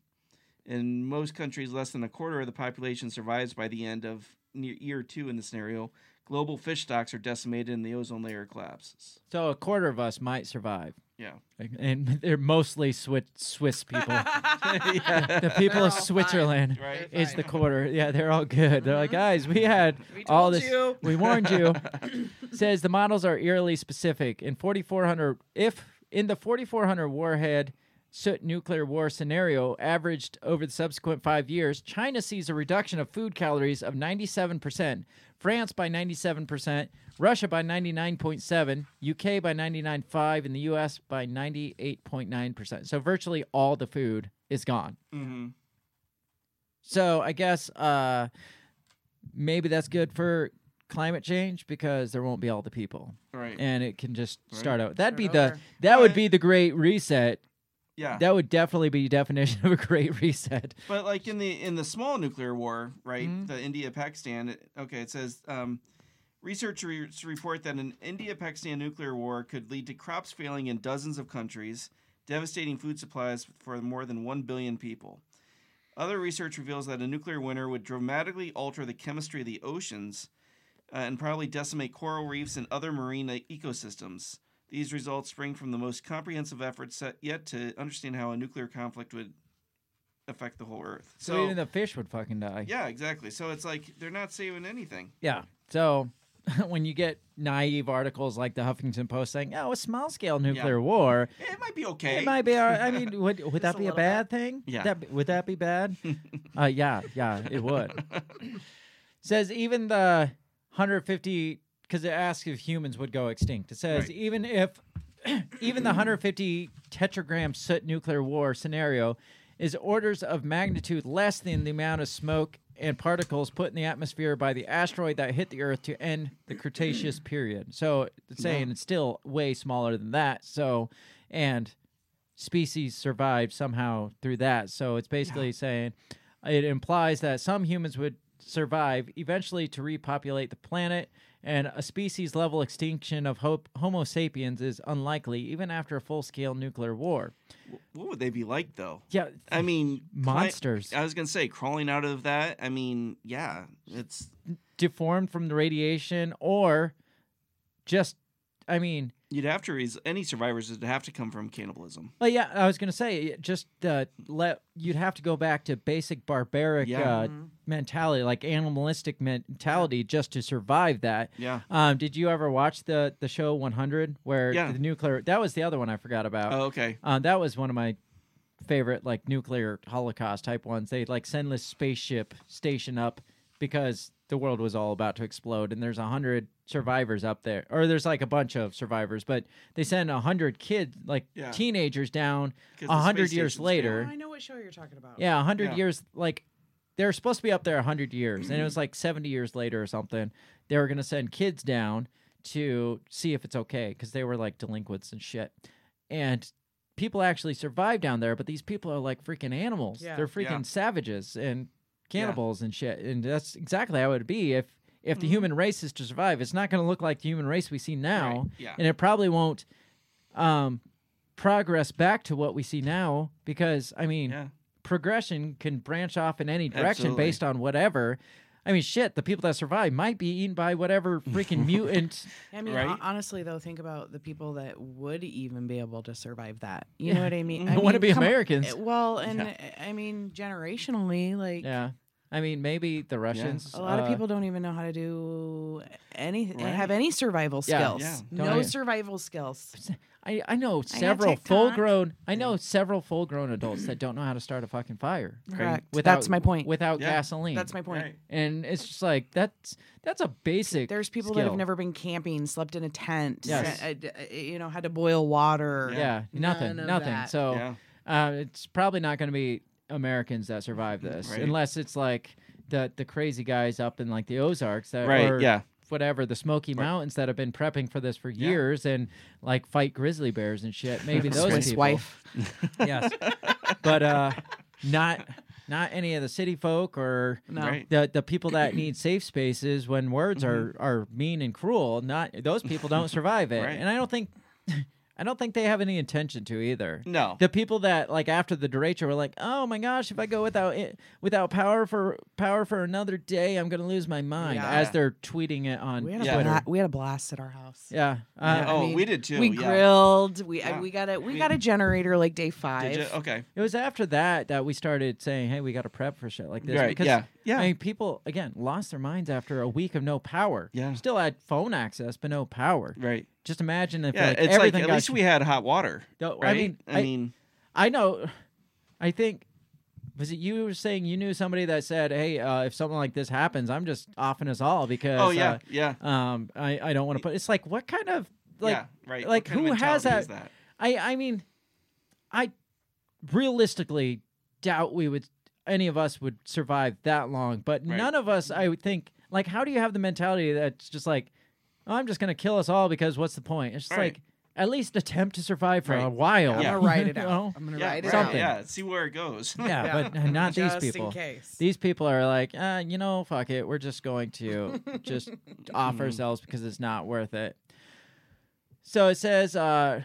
In most countries, less than a quarter of the population survives by the end of near year two in the scenario. Global fish stocks are decimated and the ozone layer collapses. So a quarter of us might survive. Yeah. And they're mostly Swiss, Swiss people. The people of Switzerland Right. is the quarter. Yeah, they're all good. They're like, mm-hmm. guys, we had all this. you." We warned you. Says the models are eerily specific. In 4,400, if in the 4,400 warhead soot nuclear war scenario averaged over the subsequent five years, China sees a reduction of food calories of 97%, France by 97%, Russia by 99.7, UK by 99.5, and the US by 98.9%. So virtually all the food is gone. Mm-hmm. So I guess uh, maybe that's good for climate change because there won't be all the people, Right. and it can just Right. start out. That'd be the over. that would be the great reset. Yeah. That would definitely be the definition of a great reset. But like in the in the small nuclear war, right? Mhm. The India Pakistan. Okay, it says um, researchers report that an India Pakistan nuclear war could lead to crops failing in dozens of countries, devastating food supplies for more than one billion people. Other research reveals that a nuclear winter would dramatically alter the chemistry of the oceans uh, and probably decimate coral reefs and other marine ecosystems. These results spring from the most comprehensive efforts set yet to understand how a nuclear conflict would affect the whole Earth. So, So, even the fish would fucking die. yeah, exactly. So it's like they're not saving anything. Yeah. So when you get naive articles like the Huffington Post saying, "Oh, a small scale nuclear war," It might be okay. it might be. all right. I mean, would would that be a little bad thing? Yeah. That, be- would that be bad? uh, yeah, yeah, it would. says even the 150 because it asks if humans would go extinct. It says Right. even if even the 150 tetragram soot nuclear war scenario is orders of magnitude less than the amount of smoke and particles put in the atmosphere by the asteroid that hit the Earth to end the Cretaceous period. So it's saying it's still way smaller than that. So, and species survived somehow through that. So it's basically saying it implies that some humans would survive eventually to repopulate the planet, and a species level extinction of ho- Homo sapiens is unlikely even after a full scale nuclear war. What would they be like though? Yeah, I mean, monsters. I was gonna say crawling out of that. I mean, yeah, it's deformed from the radiation, or just, I mean, you'd have to raise any survivors would have to come from cannibalism. Well, yeah, I was gonna say just uh, let you'd have to go back to basic barbaric Yeah. uh, Mm-hmm. mentality, like animalistic mentality, just to survive that. Yeah. Um, did you ever watch the the show 100 where Yeah. the nuclear? That was the other one I forgot about. Oh, okay. Um, that was one of my favorite like nuclear holocaust type ones. They like send this spaceship station up because the world was all about to explode, and there's a hundred survivors up there, or there's like a bunch of survivors, but they send a hundred kids, like Yeah. teenagers, down a hundred years later. Oh, I know what show you're talking about. Yeah, a hundred Yeah. years. Like they're supposed to be up there a hundred years, and it was like seventy years later or something. They were gonna send kids down to see if it's okay because they were like delinquents and shit. And people actually survived down there, but these people are like freaking animals. Yeah. They're freaking Yeah. savages and cannibals and shit. And that's exactly how it would be if if Mm-hmm. the human race is to survive. It's not going to look like the human race we see now, Right, yeah. and it probably won't um, progress back to what we see now because I mean Yeah. progression can branch off in any direction Absolutely. based on whatever. I mean, shit, the people that survive might be eaten by whatever freaking mutant. I mean, Right? honestly, though, think about the people that would even be able to survive that. You know what I mean? I wanna be come on. Americans. Uh, Well, and uh, I mean, generationally, like Yeah. I mean, maybe the Russians. a lot uh, of people don't even know how to do anything, Right. have any survival skills. Yeah. Don't No even- survival skills. I, I know several TikTok. full grown. I know several full grown adults that don't know how to start a fucking fire. Correct. Without, That's my point. Without Yeah. gasoline. That's my point. Right. And it's just like that's that's a basic. There's people that have never been camping, slept in a tent, Yes. uh, uh, you know, had to boil water. Yeah, nothing, None of nothing. that. So Yeah. uh, it's probably not going to be Americans that survive this, Right. unless it's like the the crazy guys up in like the Ozarks that Right, or yeah. whatever the Smoky Mountains that have been prepping for this for years and like fight grizzly bears and shit. Maybe those Swiss people. wife. yes, but uh, not not any of the city folk or No. Right. the the people that need safe spaces when words Mm-hmm. are are mean and cruel. Not those people don't survive it, Right. and I don't think. I don't think they have any intention to either. No. The people that like after the derecho were like, "Oh my gosh, if I go without it, without power for power for another day, I'm gonna lose my mind." Yeah. As they're tweeting it on We had, a Yeah. Twitter. bla- we had a blast at our house. Yeah. Uh, Yeah. Oh, we did too, We yeah. grilled. We I- Yeah. we got a we We- got a generator like day five. Did you? Okay. It was after that that we started saying, "Hey, we got to prep for shit like this." Right, Because yeah, yeah. I mean, people again lost their minds after a week of no power. Yeah. Still had phone access, but no power. Right. Just imagine if Yeah, like, it's like everything at got least we had hot water. No, I mean, I, I- mean, I know. I think was it you were saying you knew somebody that said, "Hey, uh, if something like this happens, I'm just offing us all because." Oh, yeah, uh, yeah. Um, I I don't want to put. It's like what kind of like Yeah, right. Like who has that? that? I I mean, I realistically doubt we would any of us would survive that long, but Right. none of us I would think like how do you have the mentality that's just like oh, I'm just gonna kill us all because what's the point? It's just Right. like at least attempt to survive for a Right. while. I'm Yeah. gonna write it out. know? I'm gonna yeah, write it right, Something. Yeah, see where it goes. Yeah, Yeah. but not these Just in people. case. These people are like, uh, you know, fuck it. We're just going to just off ourselves because it's not worth it. So it says, uh,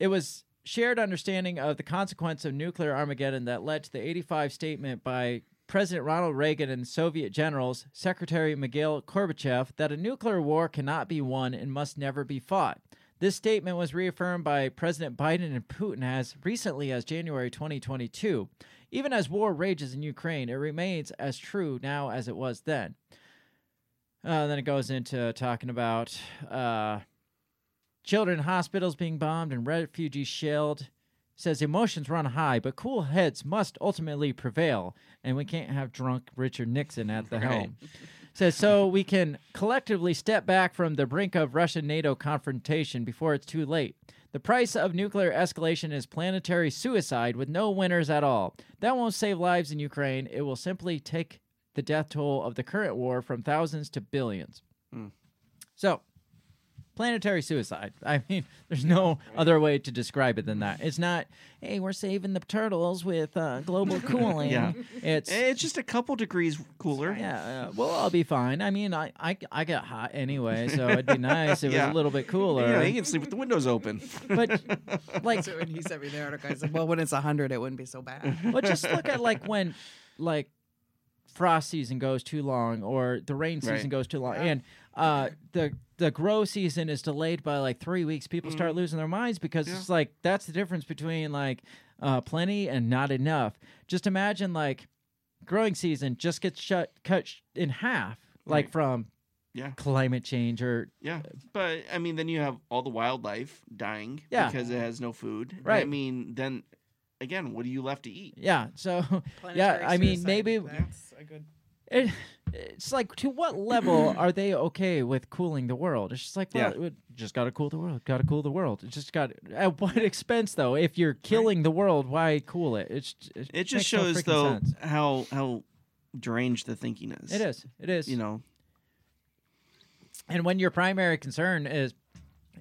it was shared understanding of the consequence of nuclear Armageddon that led to the 85 statement by President Ronald Reagan and Soviet generals, Secretary Mikhail Gorbachev, that a nuclear war cannot be won and must never be fought. This statement was reaffirmed by President Biden and Putin as recently as January 2022. Even as war rages in Ukraine, it remains as true now as it was then. Uh, then it goes into talking about uh, children hospitals being bombed and refugees shelled. Says emotions run high, but cool heads must ultimately prevail, and we can't have drunk Richard Nixon at the Right. helm. Says so we can collectively step back from the brink of Russian NATO confrontation before it's too late. The price of nuclear escalation is planetary suicide with no winners at all. That won't save lives in Ukraine. It will simply take the death toll of the current war from thousands to billions. Hmm. So, planetary suicide. I mean, there's no other way to describe it than that. It's not, hey, we're saving the turtles with uh, global cooling. Yeah. It's It's just a couple degrees cooler. yeah, uh, we'll all be fine. I mean, I, I, I get hot anyway, so it'd be nice if it was a little bit cooler. You know, you can sleep with the windows open. But like, So when he sent me the article, I said, "Well, when it's hundred, it wouldn't be so bad." but just look at like when like frost season goes too long or the rain season Right. goes too long and uh the the grow season is delayed by like three weeks people start losing their minds because it's like that's the difference between like uh plenty and not enough just imagine like growing season just gets shut cut sh- in half like Right. from Yeah. climate change or Yeah, but I mean, then you have all the wildlife dying Yeah. because it has no food. Right. I mean, then again, what are you left to eat? yeah so yeah i mean maybe that's a good. It, it's like to what level are they okay with cooling the world? It's just like well, Yeah. it- just got to cool the world. Got to cool the world. It's just got at what expense though? If you're killing the world, why cool it? It's it, It just makes no shows though sense. how how deranged the thinking is. It is. It is. You know. And when your primary concern is,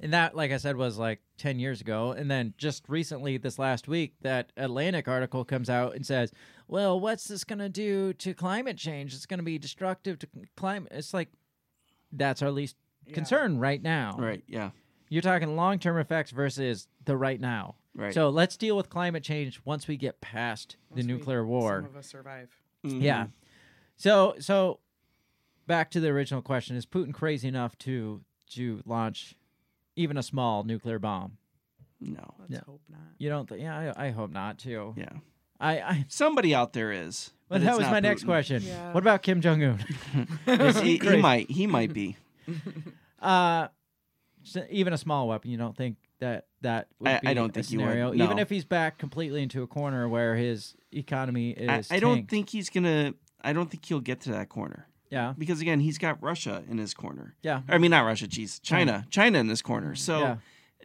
and that, like I said, was like 10 years ago. And then just recently, this last week, that Atlantic article comes out and says, well, what's this going to do to climate change? It's going to be destructive to climate. It's like, that's our least concern right now. Right. Yeah. You're talking long term effects versus the right now. Right. So let's deal with climate change once we get past the Once we- nuclear war. Some of us survive. Mm-hmm. Yeah. So so back to the original question: Is Putin crazy enough to to launch even a small nuclear bomb? No. Let's Yeah. hope not. You don't? Th- yeah, I, I hope not too. Yeah. I. I Somebody out there is. well, but that was not my next question. Yeah. What about Kim Jong Un? Is he, he he might. He might be. Uh, so even a small weapon. You don't think that that would I- be I don't a think he would, scenario? Even if he's back completely into a corner where his economy is. I don't think he's gonna. I don't think he'll get to that corner Yeah. because again, he's got Russia in his corner. Yeah. I mean, not Russia. Geez, China. China in this corner. So Yeah.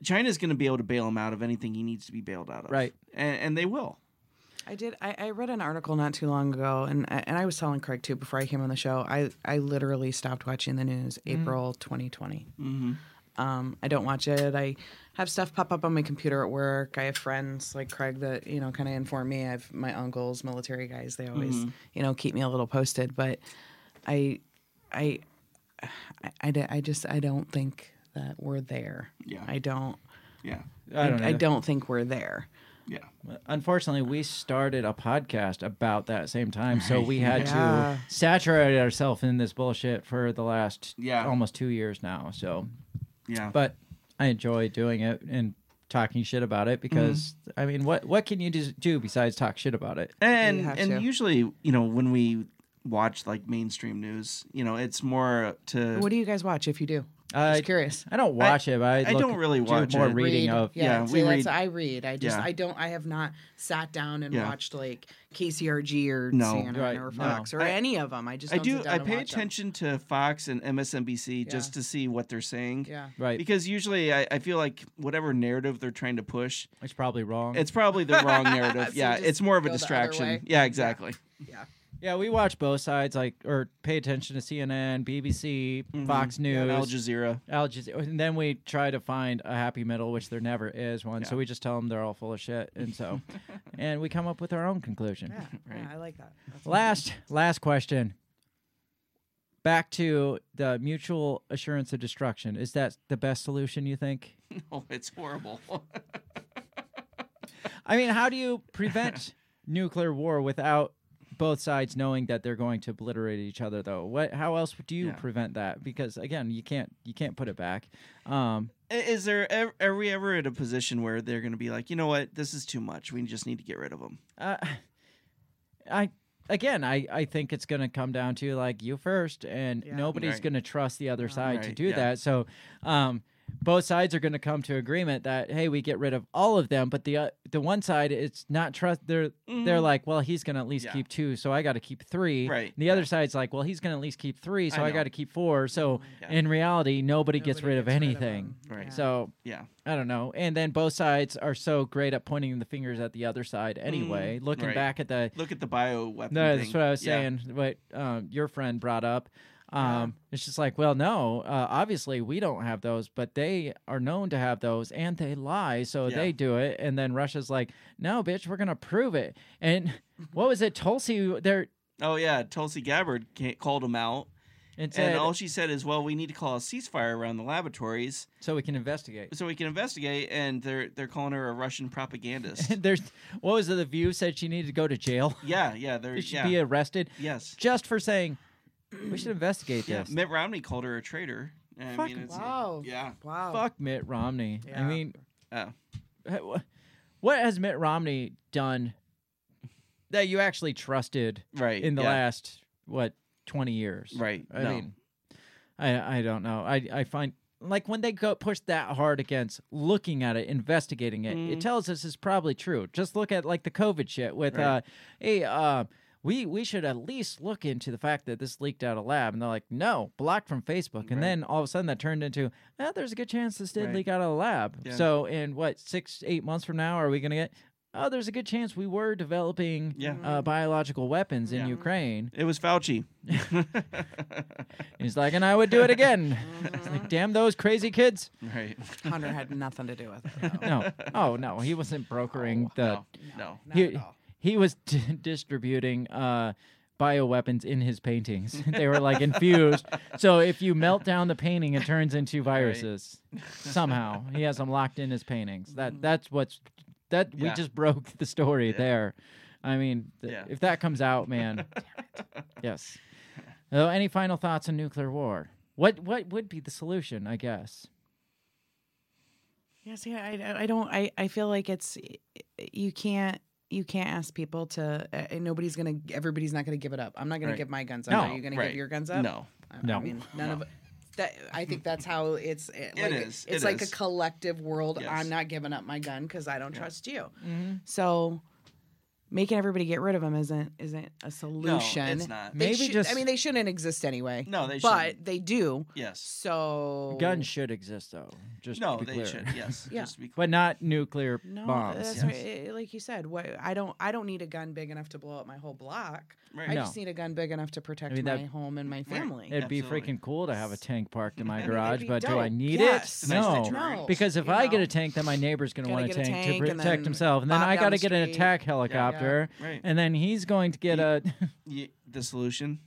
China's going to be able to bail him out of anything he needs to be bailed out of. Right. And, and they will. I did. I, I read an article not too long ago, and I- and I was telling Craig too before I came on the show. I I literally stopped watching the news April 2020. Mm-hmm. Um, I don't watch it. I have stuff pop up on my computer at work. I have friends like Craig that you know kind of inform me. I have my uncles, military guys. They always Mhm. you know keep me a little posted. But I I I, I, d- I just I don't think that we're there. Yeah. I don't. Yeah. I don't I, either. don't think we're there. Yeah. Unfortunately, we started a podcast about that same time, so we had Yeah. to saturate ourselves in this bullshit for the last Yeah. almost two years now. So, Yeah. but I enjoy doing it and talking shit about it because mm-hmm. I mean, what what can you do, do besides talk shit about it? And and to. usually, you know, when we watch like mainstream news, you know, it's more to What do you guys watch if you do? I- Just curious. I don't watch it, but I, I look- don't really do watch more it. reading Read. of. yeah, yeah, see, we read- I read. I just Yeah. I don't I have not sat down and Yeah. watched like KCRG or No. CNN Right, or no. Fox or I- any of them. I just I don't do sit down I pay watch 'em. attention to Fox and MSNBC just to see what they're saying. Yeah. Right, Because usually I, I feel like whatever narrative they're trying to push, it's probably wrong. it's probably the wrong narrative. So yeah, it's more of a go the other distraction. Yeah, exactly. Yeah. Yeah, we watch both sides, like or pay attention to CNN, BBC, Fox News, Mm-hmm. Al Jazeera. Al Jazeera, and then we try to find a happy middle, which there never is one. So we just tell them they're all full of shit, and so, and we come up with our own conclusion. Yeah, Right. yeah, I like that. That's Last, last question. Back to the mutual assurance of destruction. Is that the best solution? You think? No, it's horrible. I mean, how do you prevent nuclear war without both sides knowing that they're going to obliterate each other though what how else do you Yeah. prevent that because again you can't you can't put it back um Is there ever, are we ever in a position where they're going to be like, you know what, this is too much. We just need to get rid of them. uh, i again i i think it's going to come down to like you first and Yeah. nobody's Right. going to trust the other side to do yeah. that so um both sides are going to come to agreement that hey we get rid of all of them but the uh, the one side it's not trust they're they're Mhm. like well he's going to at least Yeah. keep two so i got to keep three Right, the other side's like well he's going to at least keep three so I i, got to keep four so Yeah. in reality nobody, gets Nobody rid of gets rid of anything them. Right. so Yeah. I don't know. And then both sides are so great at pointing the fingers at the other side anyway. Mhm. Looking Right. back at the Look at the bio weapon. no, thing. that's what I was Yeah. saying. What um, your friend brought up. Um, It's just like, well, no, uh, obviously we don't have those, but they are known to have those, and they lie, so Yeah. they do it. And then Russia's like, no, bitch, we're gonna prove it. And what was it, Tulsi? There Oh yeah, Tulsi Gabbard called him out, and said, and all she said is, "Well, we need to call a ceasefire around the laboratories so we can investigate. so we can investigate." And they're they're calling her a Russian propagandist. There's what was it? The View said she needed to go to jail. yeah, yeah, they're She should yeah. be arrested yes. just for saying we should investigate Yeah, this. Mitt Romney called her a traitor. I Fuck mean, it's, Wow. Yeah. Wow. Fuck Mitt Romney. I Yeah. mean, Oh. what has Mitt Romney done that you actually trusted Right. in the yeah. last what twenty years? Right. I no. mean, I I don't know. I I find like when they go push that hard against looking at it, investigating it, it Mhm. tells us it's probably true. Just look at like the COVID shit with Right. uh, hey, uh, we we should at least look into the fact that this leaked out of lab, and they're like, no, blocked from Facebook, and Right. then all of a sudden that turned into, eh, there's a good chance this did Right. leak out of the lab. Yeah. So in what six eight months from now, are we gonna get? Oh, there's a good chance we were developing Yeah. uh, biological weapons in Ukraine. It was Fauci. He's like, and I would do it again. It's like, damn those crazy kids. right. Hunter had nothing to do with it. though. No, oh no, he wasn't brokering the. No. No. Not at all. He was d- distributing uh, bioweapons in his paintings. they were like infused. So if you melt down the painting, it turns into viruses. Somehow he has them locked in his paintings. That that's what's that we just broke the story Yeah. there. I mean, th- Yeah. if that comes out, man. yes. So, any final thoughts on nuclear war? What what would be the solution? I guess. Yes, yeah, see, I, I don't. I, I feel like it's you can't you can't ask people to. Uh, nobody's gonna. Everybody's not gonna give it up. I'm not gonna Right. give my guns up. No, Are you gonna right. give your guns up? No. I, No. I mean, none No. of that. I think that's how it's. It, like, is, It's it like is. a collective world. Yes. I'm not giving up my gun because I don't Yeah. trust you. Mm-hmm. So. Making everybody get rid of them isn't isn't a solution. No, it's not. They Maybe should- just- I mean, they shouldn't exist anyway. No, they But shouldn't. they do. Yes. So Guns should exist though. Just No, to be they clear. should. Yes. Yeah. Just to be clear. but not nuclear No, bombs. that's yes. right. eh, Like you said, what I don't I don't need a gun big enough to blow up my whole block. Right. I No. just need a gun big enough to protect mean, my that- home and my family. It'd be freaking cool to have a tank parked in my I mean, it'd garage, be but do I need Yes. it? Nice No, that you're right. No. because if you I get a tank, then my neighbor's going to want a tank, tank to protect himself, and then I got to get an attack helicopter, Right. and then he's going to get a. The solution: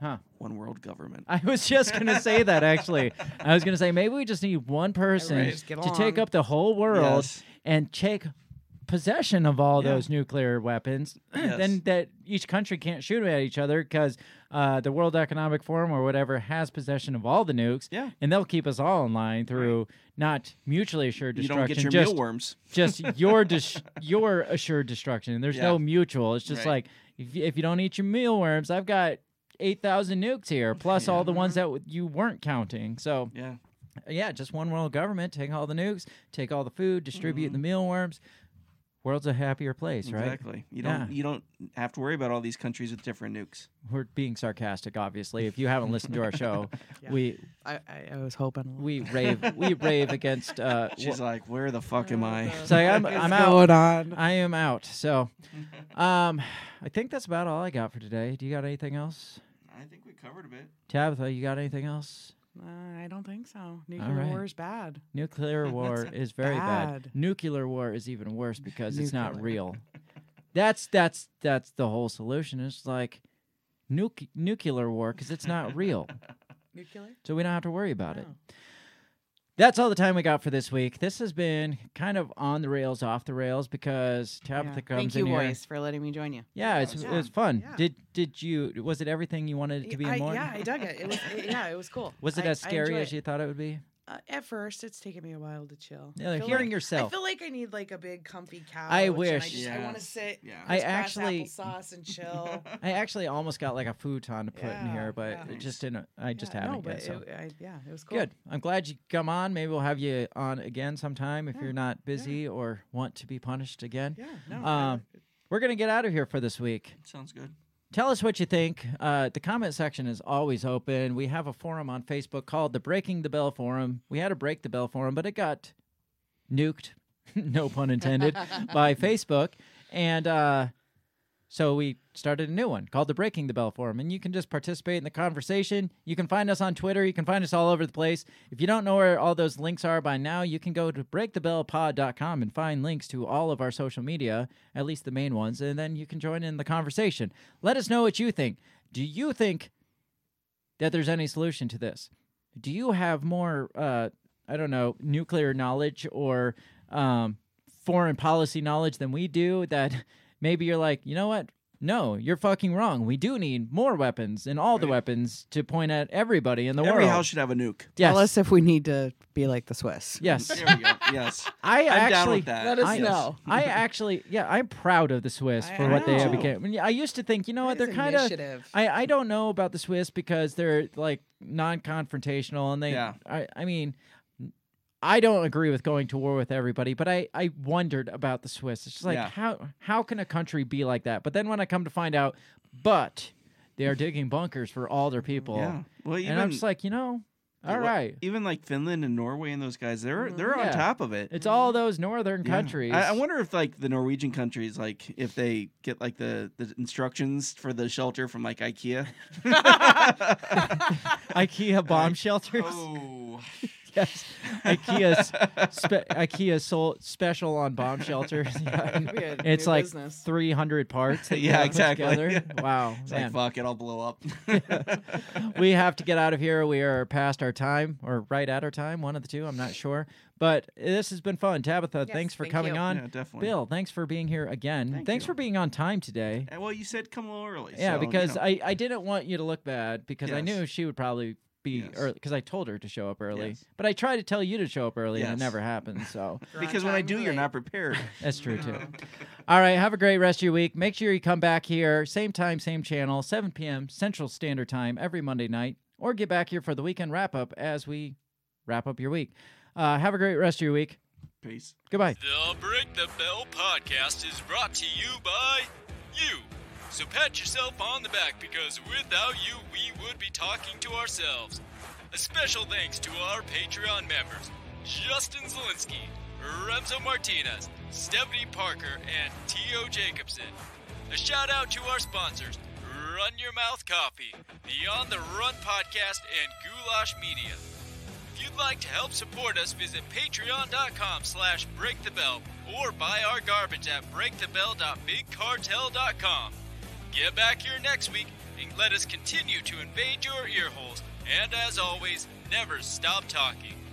huh. one world government. I was just going to say that actually. I was going to say maybe we just need one person Everybody just get to take along. up the whole world Yes. and take possession of all Yeah. those nuclear weapons. Yes. then that each country can't shoot at each other because uh, the World Economic Forum or whatever has possession of all the nukes. Yeah. and they'll keep us all in line through not mutually assured You destruction. don't get your just, mealworms. just your dis- your assured destruction. There's no mutual. It's just Right. like if you, if you don't eat your mealworms, I've got eight thousand nukes here, plus all the ones that w- you weren't counting. So Yeah. yeah, just one world government. Take all the nukes, take all the food, distribute the mealworms. World's a happier place, right? Exactly. You don't. Yeah. You don't have to worry about all these countries with different nukes. We're being sarcastic, obviously. If you haven't listened to our show, Yeah. we I, I, I was hoping. we rave we rave against. Uh, She's like, "Where the fuck am I?" so I'm I'm out. going on? I am out. So, um, I think that's about all I got for today. Do you got anything else, I think we covered a bit. Tabitha? You got anything else? Uh, I don't think so. Nuclear right. war is bad. Nuclear war is very bad. bad. Nuclear war is even worse because it's not real. That's that's that's the whole solution. It's like nuke nuclear war because it's not real, Nuclear? so we don't have to worry about it. That's all the time we got for this week. This has been kind of on the rails, off the rails because Tabitha Yeah. comes Thank you, in here. Royce, for letting me join you. Yeah, it's, Yeah. it was fun. Yeah. Did did you? Was it everything you wanted it to be? I, more? yeah, I dug it. It was it- yeah, it was cool. Was it I- as scary enjoy as it. you thought it would be? Uh, at first, it's taken me a while to chill. Yeah, like hearing like- yourself. I feel like I need like a big comfy couch. I and wish. I, just, I want to Yes. sit. Yeah. I actually- applesauce and chill. I actually almost got like a futon to put in here, but yeah. it just didn't. I just yeah, haven't no, but yet. So. it, I, yeah, it was cool. Good. I'm glad you come on. Maybe we'll have you on again sometime if Yeah, you're not busy or want to be punished again. Yeah, no. Um, we're gonna get out of here for this week. Sounds good. Tell us what you think. Uh, the comment section is always open. We have a forum on Facebook called the Breaking the Bell Forum. We had a Break the Bell Forum, but it got nuked, no pun intended, by Facebook. And uh, so we started a new one called the Breaking the Bell Forum. And you can just participate in the conversation. You can find us on Twitter. You can find us all over the place. If you don't know where all those links are by now, you can go to breakthebellpod.com and find links to all of our social media, at least the main ones. And then you can join in the conversation. Let us know what you think. Do you think that there's any solution to this? Do you have more, uh, I don't know, nuclear knowledge or um, foreign policy knowledge than we do? That maybe you're like, you know what? No, you're fucking wrong. We do need more weapons and all the weapons to point at everybody in the world. Every world. house should have a nuke. yes. Tell us if we need to be like the Swiss. yes. There we go. Yes. I I'm actually down with that. Let us I, know. I actually, yeah, I'm proud of the Swiss I- for I what they know. have become. I, mean, I used to think, you know what, That they're is kind of. initiative. I, I don't know about the Swiss because they're like non-confrontational and they. Yeah. I I mean, I don't agree with going to war with everybody, but I I wondered about the Swiss. It's just like Yeah. how how can a country be like that? But then when I come to find out, but they are digging bunkers for all their people, Yeah. Well, even and I'm just like, you know, all right. Even like Finland and Norway and those guys, they're mm-hmm. they're on top of it. It's all those northern Yeah. countries. I, I wonder if like the Norwegian countries, like if they get like the, the instructions for the shelter from like IKEA. IKEA bomb shelters. oh, yes, IKEA's spe- IKEA sold special on bomb shelters. Yeah. It's like business. 300 parts. Yeah, exactly. Yeah. Wow, it's man. like fuck it, I'll blow up. we have to get out of here. We are past our time, or right at our time, one of the two. I'm not sure. But this has been fun. Tabitha, Yes, thanks for thank coming you. on. Yeah, definitely. Bill, thanks for being here again. Thank thanks you. for being on time today. Uh, well, you said come a little early. Yeah, so, you because know. I, I didn't want you to look bad because I knew she would probably be Yes. early because I told her to show up early. Yes. But I tried to tell you to show up early and it never happened. So because when I time do, you're not prepared. that's true too. All right, have a great rest of your week. Make sure you come back here, same time, same channel, 7 p.m. Central Standard Time every Monday night, or get back here for the weekend wrap up as we wrap up your week. Uh, have a great rest of your week. Peace. Goodbye. The Break the Bell podcast is brought to you by you. So pat yourself on the back because without you, we would be talking to ourselves. A special thanks to our Patreon members Justin Zielinski, Remzo Martinez, Stephanie Parker, and T.O. Jacobson. A shout out to our sponsors Run Your Mouth Coffee, the On the Run podcast, and Goulash Media. If you'd like to help support us, visit patreon.com slash breakthebell or buy our garbage at breakthebell.bigcartel.com. Get back here next week and let us continue to invade your ear holes. And as always, never stop talking.